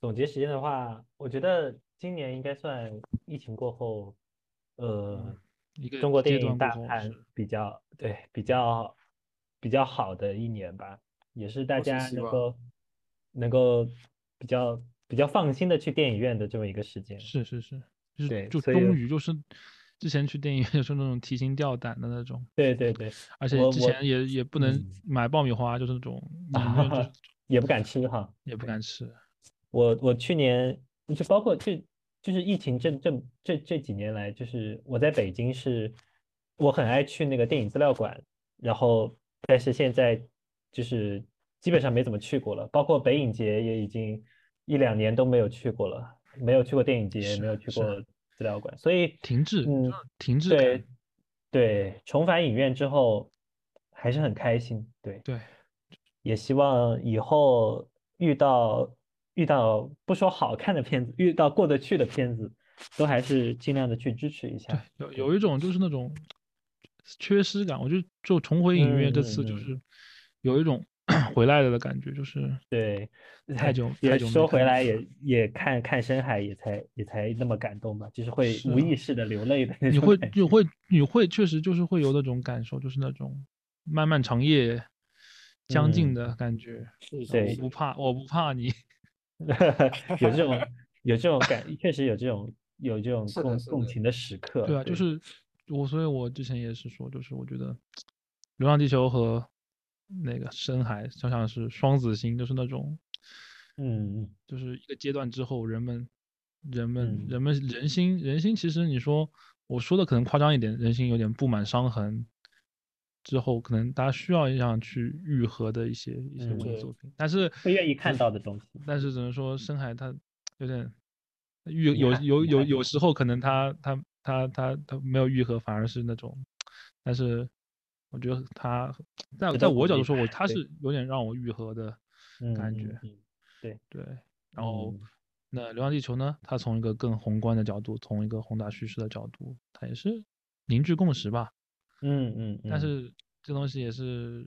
总结时间的话，我觉得今年应该算疫情过后，呃，一个中国电影大盘比较对比较比较好的一年吧，也是大家能够能够比较比较放心的去电影院的这么一个时间。是是是，就是，就终于就是之前去电影院就是那种提心吊胆的那种。对对对，而且之前也也不能买爆米花，就是那种 也不敢吃哈，也不敢吃。我我去年就包括这就是疫情这这这这几年来，就是我在北京是，我很爱去那个电影资料馆，然后但是现在就是基本上没怎么去过了，包括北影节也已经一两年都没有去过了。没有去过电影节，是没有去过资料馆，所以停滞，嗯，停滞对，对，重返影院之后还是很开心，对，对，也希望以后遇到遇到不说好看的片子，遇到过得去的片子，都还是尽量的去支持一对下。，有有一种就是那种缺失感，我就就重回影院这次就是有一种 回来了的感觉，就是对，太久也说回来也也看看深海也才也才那么感动吧，就是会无意识的流泪的那你会种感觉。你会你会确实就是会有那种感受，就是那种漫漫长夜将近嗯的感觉。是是对我不怕，我不怕你。有这种 有这种感，确实有这种有这种共共情的时刻。对啊，就是我，所以我之前也是说，就是我觉得《流浪地球》和那个《深海》就像是双子星，就是那种，嗯嗯就是一个阶段之后，人们人们嗯人们人心人心，其实你说我说的可能夸张一点，人心有点布满伤痕。之后可能大家需要一样去愈合的一些一些文艺作品，但是会愿意看到的东西。但是只能说深海它有点愈有有有有时候可能它它它它它没有愈合，反而是那种，但是我觉得它在在我角度说，我它是有点让我愈合的嗯感觉，对，对。然后嗯那《流浪地球》呢，它从一个更宏观的角度，从一个宏大叙事的角度，它也是凝聚共识吧。嗯嗯，嗯但是这东西也是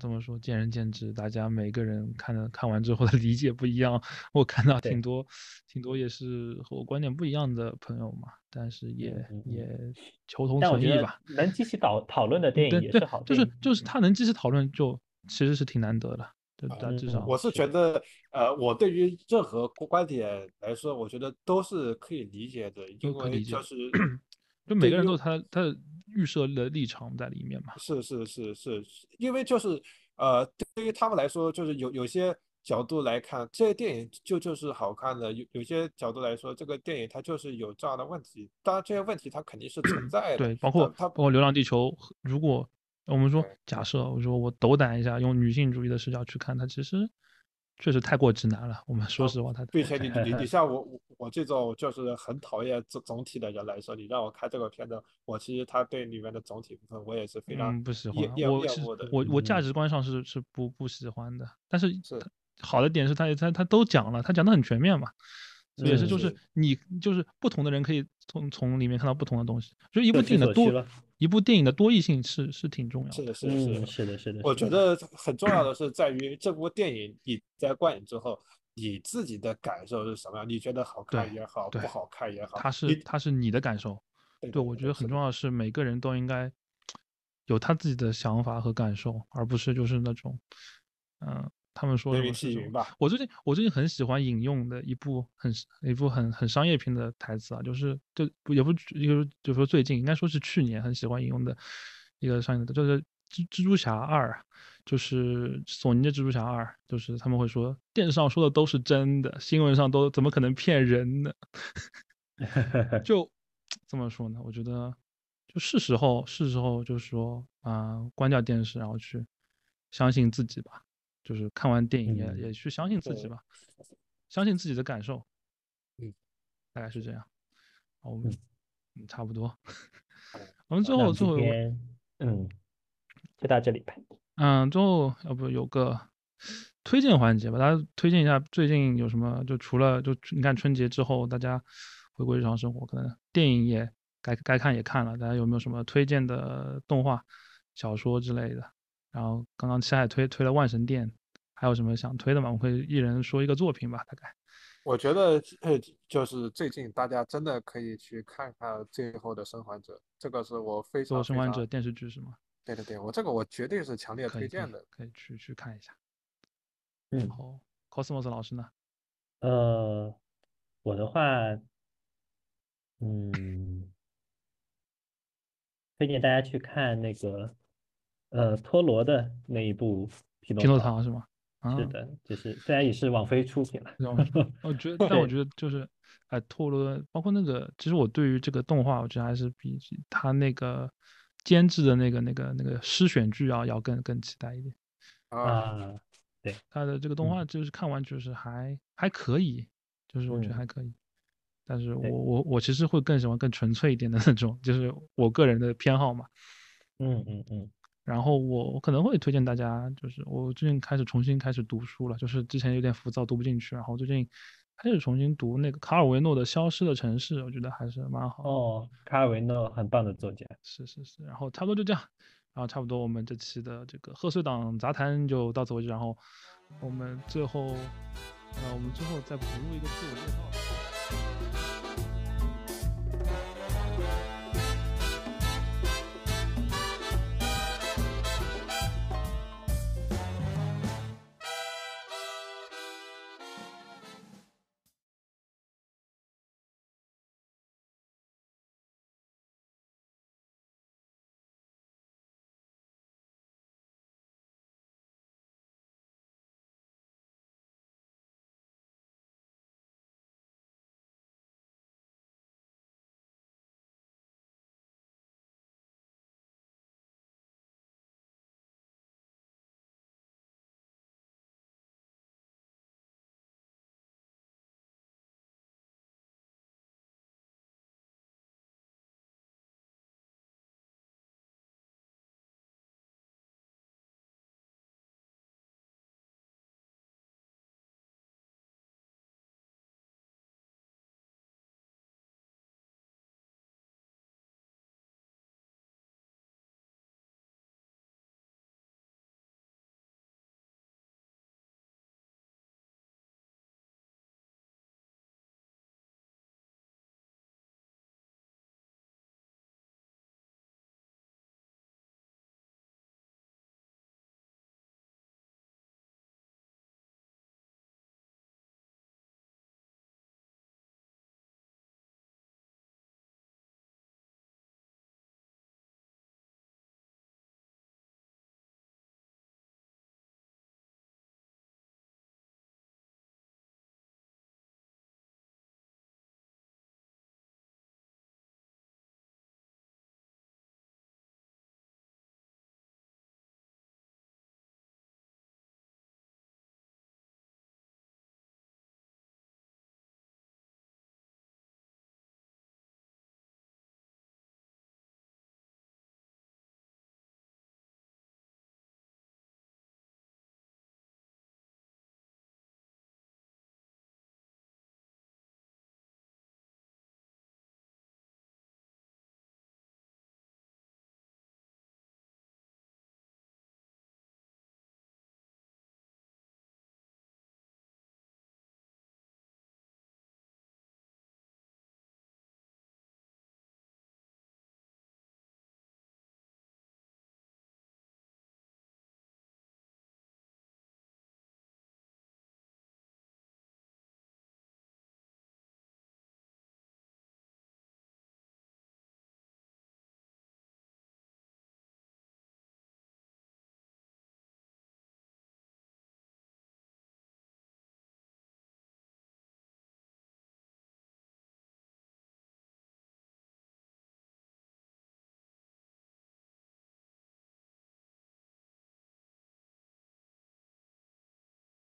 怎么说，见仁见智，大家每个人看的看完之后的理解不一样。我看到挺多挺多也是和我观点不一样的朋友嘛，但是也、也求同存异吧。能激起讨讨论的电对对影也是好，就是。就是他能继续讨论，就其实是挺难得的。就啊大至嗯少我是觉得，呃，我对于任何观点来说，我觉得都是可以理解的，因都可以理解为就是 就每个人都有他他的预设的立场在里面嘛。是是是是，因为就是呃，对于他们来说，就是有有些角度来看，这些电影就就是好看的；有有些角度来说，这个电影它就是有这样的问题。当然，这些问题它肯定是存在的。对，包括它包括《流浪地球》，如果我们说假设，我说我斗胆一下，用女性主义的视角去看它，其实确实太过直男了。我们说实话，它并且你你你像我我我这种就是很讨厌总总体的人来说，你让我看这个片子，我其实他对里面的总体部分我也是非常嗯不喜欢我其实厌恶的。我我价嗯值观上是是不不喜欢的，但是是好的点是他他他都讲了，他讲的很全面嘛。也是，嗯就是是你就是不同的人可以从从里面看到不同的东西，就一部电影的多一部电影的多义性是是挺重要的。是的，是的。是的，是的。我觉得很重要的是在于这部电影你在观影之后，你自己的感受是什么样？你觉得好看也好，不好看也好，它是它是你的感受。对对，我觉得很重要的是每个人都应该有他自己的想法和感受，而不是就是那种，嗯、他们说。我最近我最近很喜欢引用的一部很一部很很商业片的台词啊，就是就不也不也就就说最近应该说是去年很喜欢引用的一个商业的，就是蜘蜘蛛侠二，就是索尼的蜘蛛侠二，就是他们会说电视上说的都是真的，新闻上都怎么可能骗人呢？就怎么说呢？我觉得就是时候是时候就是说啊、关掉电视，然后去相信自己吧。就是看完电影也、嗯也去相信自己吧，相信自己的感受。嗯，大概是这样。好，我嗯们嗯差不多。我们最后最后嗯，就到这里吧。嗯，最后要不有个推荐环节吧？大家推荐一下最近有什么？就除了就你看春节之后，大家回归日常生活，可能电影也该该看也看了，大家有没有什么推荐的动画、小说之类的？然后刚刚七海推推了《万神殿》，还有什么想推的吗？我们会一人说一个作品吧，大概。我觉得呃，就是最近大家真的可以去看看《最后的生还者》，这个是我非最后常非常生还者电视剧是吗？对对对，我这个我绝对是强烈可以可以推荐的。可以去去看一下。嗯然后 Cosmos 老师呢？呃，我的话，嗯，推荐大家去看那个呃托罗的那一部《匹诺匹诺曹曹是吗？啊是的，就是虽然也是网飞出品了，让我觉得，但我觉得就是，哎，托罗，包括那个，其实我对于这个动画，我觉得还是比他那个监制的那个、那个、那个诗选剧啊，要更更期待一点。啊，对，他的这个动画嗯就是看完就是还还可以，就是我觉得嗯还可以。但是我我我其实会更喜欢更纯粹一点的那种，就是我个人的偏好嘛。嗯嗯嗯，然后我我可能会推荐大家，就是我最近开始重新开始读书了，就是之前有点浮躁读不进去，然后最近开始重新读那个卡尔维诺的《消失的城市》，我觉得还是蛮好。哦，卡尔维诺很棒的作家。是是是，然后差不多就这样，然后差不多我们这期的这个贺岁档杂谈就到此为止，然后我们最后，呃，我们最后再补录一个自我介绍。